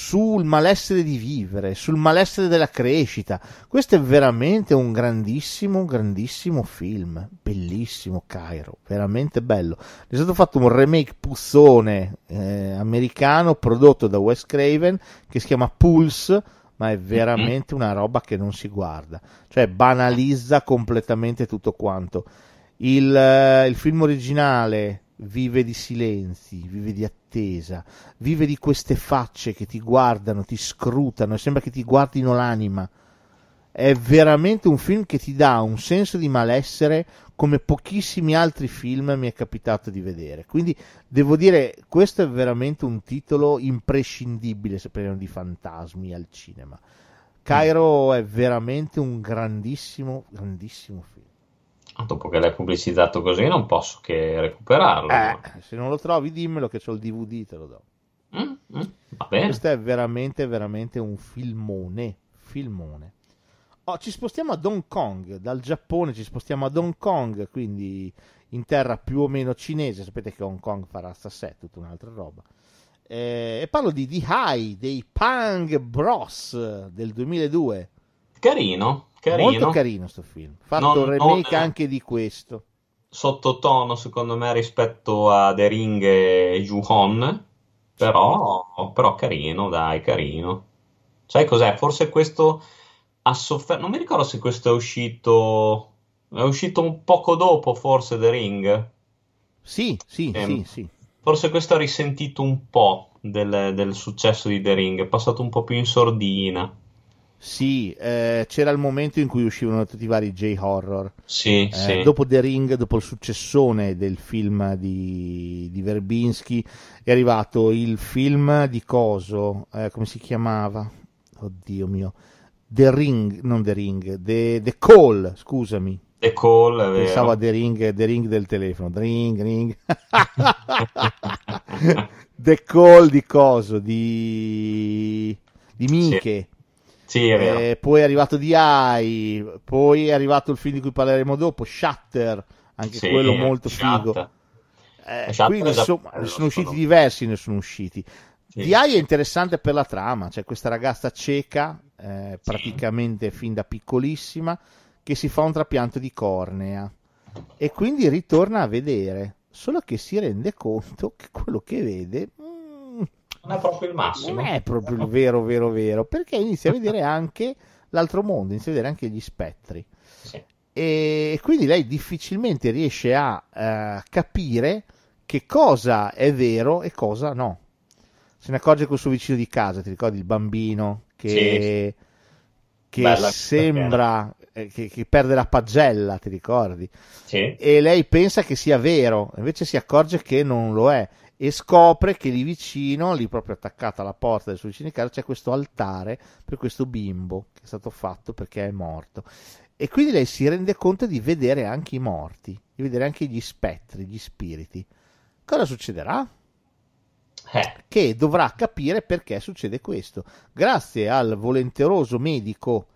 sul malessere di vivere, sul malessere della crescita. Questo è veramente un grandissimo, grandissimo film. Bellissimo, Cairo, veramente bello. È stato fatto un remake puzzone eh, americano prodotto da Wes Craven che si chiama Pulse, ma è veramente una roba che non si guarda. Cioè, banalizza completamente tutto quanto. Il, eh, il film originale vive di silenzi, vive di attesa, vive di queste facce che ti guardano, ti scrutano sembra che ti guardino l'anima. È veramente un film che ti dà un senso di malessere come pochissimi altri film mi è capitato di vedere. Quindi devo dire, questo è veramente un titolo imprescindibile se parliamo di fantasmi al cinema. Cairo è veramente un grandissimo, grandissimo film. Dopo che l'hai pubblicizzato così, non posso che recuperarlo. Eh, se non lo trovi, dimmelo che ho il DVD, te lo do. Mm, mm, va bene. Questo è veramente, veramente un filmone. Filmone. Oh, ci spostiamo ad Hong Kong, dal Giappone ci spostiamo ad Hong Kong, quindi in terra più o meno cinese. Sapete che Hong Kong farà sta sé, tutta un'altra roba. Eh, e parlo di The High dei Pang Bros del 2002. Carino, carino. Molto carino sto film. Fatto Non- remake non- anche di questo. Sottotono, secondo me, rispetto a The Ring e Ju-On. Però, però carino, dai, carino. Sai cos'è? Forse questo ha sofferto. Non mi ricordo se questo è uscito. È uscito un poco dopo, forse, The Ring. Sì, sì, Ehm, sì, sì. Forse questo ha risentito un po' del, del successo di The Ring. È passato un po' più in sordina. Sì, eh, c'era il momento in cui uscivano tutti i vari J-horror. Sì, Eh, sì. Dopo The Ring, dopo il successone del film di, di Verbinski, è arrivato il film di Coso, eh, come si chiamava? Oddio mio. The Ring, non The Ring, The, The Call, scusami. The Call, è. Pensavo a The Ring, The Ring del telefono. The Ring, Ring. The Call di Coso, di, di Miche. Sì, è vero. Eh, poi è arrivato DI, poi è arrivato il film di cui parleremo dopo, Shutter, anche Sì, quello molto Shutter. figo. Eh, Shutter quindi insomma, ne sono usciti secondo me. diversi, ne sono usciti. Sì. DI è interessante per la trama, c'è questa ragazza cieca, eh, praticamente fin da piccolissima, che si fa un trapianto di cornea e quindi ritorna a vedere, solo che si rende conto che quello che vede Non è proprio il massimo. non è proprio il vero, vero, vero, perché inizia a vedere anche l'altro mondo, inizia a vedere anche gli spettri. Sì. E quindi lei difficilmente riesce a eh, capire che cosa è vero e cosa no. Se ne accorge col suo vicino di casa, ti ricordi il bambino che, che Bella, sembra eh, che, che perde la pagella, ti ricordi? Sì. e lei pensa che sia vero, invece si accorge che non lo è e scopre che lì vicino, lì proprio attaccata alla porta del suo vicino di casa, c'è questo altare per questo bimbo che è stato fatto perché è morto. E quindi lei si rende conto di vedere anche i morti, di vedere anche gli spettri, gli spiriti. Cosa succederà? Eh, che dovrà capire perché succede questo. Grazie al volenteroso medico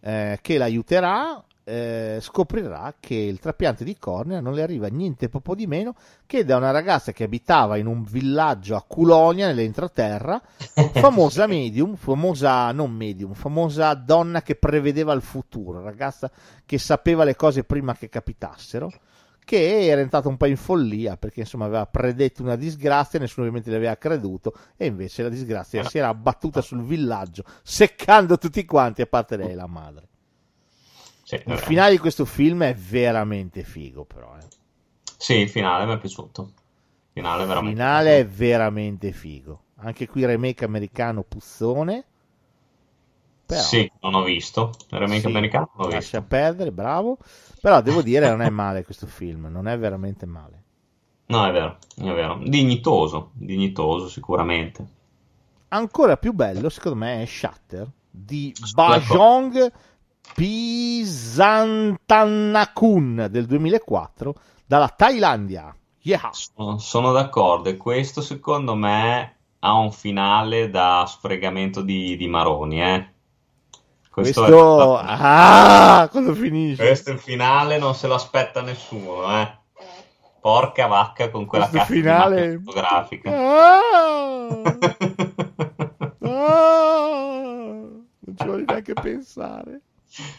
eh, che l'aiuterà, eh, scoprirà che il trapiante di cornea non le arriva niente poco di meno che da una ragazza che abitava in un villaggio a Culonia nell'entroterra, famosa medium, famosa non medium, famosa donna che prevedeva il futuro, ragazza che sapeva le cose prima che capitassero, che era entrato un po' in follia perché insomma aveva predetto una disgrazia, nessuno ovviamente le aveva creduto e invece la disgrazia si era abbattuta sul villaggio seccando tutti quanti a parte lei e la madre. Sì, Il finale di questo film è veramente figo però. Eh. Sì, il finale mi è piaciuto. Il finale Il veramente. finale è veramente figo. Anche qui remake americano puzzone. Però, Sì, non ho visto. Il remake Sì, americano non l'ho lascia visto. perdere, bravo. Però devo dire non è male questo film, non è veramente male. No, è vero, è vero. Dignitoso, dignitoso sicuramente. Ancora più bello, secondo me, è Shatter di Bajong Pisantannakun del 2004 dalla Thailandia. Yeah. Sono, sono d'accordo e questo secondo me ha un finale da sfregamento di, di maroni, eh. Questo, Questo, è, ah, quando finisce? questo è il finale, non se lo aspetta nessuno, eh. Porca vacca con quella Questo cazzo finale- fotografica. Ah! Ah! non ci voglio neanche pensare.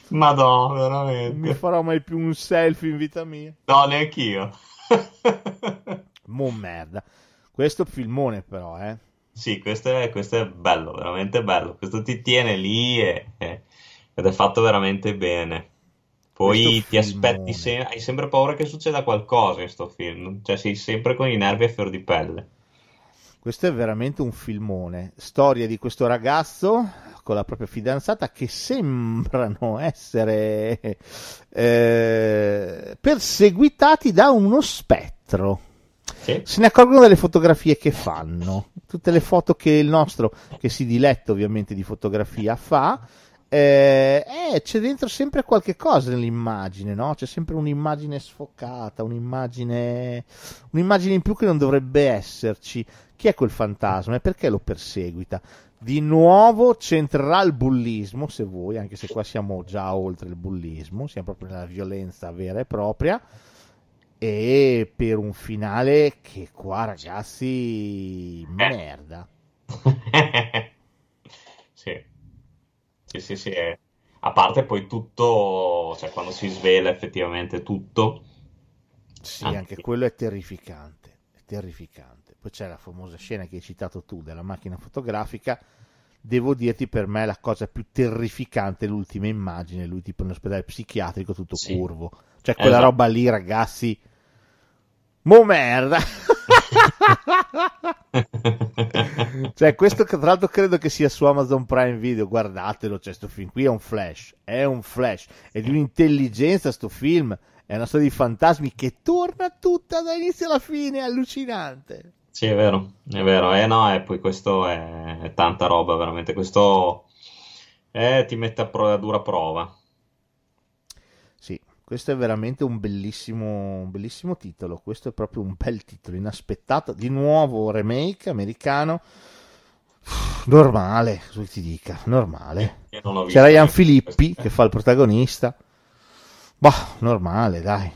Madonna, Non mi veramente. farò mai più un selfie in vita mia. No, neanch'io. Mo merda. Questo filmone però, eh. Sì, questo è, questo è bello, veramente bello. Questo ti tiene lì e- e- ed è fatto veramente bene. Poi Questo ti aspetti, filmone. se- hai sempre paura che succeda qualcosa in sto film, cioè sei sempre con i nervi a fior di pelle. Questo è veramente un filmone. Storia di questo ragazzo con la propria fidanzata che sembrano essere eh, perseguitati da uno spettro. Sì, Se ne accorgono dalle fotografie che fanno. Tutte le foto che il nostro, che si diletta ovviamente di fotografia, fa. eh, eh, c'è dentro sempre qualche cosa nell'immagine, no? C'è sempre un'immagine sfocata, un'immagine, un'immagine in più che non dovrebbe esserci. Chi è quel fantasma e perché lo perseguita? Di nuovo centrerà il bullismo, se vuoi, anche se qua siamo già oltre il bullismo, siamo proprio nella violenza vera e propria. E per un finale che qua, ragazzi, merda. sì, sì, sì, sì. è- A parte poi tutto, cioè quando si svela effettivamente tutto, Sì, Anche- anche quello è terrificante. È terrificante. Poi c'è la famosa scena che hai citato tu della macchina fotografica. Devo dirti, per me la cosa più terrificante è l'ultima immagine, lui tipo in ospedale psichiatrico tutto Sì. curvo. Cioè quella Esatto. roba lì, ragazzi. Mo merda. Cioè, questo tra l'altro credo che sia su Amazon Prime Video. Guardatelo, cioè, sto film qui è un flash. È un flash. È di un'intelligenza sto film. È una storia di fantasmi che torna tutta dall'inizio alla fine. È allucinante. Sì, è vero, è vero, eh no, e poi questo è, è tanta roba, veramente, questo eh, ti mette a, pro- a dura prova. Sì, questo è veramente un bellissimo, un bellissimo titolo. Questo è proprio un bel titolo, inaspettato. Di nuovo remake americano. Normale, cosa ti dica, normale. C'era Ian neanche Filippi che fa il protagonista. Bah, normale, dai.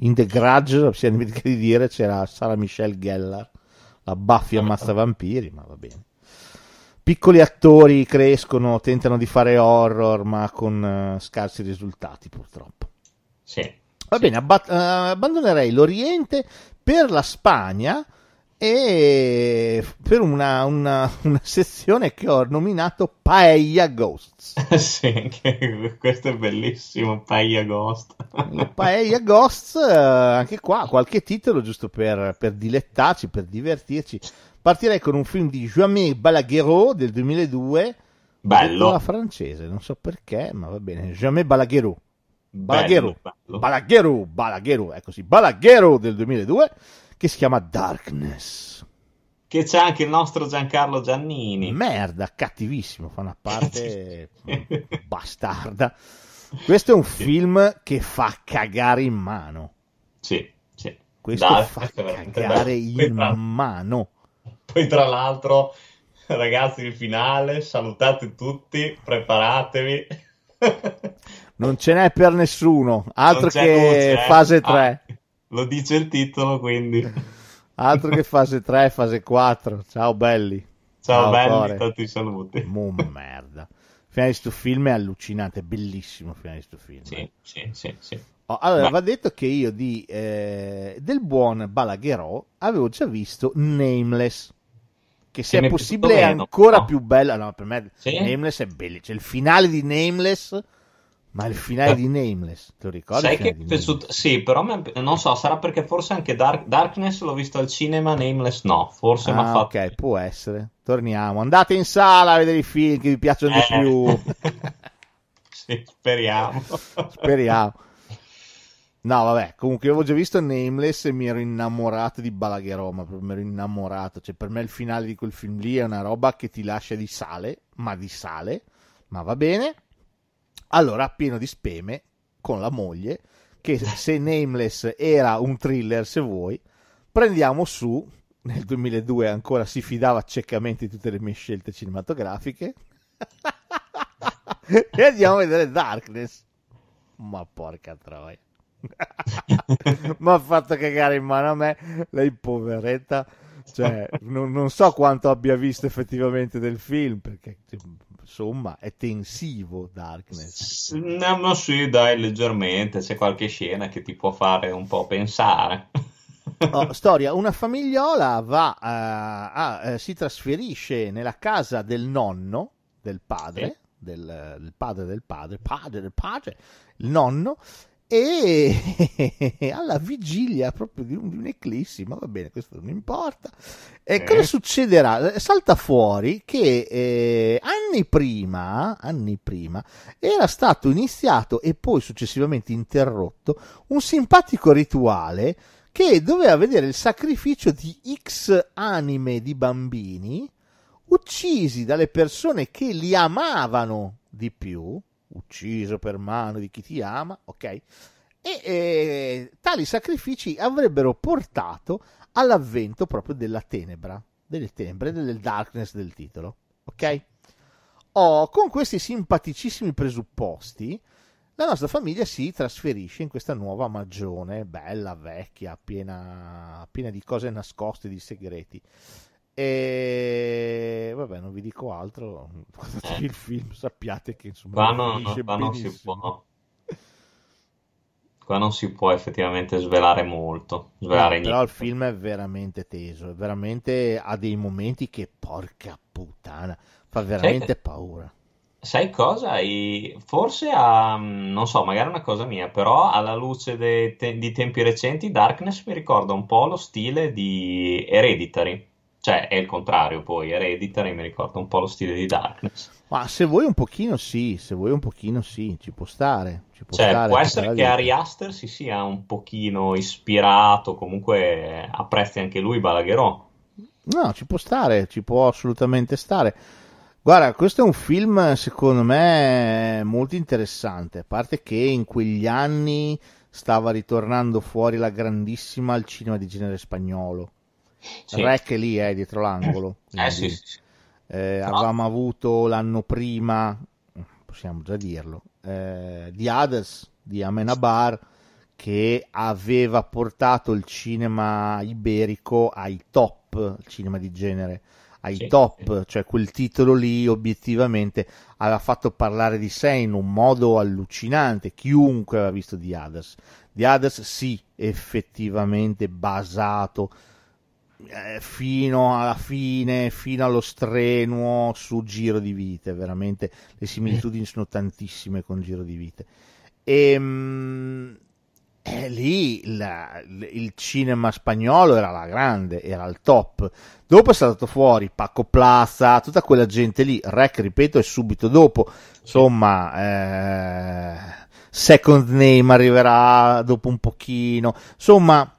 In The Grudge, si è dimenticato di dire, c'era Sarah Michelle Gellar, la Buffy ammazza vampiri, ma va bene. Piccoli attori crescono, tentano di fare horror, ma con eh, scarsi risultati, purtroppo. Sì, Va sì. bene, abba- eh, abbandonerei l'Oriente per la Spagna e per una, una- una sezione che ho nominato Paella Ghosts. Sì, anche questo è bellissimo, Paia Ghost. Paella Ghosts, eh, anche qua qualche titolo giusto per, per dilettarci, per divertirci. Partirei con un film di Jamais Balaguerò del 2002, detto Bello, alla francese, non so perché, ma va bene. Jamais bello, bello. Balaguerò, Balaguerò, è così, Balaguerò del 2002, che si chiama Darkness. Che c'è anche il nostro Giancarlo Giannini. Merda, cattivissimo, fa una parte bastarda. Questo è un film che fa cagare in mano. Sì, sì. Questo Dai, fa cagare bello. Poi in tra- mano. Poi tra l'altro, ragazzi, il finale, salutate tutti, preparatevi. Non ce n'è per nessuno, altro che luce, eh. fase Ah, 3. Lo dice il titolo, quindi. Altro che fase 3, fase 4. Ciao belli. Ciao, belli, cuore. tanti saluti. Mo merda. Finale di sto film è allucinante, è bellissimo finale di sto film. Sì, sì, sì, sì. Oh, allora, Beh. va detto che io di, eh, del buon Balagherò avevo già visto Nameless. Che se Che è possibile è ancora no? più bella. No, per me Sì? Nameless è bellissimo. C'è il finale di Nameless, ma il finale Eh. di Nameless, te lo ricordi? Sai che è piaciuto? Sì, però è- non so, sarà perché forse anche Dark- Darkness l'ho visto al cinema, Nameless no, forse mi ha Ah, fatto... ok, può essere. Torniamo. Andate in sala a vedere i film che vi piacciono di Eh. più. sì, speriamo. Speriamo. No, vabbè, comunque io avevo già visto Nameless e mi ero innamorato di Balagherò, ma proprio mi ero innamorato. Cioè, per me il finale di quel film lì è una roba che ti lascia di sale, ma di sale, ma va bene. Allora, pieno di speme, con la moglie, che se Nameless era un thriller, se vuoi, prendiamo su, nel 2002 ancora si fidava ciecamente di tutte le mie scelte cinematografiche, e andiamo a vedere Darkness. Ma porca troia. Mi ha fatto cagare in mano a me, lei poveretta. Cioè, non, non so quanto abbia visto effettivamente del film, perché insomma è tensivo Darkness. No, ma sì, dai, leggermente, c'è qualche scena che ti può fare un po' pensare. Oh, storia, una famigliola va a, a- eh, si trasferisce nella casa del nonno, del padre, Sì. del, del padre del padre, padre del padre, il nonno, e alla vigilia proprio di, un, di un'eclissi, ma va bene, questo non importa. E Sì. cosa succederà? Salta fuori che eh, anni prima, anni prima era stato iniziato e poi successivamente interrotto un simpatico rituale che doveva vedere il sacrificio di X anime di bambini uccisi dalle persone che li amavano di più, ucciso per mano di chi ti ama, ok? E eh, tali sacrifici avrebbero portato all'avvento proprio della tenebra, delle tenebre, del darkness del titolo, ok? Oh, con questi simpaticissimi presupposti, la nostra famiglia si trasferisce in questa nuova magione, bella, vecchia, piena, piena di cose nascoste, di segreti. E vabbè, non vi dico altro. Guardatevi Eh. il film, sappiate che insomma Qua, non, qua non si può. Qua non si può effettivamente svelare molto, svelare No, però il film è veramente teso, è veramente ha dei momenti che porca puttana, fa veramente che- paura. Sai cosa? I- Forse ha, mm, non so, magari è una cosa mia, però alla luce dei te- di tempi recenti, Darkness mi ricorda un po' lo stile di Hereditary. Cioè, è il contrario poi, Hereditary mi ricorda un po' lo stile di Darkness. Ma se vuoi un pochino sì, se vuoi un pochino sì, ci può stare, ci può Cioè, stare può essere che. Ari Aster si sia un pochino ispirato, comunque apprezzi anche lui Balagherò. No, ci può stare, ci può assolutamente stare. Guarda, questo è un film secondo me molto interessante, a parte che in quegli anni stava ritornando fuori la grandissima al cinema di genere spagnolo. Sì. Rec è lì, eh, dietro l'angolo. Eh sì, Quindi, sì, sì. eh, Però- avevamo avuto l'anno prima, possiamo già dirlo, eh, di Hades, di Amenabar, che aveva portato il cinema iberico ai top, il cinema di genere, ai Sì, top, cioè quel titolo lì obiettivamente aveva fatto parlare di sé in un modo allucinante, chiunque aveva visto di Hades. Di Hades sì, effettivamente basato eh, fino alla fine, fino allo strenuo su Giro di Vite, veramente le similitudini sono tantissime con Giro di Vite. E mm, eh, lì la- il, cinema spagnolo era la grande, era il top. Dopo è saltato fuori Paco Plaza, tutta quella gente lì. Rec, ripeto, è subito dopo. Insomma, eh, Second Name arriverà dopo un pochino. Insomma,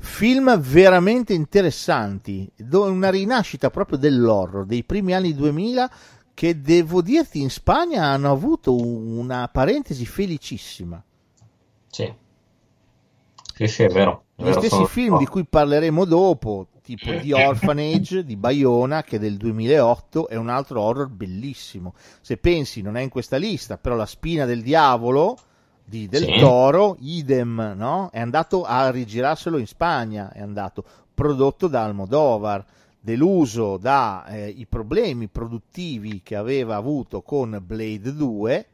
film veramente interessanti. Una rinascita proprio dell'horror dei primi anni 2000 che devo dirti in Spagna hanno avuto una parentesi felicissima. Sì. Sì, sì, è vero. è Gli vero, stessi film di d'accordo. cui parleremo dopo, tipo The Orphanage di Bayona, che è del 2008, è un altro horror bellissimo. Se pensi, non è in questa lista, però La spina del diavolo di Del Sì. Toro, idem, no? È andato a rigirarselo in Spagna, è andato prodotto da Almodovar, deluso dai problemi produttivi che aveva avuto con Blade 2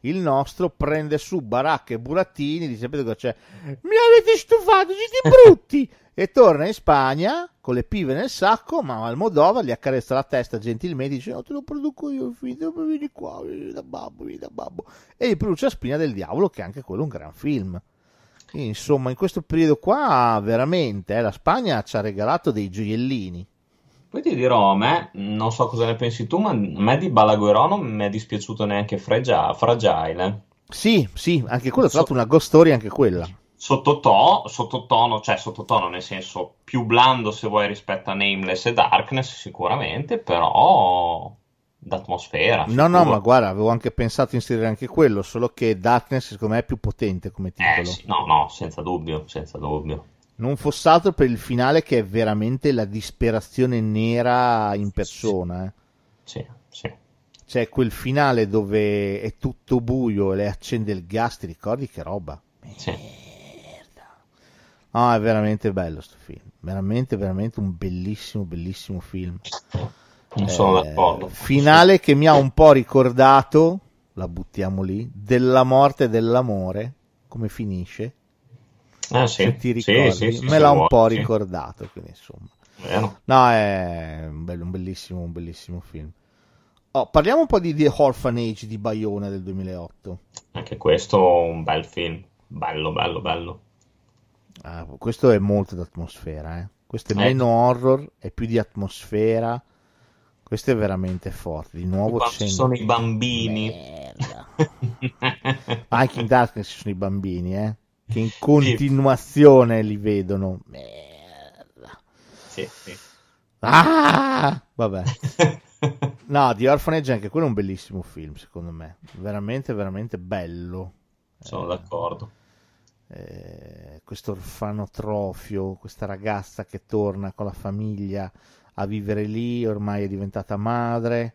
il nostro prende su Baracca e Burattini, dice sapete cosa c'è? Mi avete stufato, siete brutti! e torna in Spagna con le pive nel sacco, ma Almodovar gli accarezza la testa gentilmente dice, no, te lo produco io, figlio, vieni qua, vieni da babbo, vieni da babbo. E gli produce Spina del Diavolo, che è anche quello un gran film. Quindi, insomma, in questo periodo qua, veramente, eh, la Spagna ci ha regalato dei gioiellini. Poi ti dirò, a me, non so cosa ne pensi tu, ma a me di Balaguerò non mi è dispiaciuto neanche Fregia, Fragile. Sì, sì, anche quello, tra l'altro una ghost story anche quella. Sottotono, sottotono, cioè sottotono nel senso più blando se vuoi rispetto a Nameless e Darkness sicuramente, però d'atmosfera. No, sicuro. no, ma guarda, avevo anche pensato di inserire anche quello, solo che Darkness secondo me è più potente come titolo. Eh, sì, no, no, senza dubbio, senza dubbio non fosse altro per il finale che è veramente la disperazione nera in persona. Eh. Sì, sì. C'è quel finale dove è tutto buio e le accende il gas, ti ricordi che roba? Sì. Merda. No, è veramente bello questo film. Veramente, veramente un bellissimo, bellissimo film. Non sono eh, d'accordo. Finale che mi ha un po' ricordato, la buttiamo lì, della morte e dell'amore, come finisce Ah, sì. Se ti ricordi, sì, sì, me l'ha un po' ricordato. Quindi, insomma, Vero. no, è un, bello, un, bellissimo, un bellissimo film. Oh, parliamo un po' di The Orphanage di Bayona del 2008. Anche questo un bel film, bello, bello, bello. Ah, questo è molto d'atmosfera, eh. Questo è eh. meno horror, è più di atmosfera. Questo è veramente forte. Di nuovo ci sono i bambini. Anche in Darkness ci sono i bambini, eh che in continuazione sì. li vedono. Merda. Sì, sì. Ah! Vabbè. no, The Orphanage anche quello è un bellissimo film, secondo me. Veramente, veramente bello. Sono eh, d'accordo. Eh, questo orfanotrofio, questa ragazza che torna con la famiglia a vivere lì, ormai è diventata madre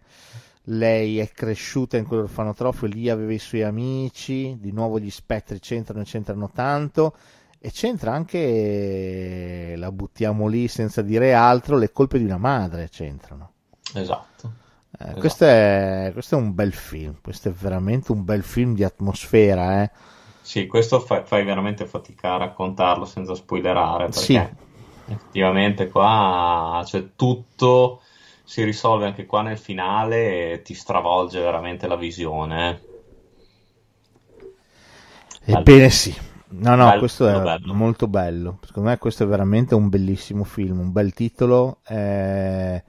lei è cresciuta in quell'orfanotrofio, lì aveva i suoi amici, di nuovo gli spettri c'entrano e c'entrano tanto e c'entra anche, la buttiamo lì senza dire altro, le colpe di una madre c'entrano. Esatto. Eh, esatto. Questo, è, questo, è, un bel film, questo è veramente un bel film di atmosfera. Eh. Sì, questo fai, fai veramente fatica a raccontarlo senza spoilerare, perché sì. effettivamente qua c'è tutto si risolve anche qua nel finale e ti stravolge veramente la visione. Eh. Ebbene sì. No, no, bello, questo è bello. molto bello. Secondo me questo è veramente un bellissimo film, un bel titolo. Eh,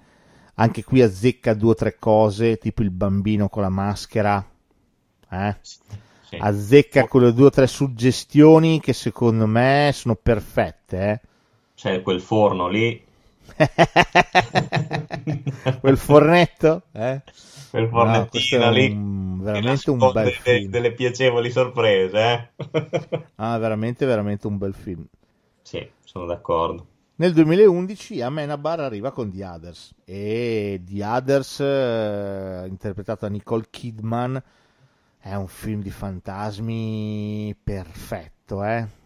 anche qui azzecca due o tre cose, tipo il bambino con la maschera. Eh? Sì, sì. Azzecca quelle due o tre suggestioni che secondo me sono perfette. Eh? C'è quel forno lì Quel fornetto? Eh? Quel fornettino no, lì. Un, veramente un bel delle, film. Delle piacevoli sorprese. Eh? ah, veramente, veramente un bel film. Sì, sono d'accordo. Nel 2011 Amenabar arriva con The Others e The Others, eh, interpretato da Nicole Kidman, è un film di fantasmi perfetto, eh?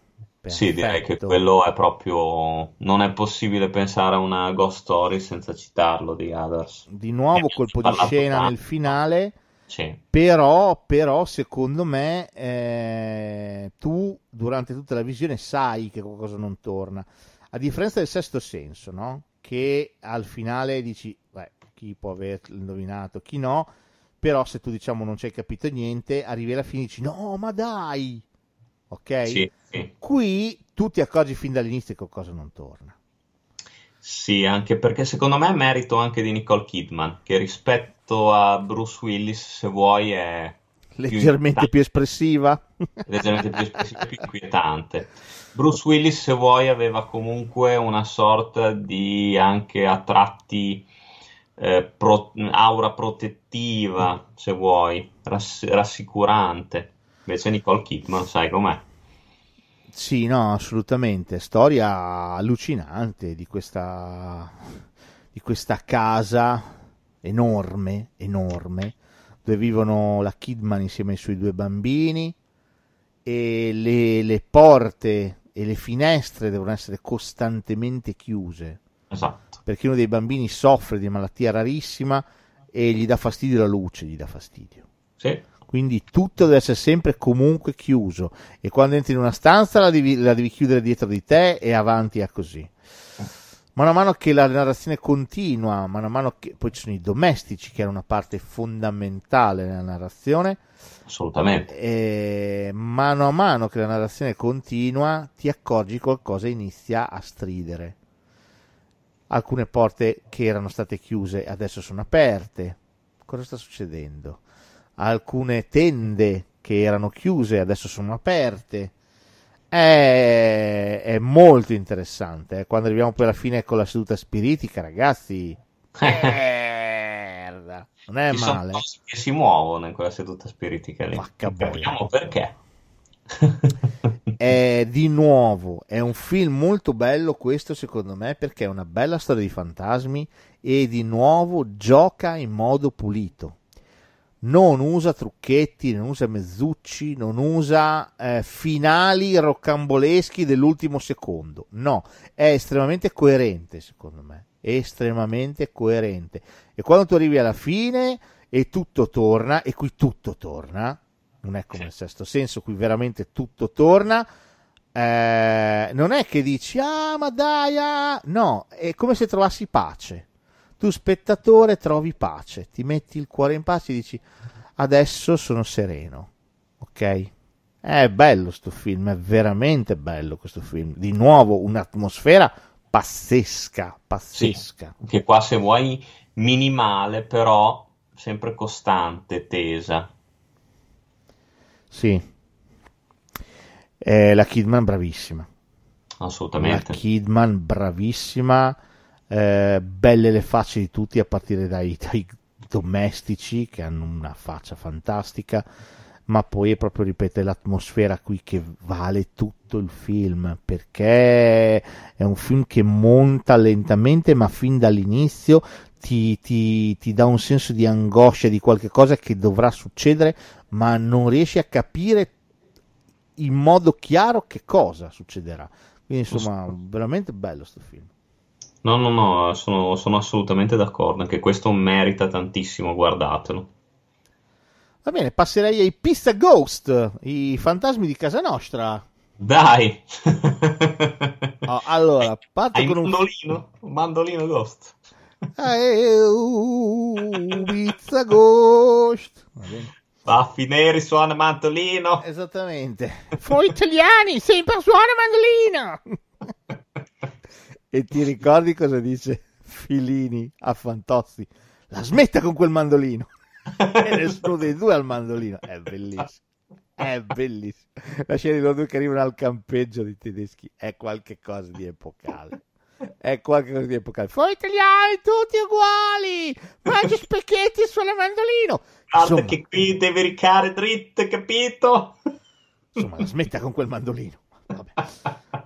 Perfetto. Sì, direi che quello è proprio. Non è possibile pensare a una ghost story senza citarlo di Others. Di nuovo colpo di scena nel finale. Sì. Però, però, secondo me, eh, tu durante tutta la visione sai che qualcosa non torna. A differenza del sesto senso, no? Che al finale dici, beh, chi può aver indovinato, chi no. Però se tu diciamo non ci hai capito niente, arrivi alla fine e dici, no, ma dai, ok? Sì, sì. Qui tu ti accorgi fin dall'inizio che qualcosa non torna. Sì, anche perché secondo me è merito anche di Nicole Kidman, che rispetto a Bruce Willis, se vuoi, è leggermente più, più espressiva. leggermente più espressiva più inquietante. Bruce Willis, se vuoi, aveva comunque una sorta di anche a tratti eh, pro, aura protettiva, se vuoi, rass- rassicurante. Invece Nicole Kidman, sai com'è? Sì, no, assolutamente. Storia allucinante di questa, di questa casa enorme, enorme, dove vivono la Kidman insieme ai suoi due bambini e le, le porte e le finestre devono essere costantemente chiuse. Esatto. Perché uno dei bambini soffre di malattia rarissima e gli dà fastidio la luce, gli dà fastidio. Sì. Quindi tutto deve essere sempre comunque chiuso e quando entri in una stanza la devi, la devi chiudere dietro di te e avanti a così. Mano a mano che la narrazione continua, mano a mano che poi ci sono i domestici che erano una parte fondamentale nella narrazione, Assolutamente. e mano a mano che la narrazione continua ti accorgi qualcosa inizia a stridere. Alcune porte che erano state chiuse adesso sono aperte. Cosa sta succedendo? Alcune tende che erano chiuse adesso sono aperte. È, è molto interessante. eh. Quando arriviamo poi alla fine con la seduta spiritica, ragazzi, merda, non è Ci sono male. cose che si muovono in quella seduta spiritica lì. Vacca Non Capiamo perché. È di nuovo, è un film molto bello questo secondo me perché è una bella storia di fantasmi e di nuovo gioca in modo pulito. Non usa trucchetti, non usa mezzucci, non usa eh, finali roccamboleschi dell'ultimo secondo. No, è estremamente coerente secondo me, estremamente coerente. E quando tu arrivi alla fine e tutto torna, e qui tutto torna, non è come il sesto senso, qui veramente tutto torna. eh, non è che dici, ah, ma dai, ah. no, è come se trovassi pace. Tu, spettatore, trovi pace, ti metti il cuore in pace e dici, adesso sono sereno, ok? È bello sto film, è veramente bello questo film. Di nuovo, un'atmosfera pazzesca, pazzesca. Che qua se vuoi minimale, però sempre costante, tesa. Sì. Eh, la Kidman bravissima. La Assolutamente. Kidman bravissima, eh, belle le facce di tutti a partire dai, dai domestici che hanno una faccia fantastica, ma poi è proprio, ripeto, è l'atmosfera qui che vale tutto il film, perché è un film che monta lentamente, ma fin dall'inizio ti, ti- ti dà un senso di angoscia di qualche cosa che dovrà succedere, ma non riesci a capire in modo chiaro che cosa succederà. Quindi insomma, veramente bello sto film. No, no, no, sono, sono assolutamente d'accordo. Anche questo merita tantissimo, guardatelo. Va bene, passerei ai Pizza Ghost, i fantasmi di casa nostra. Dai! Oh, allora, parto Hai con un mandolino? Un mandolino ghost. Eh, uh, Pizza Ghost. Baffi neri suona mandolino. Esattamente. Voi italiani, sempre suona mandolino. e ti ricordi cosa dice Filini a Fantozzi? La smetta con quel mandolino. e nessuno dei due ha il mandolino. È bellissimo. È bellissimo. La scena di loro due che arrivano al campeggio dei tedeschi è qualcosa di epocale. È qualcosa di epocale. Voi italiani, tutti uguali. Mangi specchietti e suona mandolino. Guarda Insomma, che qui devi ricare dritto, capito? insomma, la smetta con quel mandolino. Vabbè.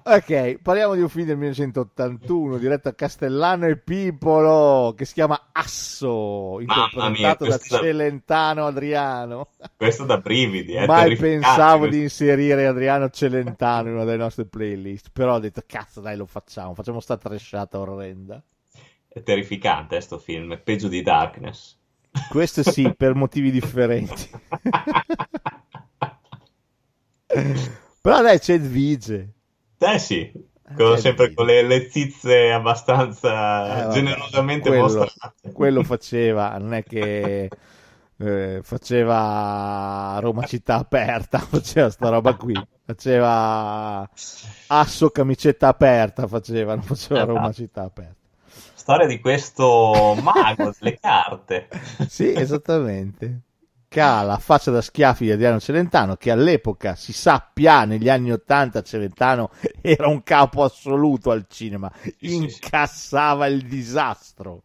Ok, parliamo di un film del 1981 diretto a Castellano e Pipolo che si chiama Asso, interpretato da questo da- Celentano Adriano. Questo da brividi, è Mai pensavo questo. di inserire Adriano Celentano in una delle nostre playlist, però ho detto cazzo dai lo facciamo, facciamo sta tresciata orrenda. È terrificante eh, sto film, è peggio di Darkness. Questo sì, per motivi differenti. Però dai, c'è Vige. Eh sì, con- Cioè, sempre con le, le abbastanza Eh, generosamente quello, mostrate. quello faceva, non è che eh, faceva Roma città aperta, faceva sta roba qui, faceva Asso camicetta aperta, faceva, non faceva Roma Esatto. città aperta. Storia di questo mago delle carte. Sì, esattamente. Che ha la faccia da schiaffi di Adriano Celentano, che all'epoca si sappia, negli anni Ottanta Celentano era un capo assoluto al cinema, incassava il disastro.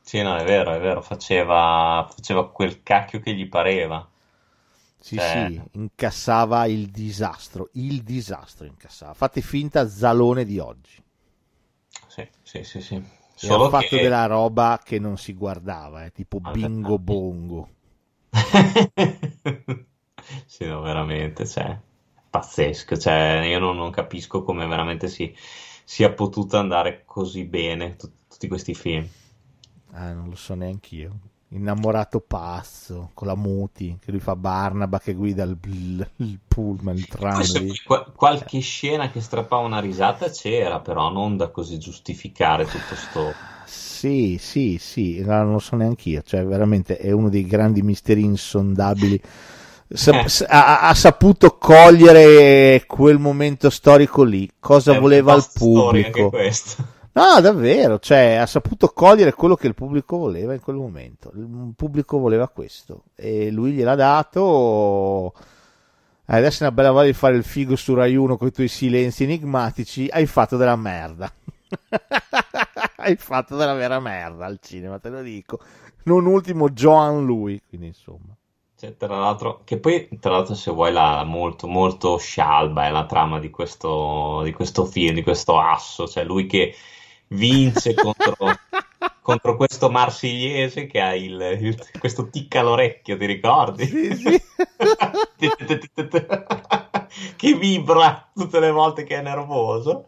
Sì, no, è vero, è vero, faceva, faceva quel cacchio che gli pareva. Sì, Cioè- sì, incassava il disastro, il disastro incassava. Fate finta Zalone di oggi. Sì, sì, sì, sì. E Solo ha fatto che... della roba che non si guardava, eh, tipo bingo bongo. Sì, no, veramente, cioè, pazzesco, cioè, io non, non capisco come veramente si sia potuto andare così bene tut- tutti questi film. Ah, non lo so neanche io. innamorato pazzo con la Muti che lui fa Barnaba che guida il, il, il pullman il tram lì. Qu- qualche scena che strappava una risata c'era però non da così giustificare tutto sto sì sì sì non lo so neanche io cioè veramente è uno dei grandi misteri insondabili Sa- Eh. ha, ha saputo cogliere quel momento storico lì cosa È voleva il pubblico. No, davvero, cioè ha saputo cogliere quello che il pubblico voleva in quel momento. Il pubblico voleva questo e lui gliel'ha dato. Adesso è una bella voglia di fare il figo su Rai 1 con i tuoi silenzi enigmatici. Hai fatto della merda. Hai fatto della vera merda al cinema, te lo dico. Non ultimo Joan lui, quindi insomma. Cioè, tra l'altro, che poi, tra l'altro, se vuoi, la molto, molto scialba è la trama di questo, di questo film, di questo asso. Cioè, lui che vince contro, contro questo marsigliese che ha il, il- questo tic all'orecchio, ti ricordi? Sì, sì. che vibra tutte le volte che è nervoso.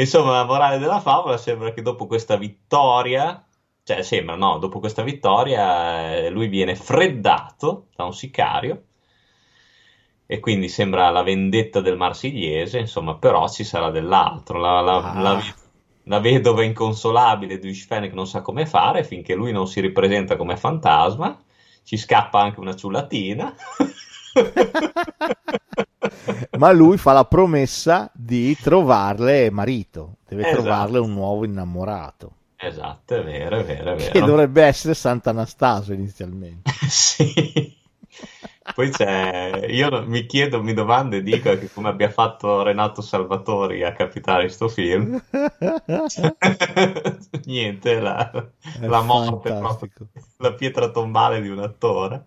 Insomma, la morale della favola sembra che dopo questa vittoria, cioè sembra no, dopo questa vittoria eh, lui viene freddato da un sicario e quindi sembra la vendetta del marsigliese, insomma, però ci sarà dell'altro. La, la, Ah. la- la vedova inconsolabile di Fennec non sa come fare finché lui non si ripresenta come fantasma. Ci scappa anche una ciullatina. Ma lui fa la promessa di trovarle marito, deve Esatto. trovarle un nuovo innamorato. Esatto, è vero, è vero, è Che vero. dovrebbe essere Sant'Anastasio inizialmente. Sì. Poi c'è, io mi chiedo, mi domando e dico che come abbia fatto Renato Salvatori a capitare in sto film. Niente, la, la morte, proprio, la pietra tombale di un attore.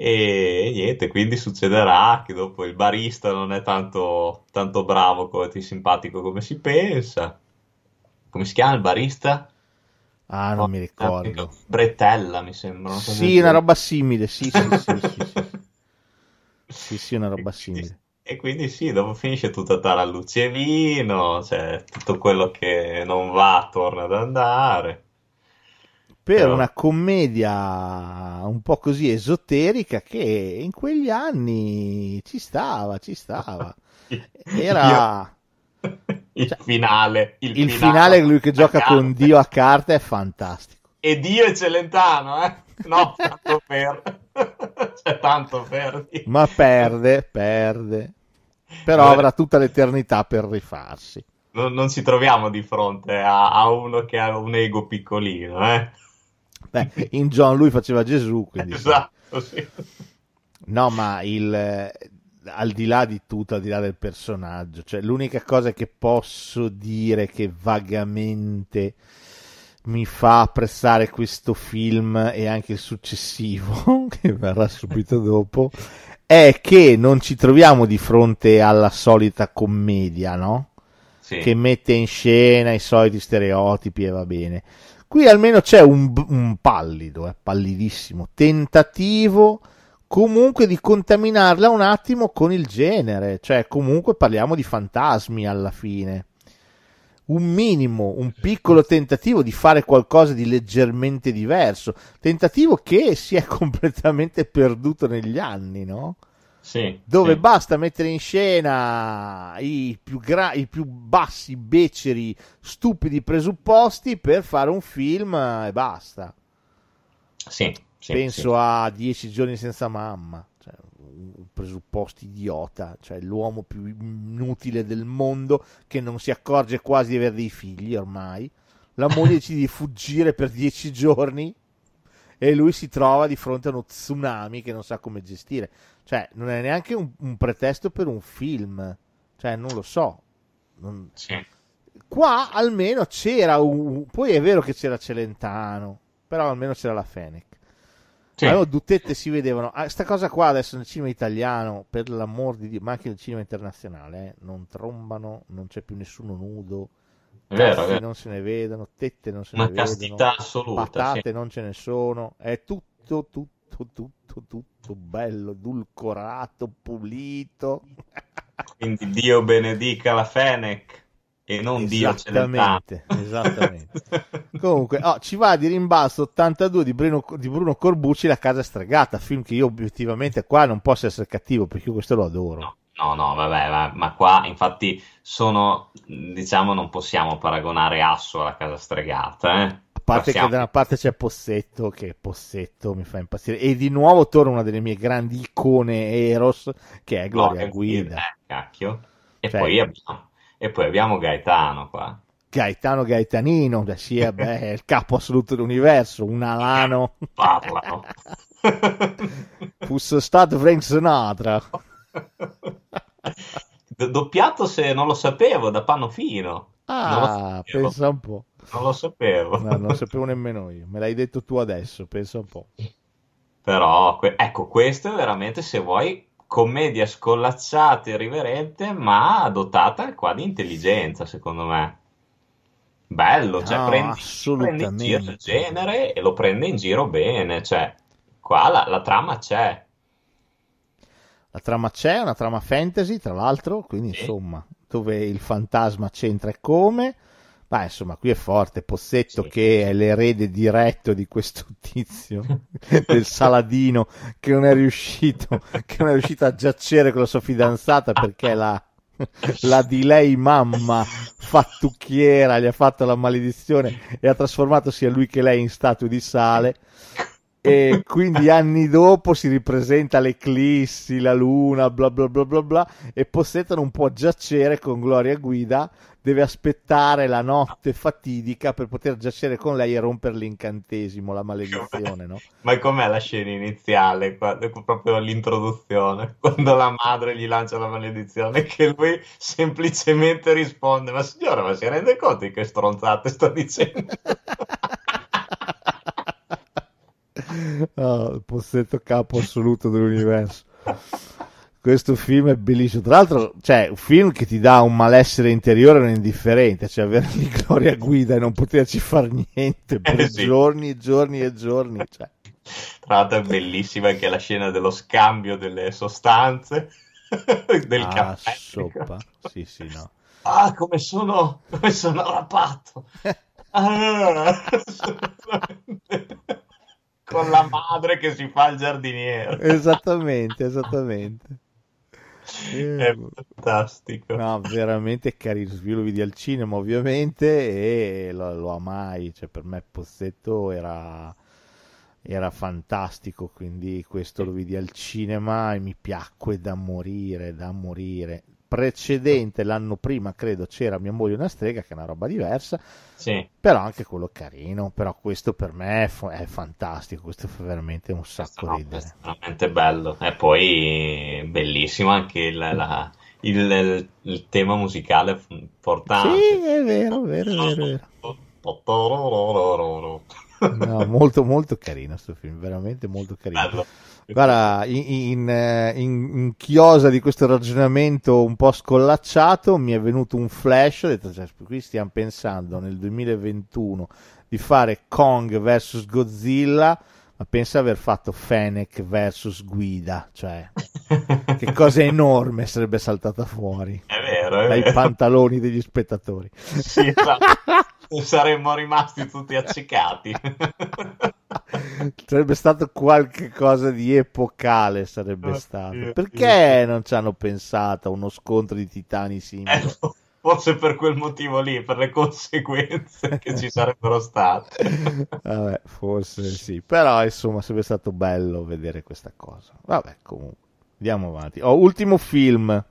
E niente, quindi succederà che dopo il barista non è tanto, tanto bravo e simpatico come si pensa. Come si chiama il barista? Ah, non mi ricordo. Bretella, mi sembra. una Sì, una roba simile, sì, sì, sì, sì, sì. una roba simile. E quindi sì, dopo finisce tutta tarallucce e vino, cioè tutto quello che non va torna ad andare. Per Però- una commedia un po' così esoterica che in quegli anni ci stava, ci stava. Era il Cioè, finale, il, il finale, lui che gioca a con carte. Dio a carte è fantastico. E Dio è Celentano, eh? No, tanto per. C'è tanto per. Ma perde, perde. Però Vabbè. avrà tutta l'eternità per rifarsi. Non, non ci troviamo di fronte a, a uno che ha un ego piccolino, eh? Beh, in John lui faceva Gesù, quindi. Esatto, sì. No, ma il, eh, al di là di tutto, al di là del personaggio, cioè l'unica cosa che posso dire che vagamente mi fa apprezzare questo film e anche il successivo, che verrà subito dopo, è che non ci troviamo di fronte alla solita commedia, no? Sì. Che mette in scena i soliti stereotipi e va bene. Qui almeno c'è un, un pallido, eh, pallidissimo, tentativo comunque di contaminarla un attimo con il genere, cioè comunque parliamo di fantasmi alla fine. Un minimo, un piccolo tentativo di fare qualcosa di leggermente diverso, tentativo che si è completamente perduto negli anni, no? Sì, Dove sì. basta mettere in scena i più, gra- i più bassi, beceri, stupidi presupposti per fare un film e basta. Sì, Penso a Dieci giorni senza mamma, cioè, un un presupposto idiota, cioè l'uomo più inutile del mondo che non si accorge quasi di avere dei figli ormai. La moglie decide di fuggire per dieci giorni e lui si trova di fronte a uno tsunami che non sa come gestire. Cioè, non è neanche un, un pretesto per un film, cioè, non lo so. Non- Sì. Qua almeno c'era un. Poi è vero che c'era Celentano, però almeno c'era la Fenech. Sì. Almeno Duttette si vedevano. Ah, sta cosa qua adesso nel cinema italiano, per l'amor di Dio, ma anche nel cinema internazionale, eh, non trombano, non c'è più nessuno nudo. È vero, vero. non se ne vedono, tette non se Una ne vedono, castità assoluta, patate sì. non ce ne sono, è tutto, tutto, tutto, tutto bello, edulcorato, pulito. Quindi Dio benedica la Fennec. e non Dio Esattamente, esattamente. Comunque, oh, ci va di rimbalzo 82 di Bruno, di Bruno, Corbucci, La casa stregata, film che io obiettivamente qua non posso essere cattivo perché io questo lo adoro. No. No, no, vabbè, ma, ma, qua infatti sono, diciamo, non possiamo paragonare Asso alla casa stregata, eh? Parte che da una parte c'è Possetto, che Possetto mi fa impazzire, e di nuovo torna una delle mie grandi icone Eros, che è Gloria no, Guida. Eh, cacchio. E, cioè, poi abbiamo, e poi abbiamo Gaetano qua. Gaetano Gaetanino, da sia beh, il capo assoluto dell'universo, un alano. Parlano. Fosse stato Frank Sinatra. doppiato se non lo sapevo da Pannofino. Ah, pensa un po'. Non lo sapevo. No, non lo sapevo nemmeno io. Me l'hai detto tu adesso, pensa un po'. Però, ecco, questo è veramente, se vuoi, commedia scollacciata e irriverente, ma dotata qua di intelligenza, secondo me. Bello, cioè no, prendi, prendi, in giro il genere e lo prende in giro bene, cioè qua la, la trama c'è. La trama c'è, una trama fantasy, tra l'altro, quindi sì. insomma, dove il fantasma c'entra e come. Ma insomma, qui è forte. Possetto sì. che è l'erede diretto di questo tizio, del Saladino, che non è riuscito, che non è riuscito a giacere con la sua fidanzata perché la, la di lei mamma fattucchiera gli ha fatto la maledizione e ha trasformato sia lui che lei in statue di sale e quindi anni dopo si ripresenta l'eclissi, la luna, bla bla bla bla bla, e Possetto non può giacere con Gloria Guida, deve aspettare la notte fatidica per poter giacere con lei e rompere l'incantesimo, la maledizione, no? Ma com'è la scena iniziale, proprio l'introduzione, quando la madre gli lancia la maledizione, che lui semplicemente risponde, ma signora, ma si rende conto di che stronzate sto dicendo? oh, il possetto capo assoluto dell'universo. Questo film è bellissimo. Tra l'altro, cioè, un film che ti dà un malessere interiore non indifferente, cioè avere di Gloria Guida e non poterci fare niente per eh sì. giorni e giorni e giorni. Cioè. Tra l'altro è bellissima anche la scena dello scambio delle sostanze del ah, caffè. Soppa. Sì, sì, no. Ah, come sono, come sono arrabbiato. Ah, con la madre che si fa il giardiniere. Esattamente, esattamente. È fantastico. No, veramente carino. Io lo vidi al cinema, ovviamente, e lo, lo amai. Cioè, per me Pozzetto era, era fantastico. Quindi, questo lo vidi al cinema e mi piacque da morire, da morire precedente, l'anno prima, credo, c'era Mia moglie una strega, che è una roba diversa. Sì. Però anche quello carino. Però questo per me è, è fantastico. Questo fa veramente un sacco no, ridere. È veramente bello. E poi bellissimo anche il, la, il, il, tema musicale importante. Sì, è vero, è vero, è vero. È vero. No, molto molto carino questo film, veramente molto carino. Bello. Guarda, in, in, eh, in, in, chiosa di questo ragionamento un po' scollacciato mi è venuto un flash, ho detto, cioè, qui stiamo pensando nel 2021 di fare Kong vs Godzilla, ma pensa aver fatto Fennec vs Guida, cioè che cosa enorme sarebbe saltata fuori. È vero, è dai vero. pantaloni degli spettatori. Sì, esatto. saremmo rimasti tutti accecati. sarebbe stato qualche cosa di epocale sarebbe oh, stato. Dio, Perché Dio. non ci hanno pensato a uno scontro di titani simili? Eh, forse per quel motivo lì, per le conseguenze che ci sarebbero state. Vabbè, forse sì, però insomma sarebbe stato bello vedere questa cosa. Vabbè, comunque, andiamo avanti. Oh, ultimo film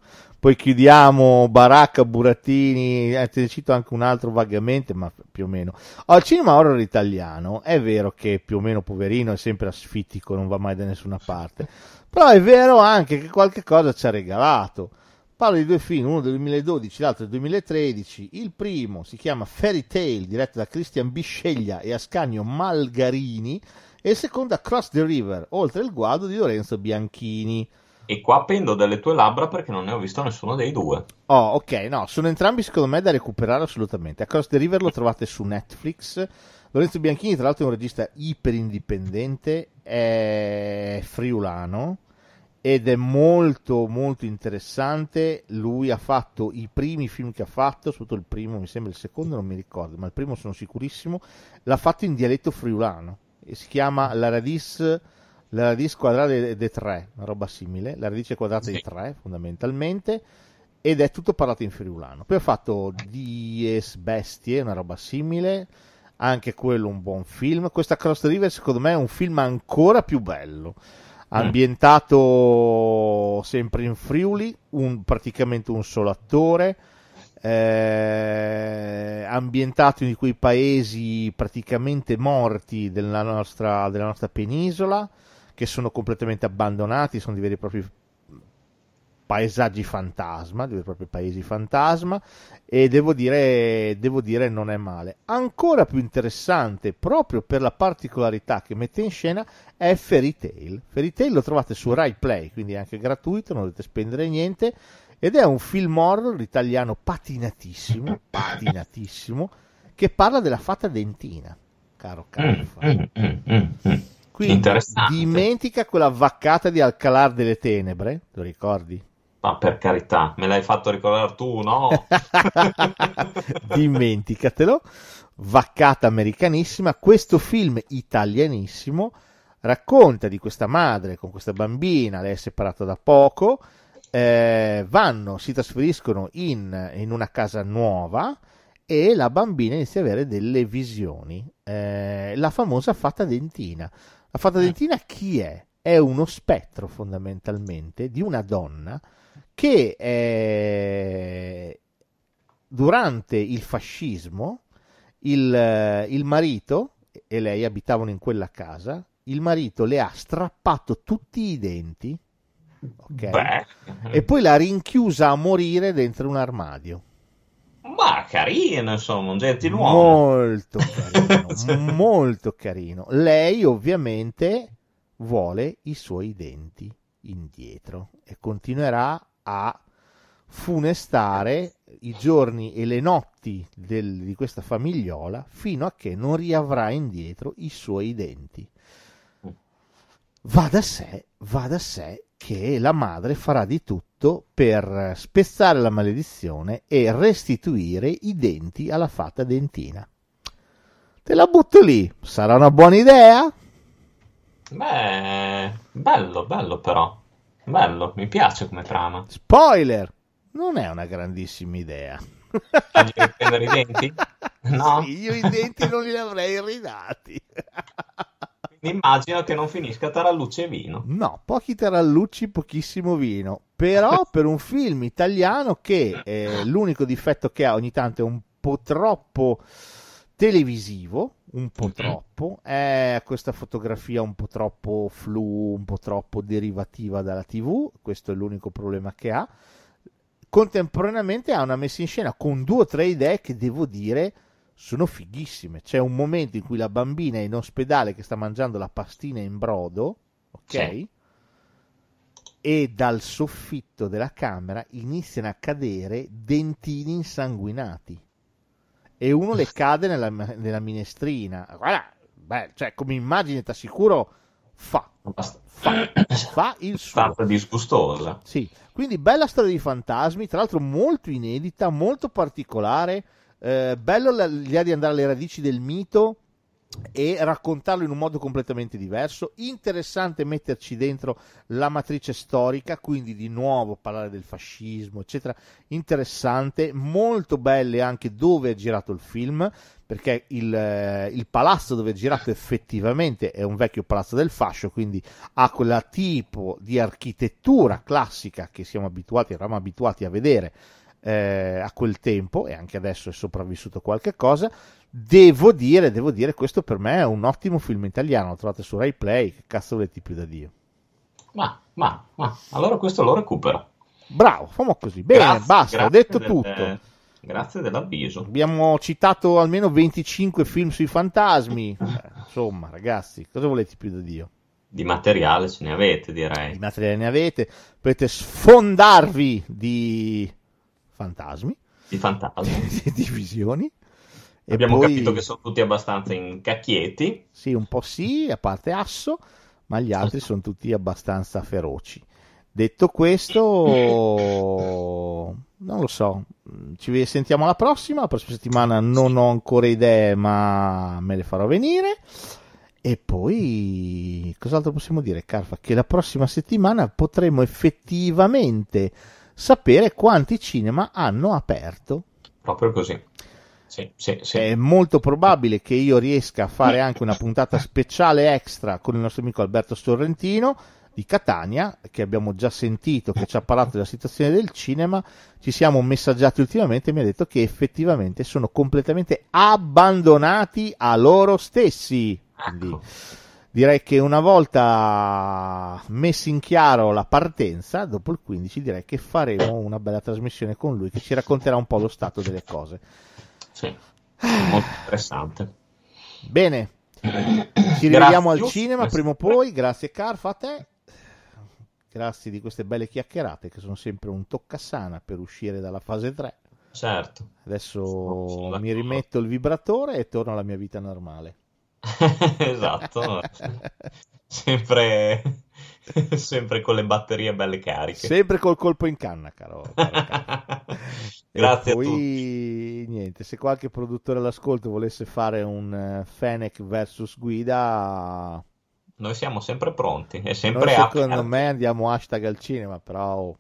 poi chiudiamo Baracca, Burattini, eh, te ne cito anche un altro vagamente, ma più o meno. Al oh, cinema horror italiano è vero che più o meno poverino è sempre asfittico, non va mai da nessuna parte, però è vero anche che qualche cosa ci ha regalato. Parlo di due film, uno del 2012, l'altro del 2013. Il primo si chiama Fairy Tale, diretto da Christian Bisceglia e Ascanio Malgarini, e il secondo Across the River, oltre il guado di Lorenzo Bianchini. E qua pendo dalle tue labbra perché non ne ho visto nessuno dei due. Oh, ok, no, sono entrambi secondo me da recuperare assolutamente. Across the River lo trovate su Netflix. Lorenzo Bianchini, tra l'altro, è un regista iper indipendente, è friulano ed è molto molto interessante. Lui ha fatto i primi film che ha fatto, soprattutto il primo, mi sembra il secondo, non mi ricordo, ma il primo sono sicurissimo. L'ha fatto in dialetto friulano e si chiama La Radis, la radice quadrata di 3, una roba simile, la radice quadrata di 3 fondamentalmente. Ed è tutto parlato in friulano. Poi ha fatto Dies Bestie, una roba simile, anche quello un buon film. Questa Cross River, secondo me, è un film ancora più bello ambientato sempre in Friuli, un, praticamente un solo attore, eh, ambientato in quei paesi praticamente morti della nostra, della nostra penisola, che sono completamente abbandonati, sono dei veri e propri paesaggi fantasma, dei propri paesi fantasma, e devo dire, devo dire non è male. Ancora più interessante, proprio per la particolarità che mette in scena, è Fairy Tail. Fairy Tail lo trovate su Rai Play, quindi è anche gratuito, non dovete spendere niente, ed è un film horror italiano patinatissimo, patinatissimo, che parla della fata dentina, caro Carfa. Quindi dimentica quella vaccata di Alcalar delle Tenebre, lo ricordi? Ma per carità, me l'hai fatto ricordare tu, no? Dimenticatelo. Vaccata americanissima. Questo film italianissimo racconta di questa madre con questa bambina, lei è separata da poco, eh, vanno, si trasferiscono in, in, una casa nuova e la bambina inizia ad avere delle visioni. Eh, la famosa fata dentina. La fata dentina chi è? È uno spettro fondamentalmente di una donna che eh, durante il fascismo il, il marito e lei abitavano in quella casa, il marito le ha strappato tutti i denti okay, e poi l'ha rinchiusa a morire dentro un armadio. Ma carino, insomma, un gentiluomo. Molto carino, molto carino. Lei ovviamente vuole i suoi denti indietro e continuerà a funestare i giorni e le notti del, di questa famigliola fino a che non riavrà indietro i suoi denti. Va da sé, va da sé che la madre farà di tutto per spezzare la maledizione e restituire i denti alla fata dentina. Te la butto lì, sarà una buona idea? Beh, bello, bello però. Bello, mi piace come trama. Spoiler! Non è una grandissima idea. Voglio prendere i denti? No? Sì, io i denti non li avrei ridati. Quindi immagino che non finisca tarallucci e vino. No, pochi tarallucci, pochissimo vino. Però per un film italiano che eh, l'unico difetto che ha ogni tanto è un po' troppo televisivo, un po' troppo, è questa fotografia un po' troppo flu, un po' troppo derivativa dalla TV, questo è l'unico problema che ha. Contemporaneamente ha una messa in scena con due o tre idee che devo dire sono fighissime. C'è un momento in cui la bambina è in ospedale che sta mangiando la pastina in brodo, ok? Sì. E dal soffitto della camera iniziano a cadere dentini insanguinati e uno le cade nella, nella minestrina. Guarda, beh, cioè, come immagine, ti assicuro, fa. Fa, fa il suo. Tanto disgustosa. Sì, quindi bella storia di fantasmi, tra l'altro molto inedita, molto particolare. Eh, bello l'idea di andare alle radici del mito e raccontarlo in un modo completamente diverso. Interessante metterci dentro la matrice storica, quindi di nuovo parlare del fascismo, eccetera. Interessante, molto belle anche dove è girato il film, perché il, eh, il palazzo dove è girato effettivamente è un vecchio palazzo del fascio, quindi ha quel tipo di architettura classica che siamo abituati, eravamo abituati a vedere eh, a quel tempo e anche adesso è sopravvissuto qualche cosa Devo dire, devo dire, questo per me è un ottimo film italiano. Lo trovate su Rai Play. Che cazzo volete più da Dio? Ma, ma, ma, allora questo lo recupero. Bravo, famo così. Bene, grazie, basta, ho detto del, tutto. Grazie dell'avviso. Abbiamo citato almeno 25 film sui fantasmi. eh, insomma, ragazzi, cosa volete più da Dio? Di materiale ce ne avete, direi. Di materiale ne avete. Potete sfondarvi di fantasmi. Di fantasmi. di visioni. E Abbiamo poi... capito che sono tutti abbastanza incacchietti. Sì, un po' sì, a parte Asso, ma gli altri sono tutti abbastanza feroci. Detto questo, non lo so, ci sentiamo alla prossima. La prossima settimana non ho ancora idee, ma me le farò venire. E poi, cos'altro possiamo dire, Carfa? Che la prossima settimana potremo effettivamente sapere quanti cinema hanno aperto. Proprio così. Sì, sì, sì. È molto probabile che io riesca a fare anche una puntata speciale extra con il nostro amico Alberto Sorrentino di Catania, che abbiamo già sentito, che ci ha parlato della situazione del cinema, ci siamo messaggiati ultimamente e mi ha detto che effettivamente sono completamente abbandonati a loro stessi. Quindi direi che una volta messo in chiaro la partenza, dopo il 15 direi che faremo una bella trasmissione con lui che ci racconterà un po' lo stato delle cose. Sì, molto interessante. Bene, ci rivediamo al cinema prima o poi, grazie Carfa a te grazie di queste belle chiacchierate che sono sempre un toccasana per uscire dalla fase 3. Certo. Adesso mi rimetto il vibratore e torno alla mia vita normale. esatto. sempre, sempre con le batterie belle cariche. Sempre col colpo in canna, caro. caro Grazie poi, a tutti. niente, se qualche produttore all'ascolto volesse fare un uh, Fennec versus guida noi siamo sempre pronti e sempre Noi, secondo me andiamo hashtag al cinema, però...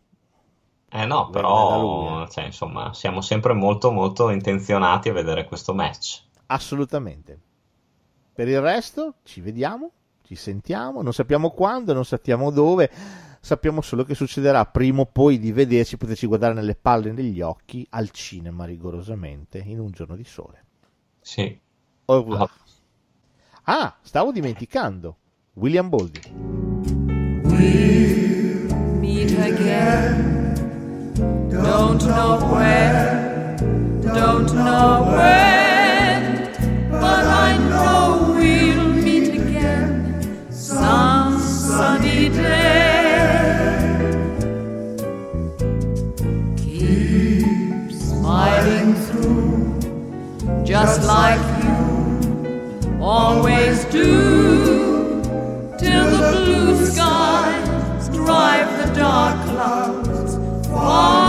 Eh no, però eh. cioè, insomma, siamo sempre molto molto intenzionati a vedere questo match. Assolutamente. Per il resto ci vediamo, ci sentiamo, non sappiamo quando, non sappiamo dove, sappiamo solo che succederà prima o poi di vederci, poterci guardare nelle palle negli occhi al cinema rigorosamente in un giorno di sole. Sì. Ah, stavo dimenticando. William Boldi. We'll meet again. Don't know where, don't know when, just like you always do. Till the blue skies drive the dark clouds far.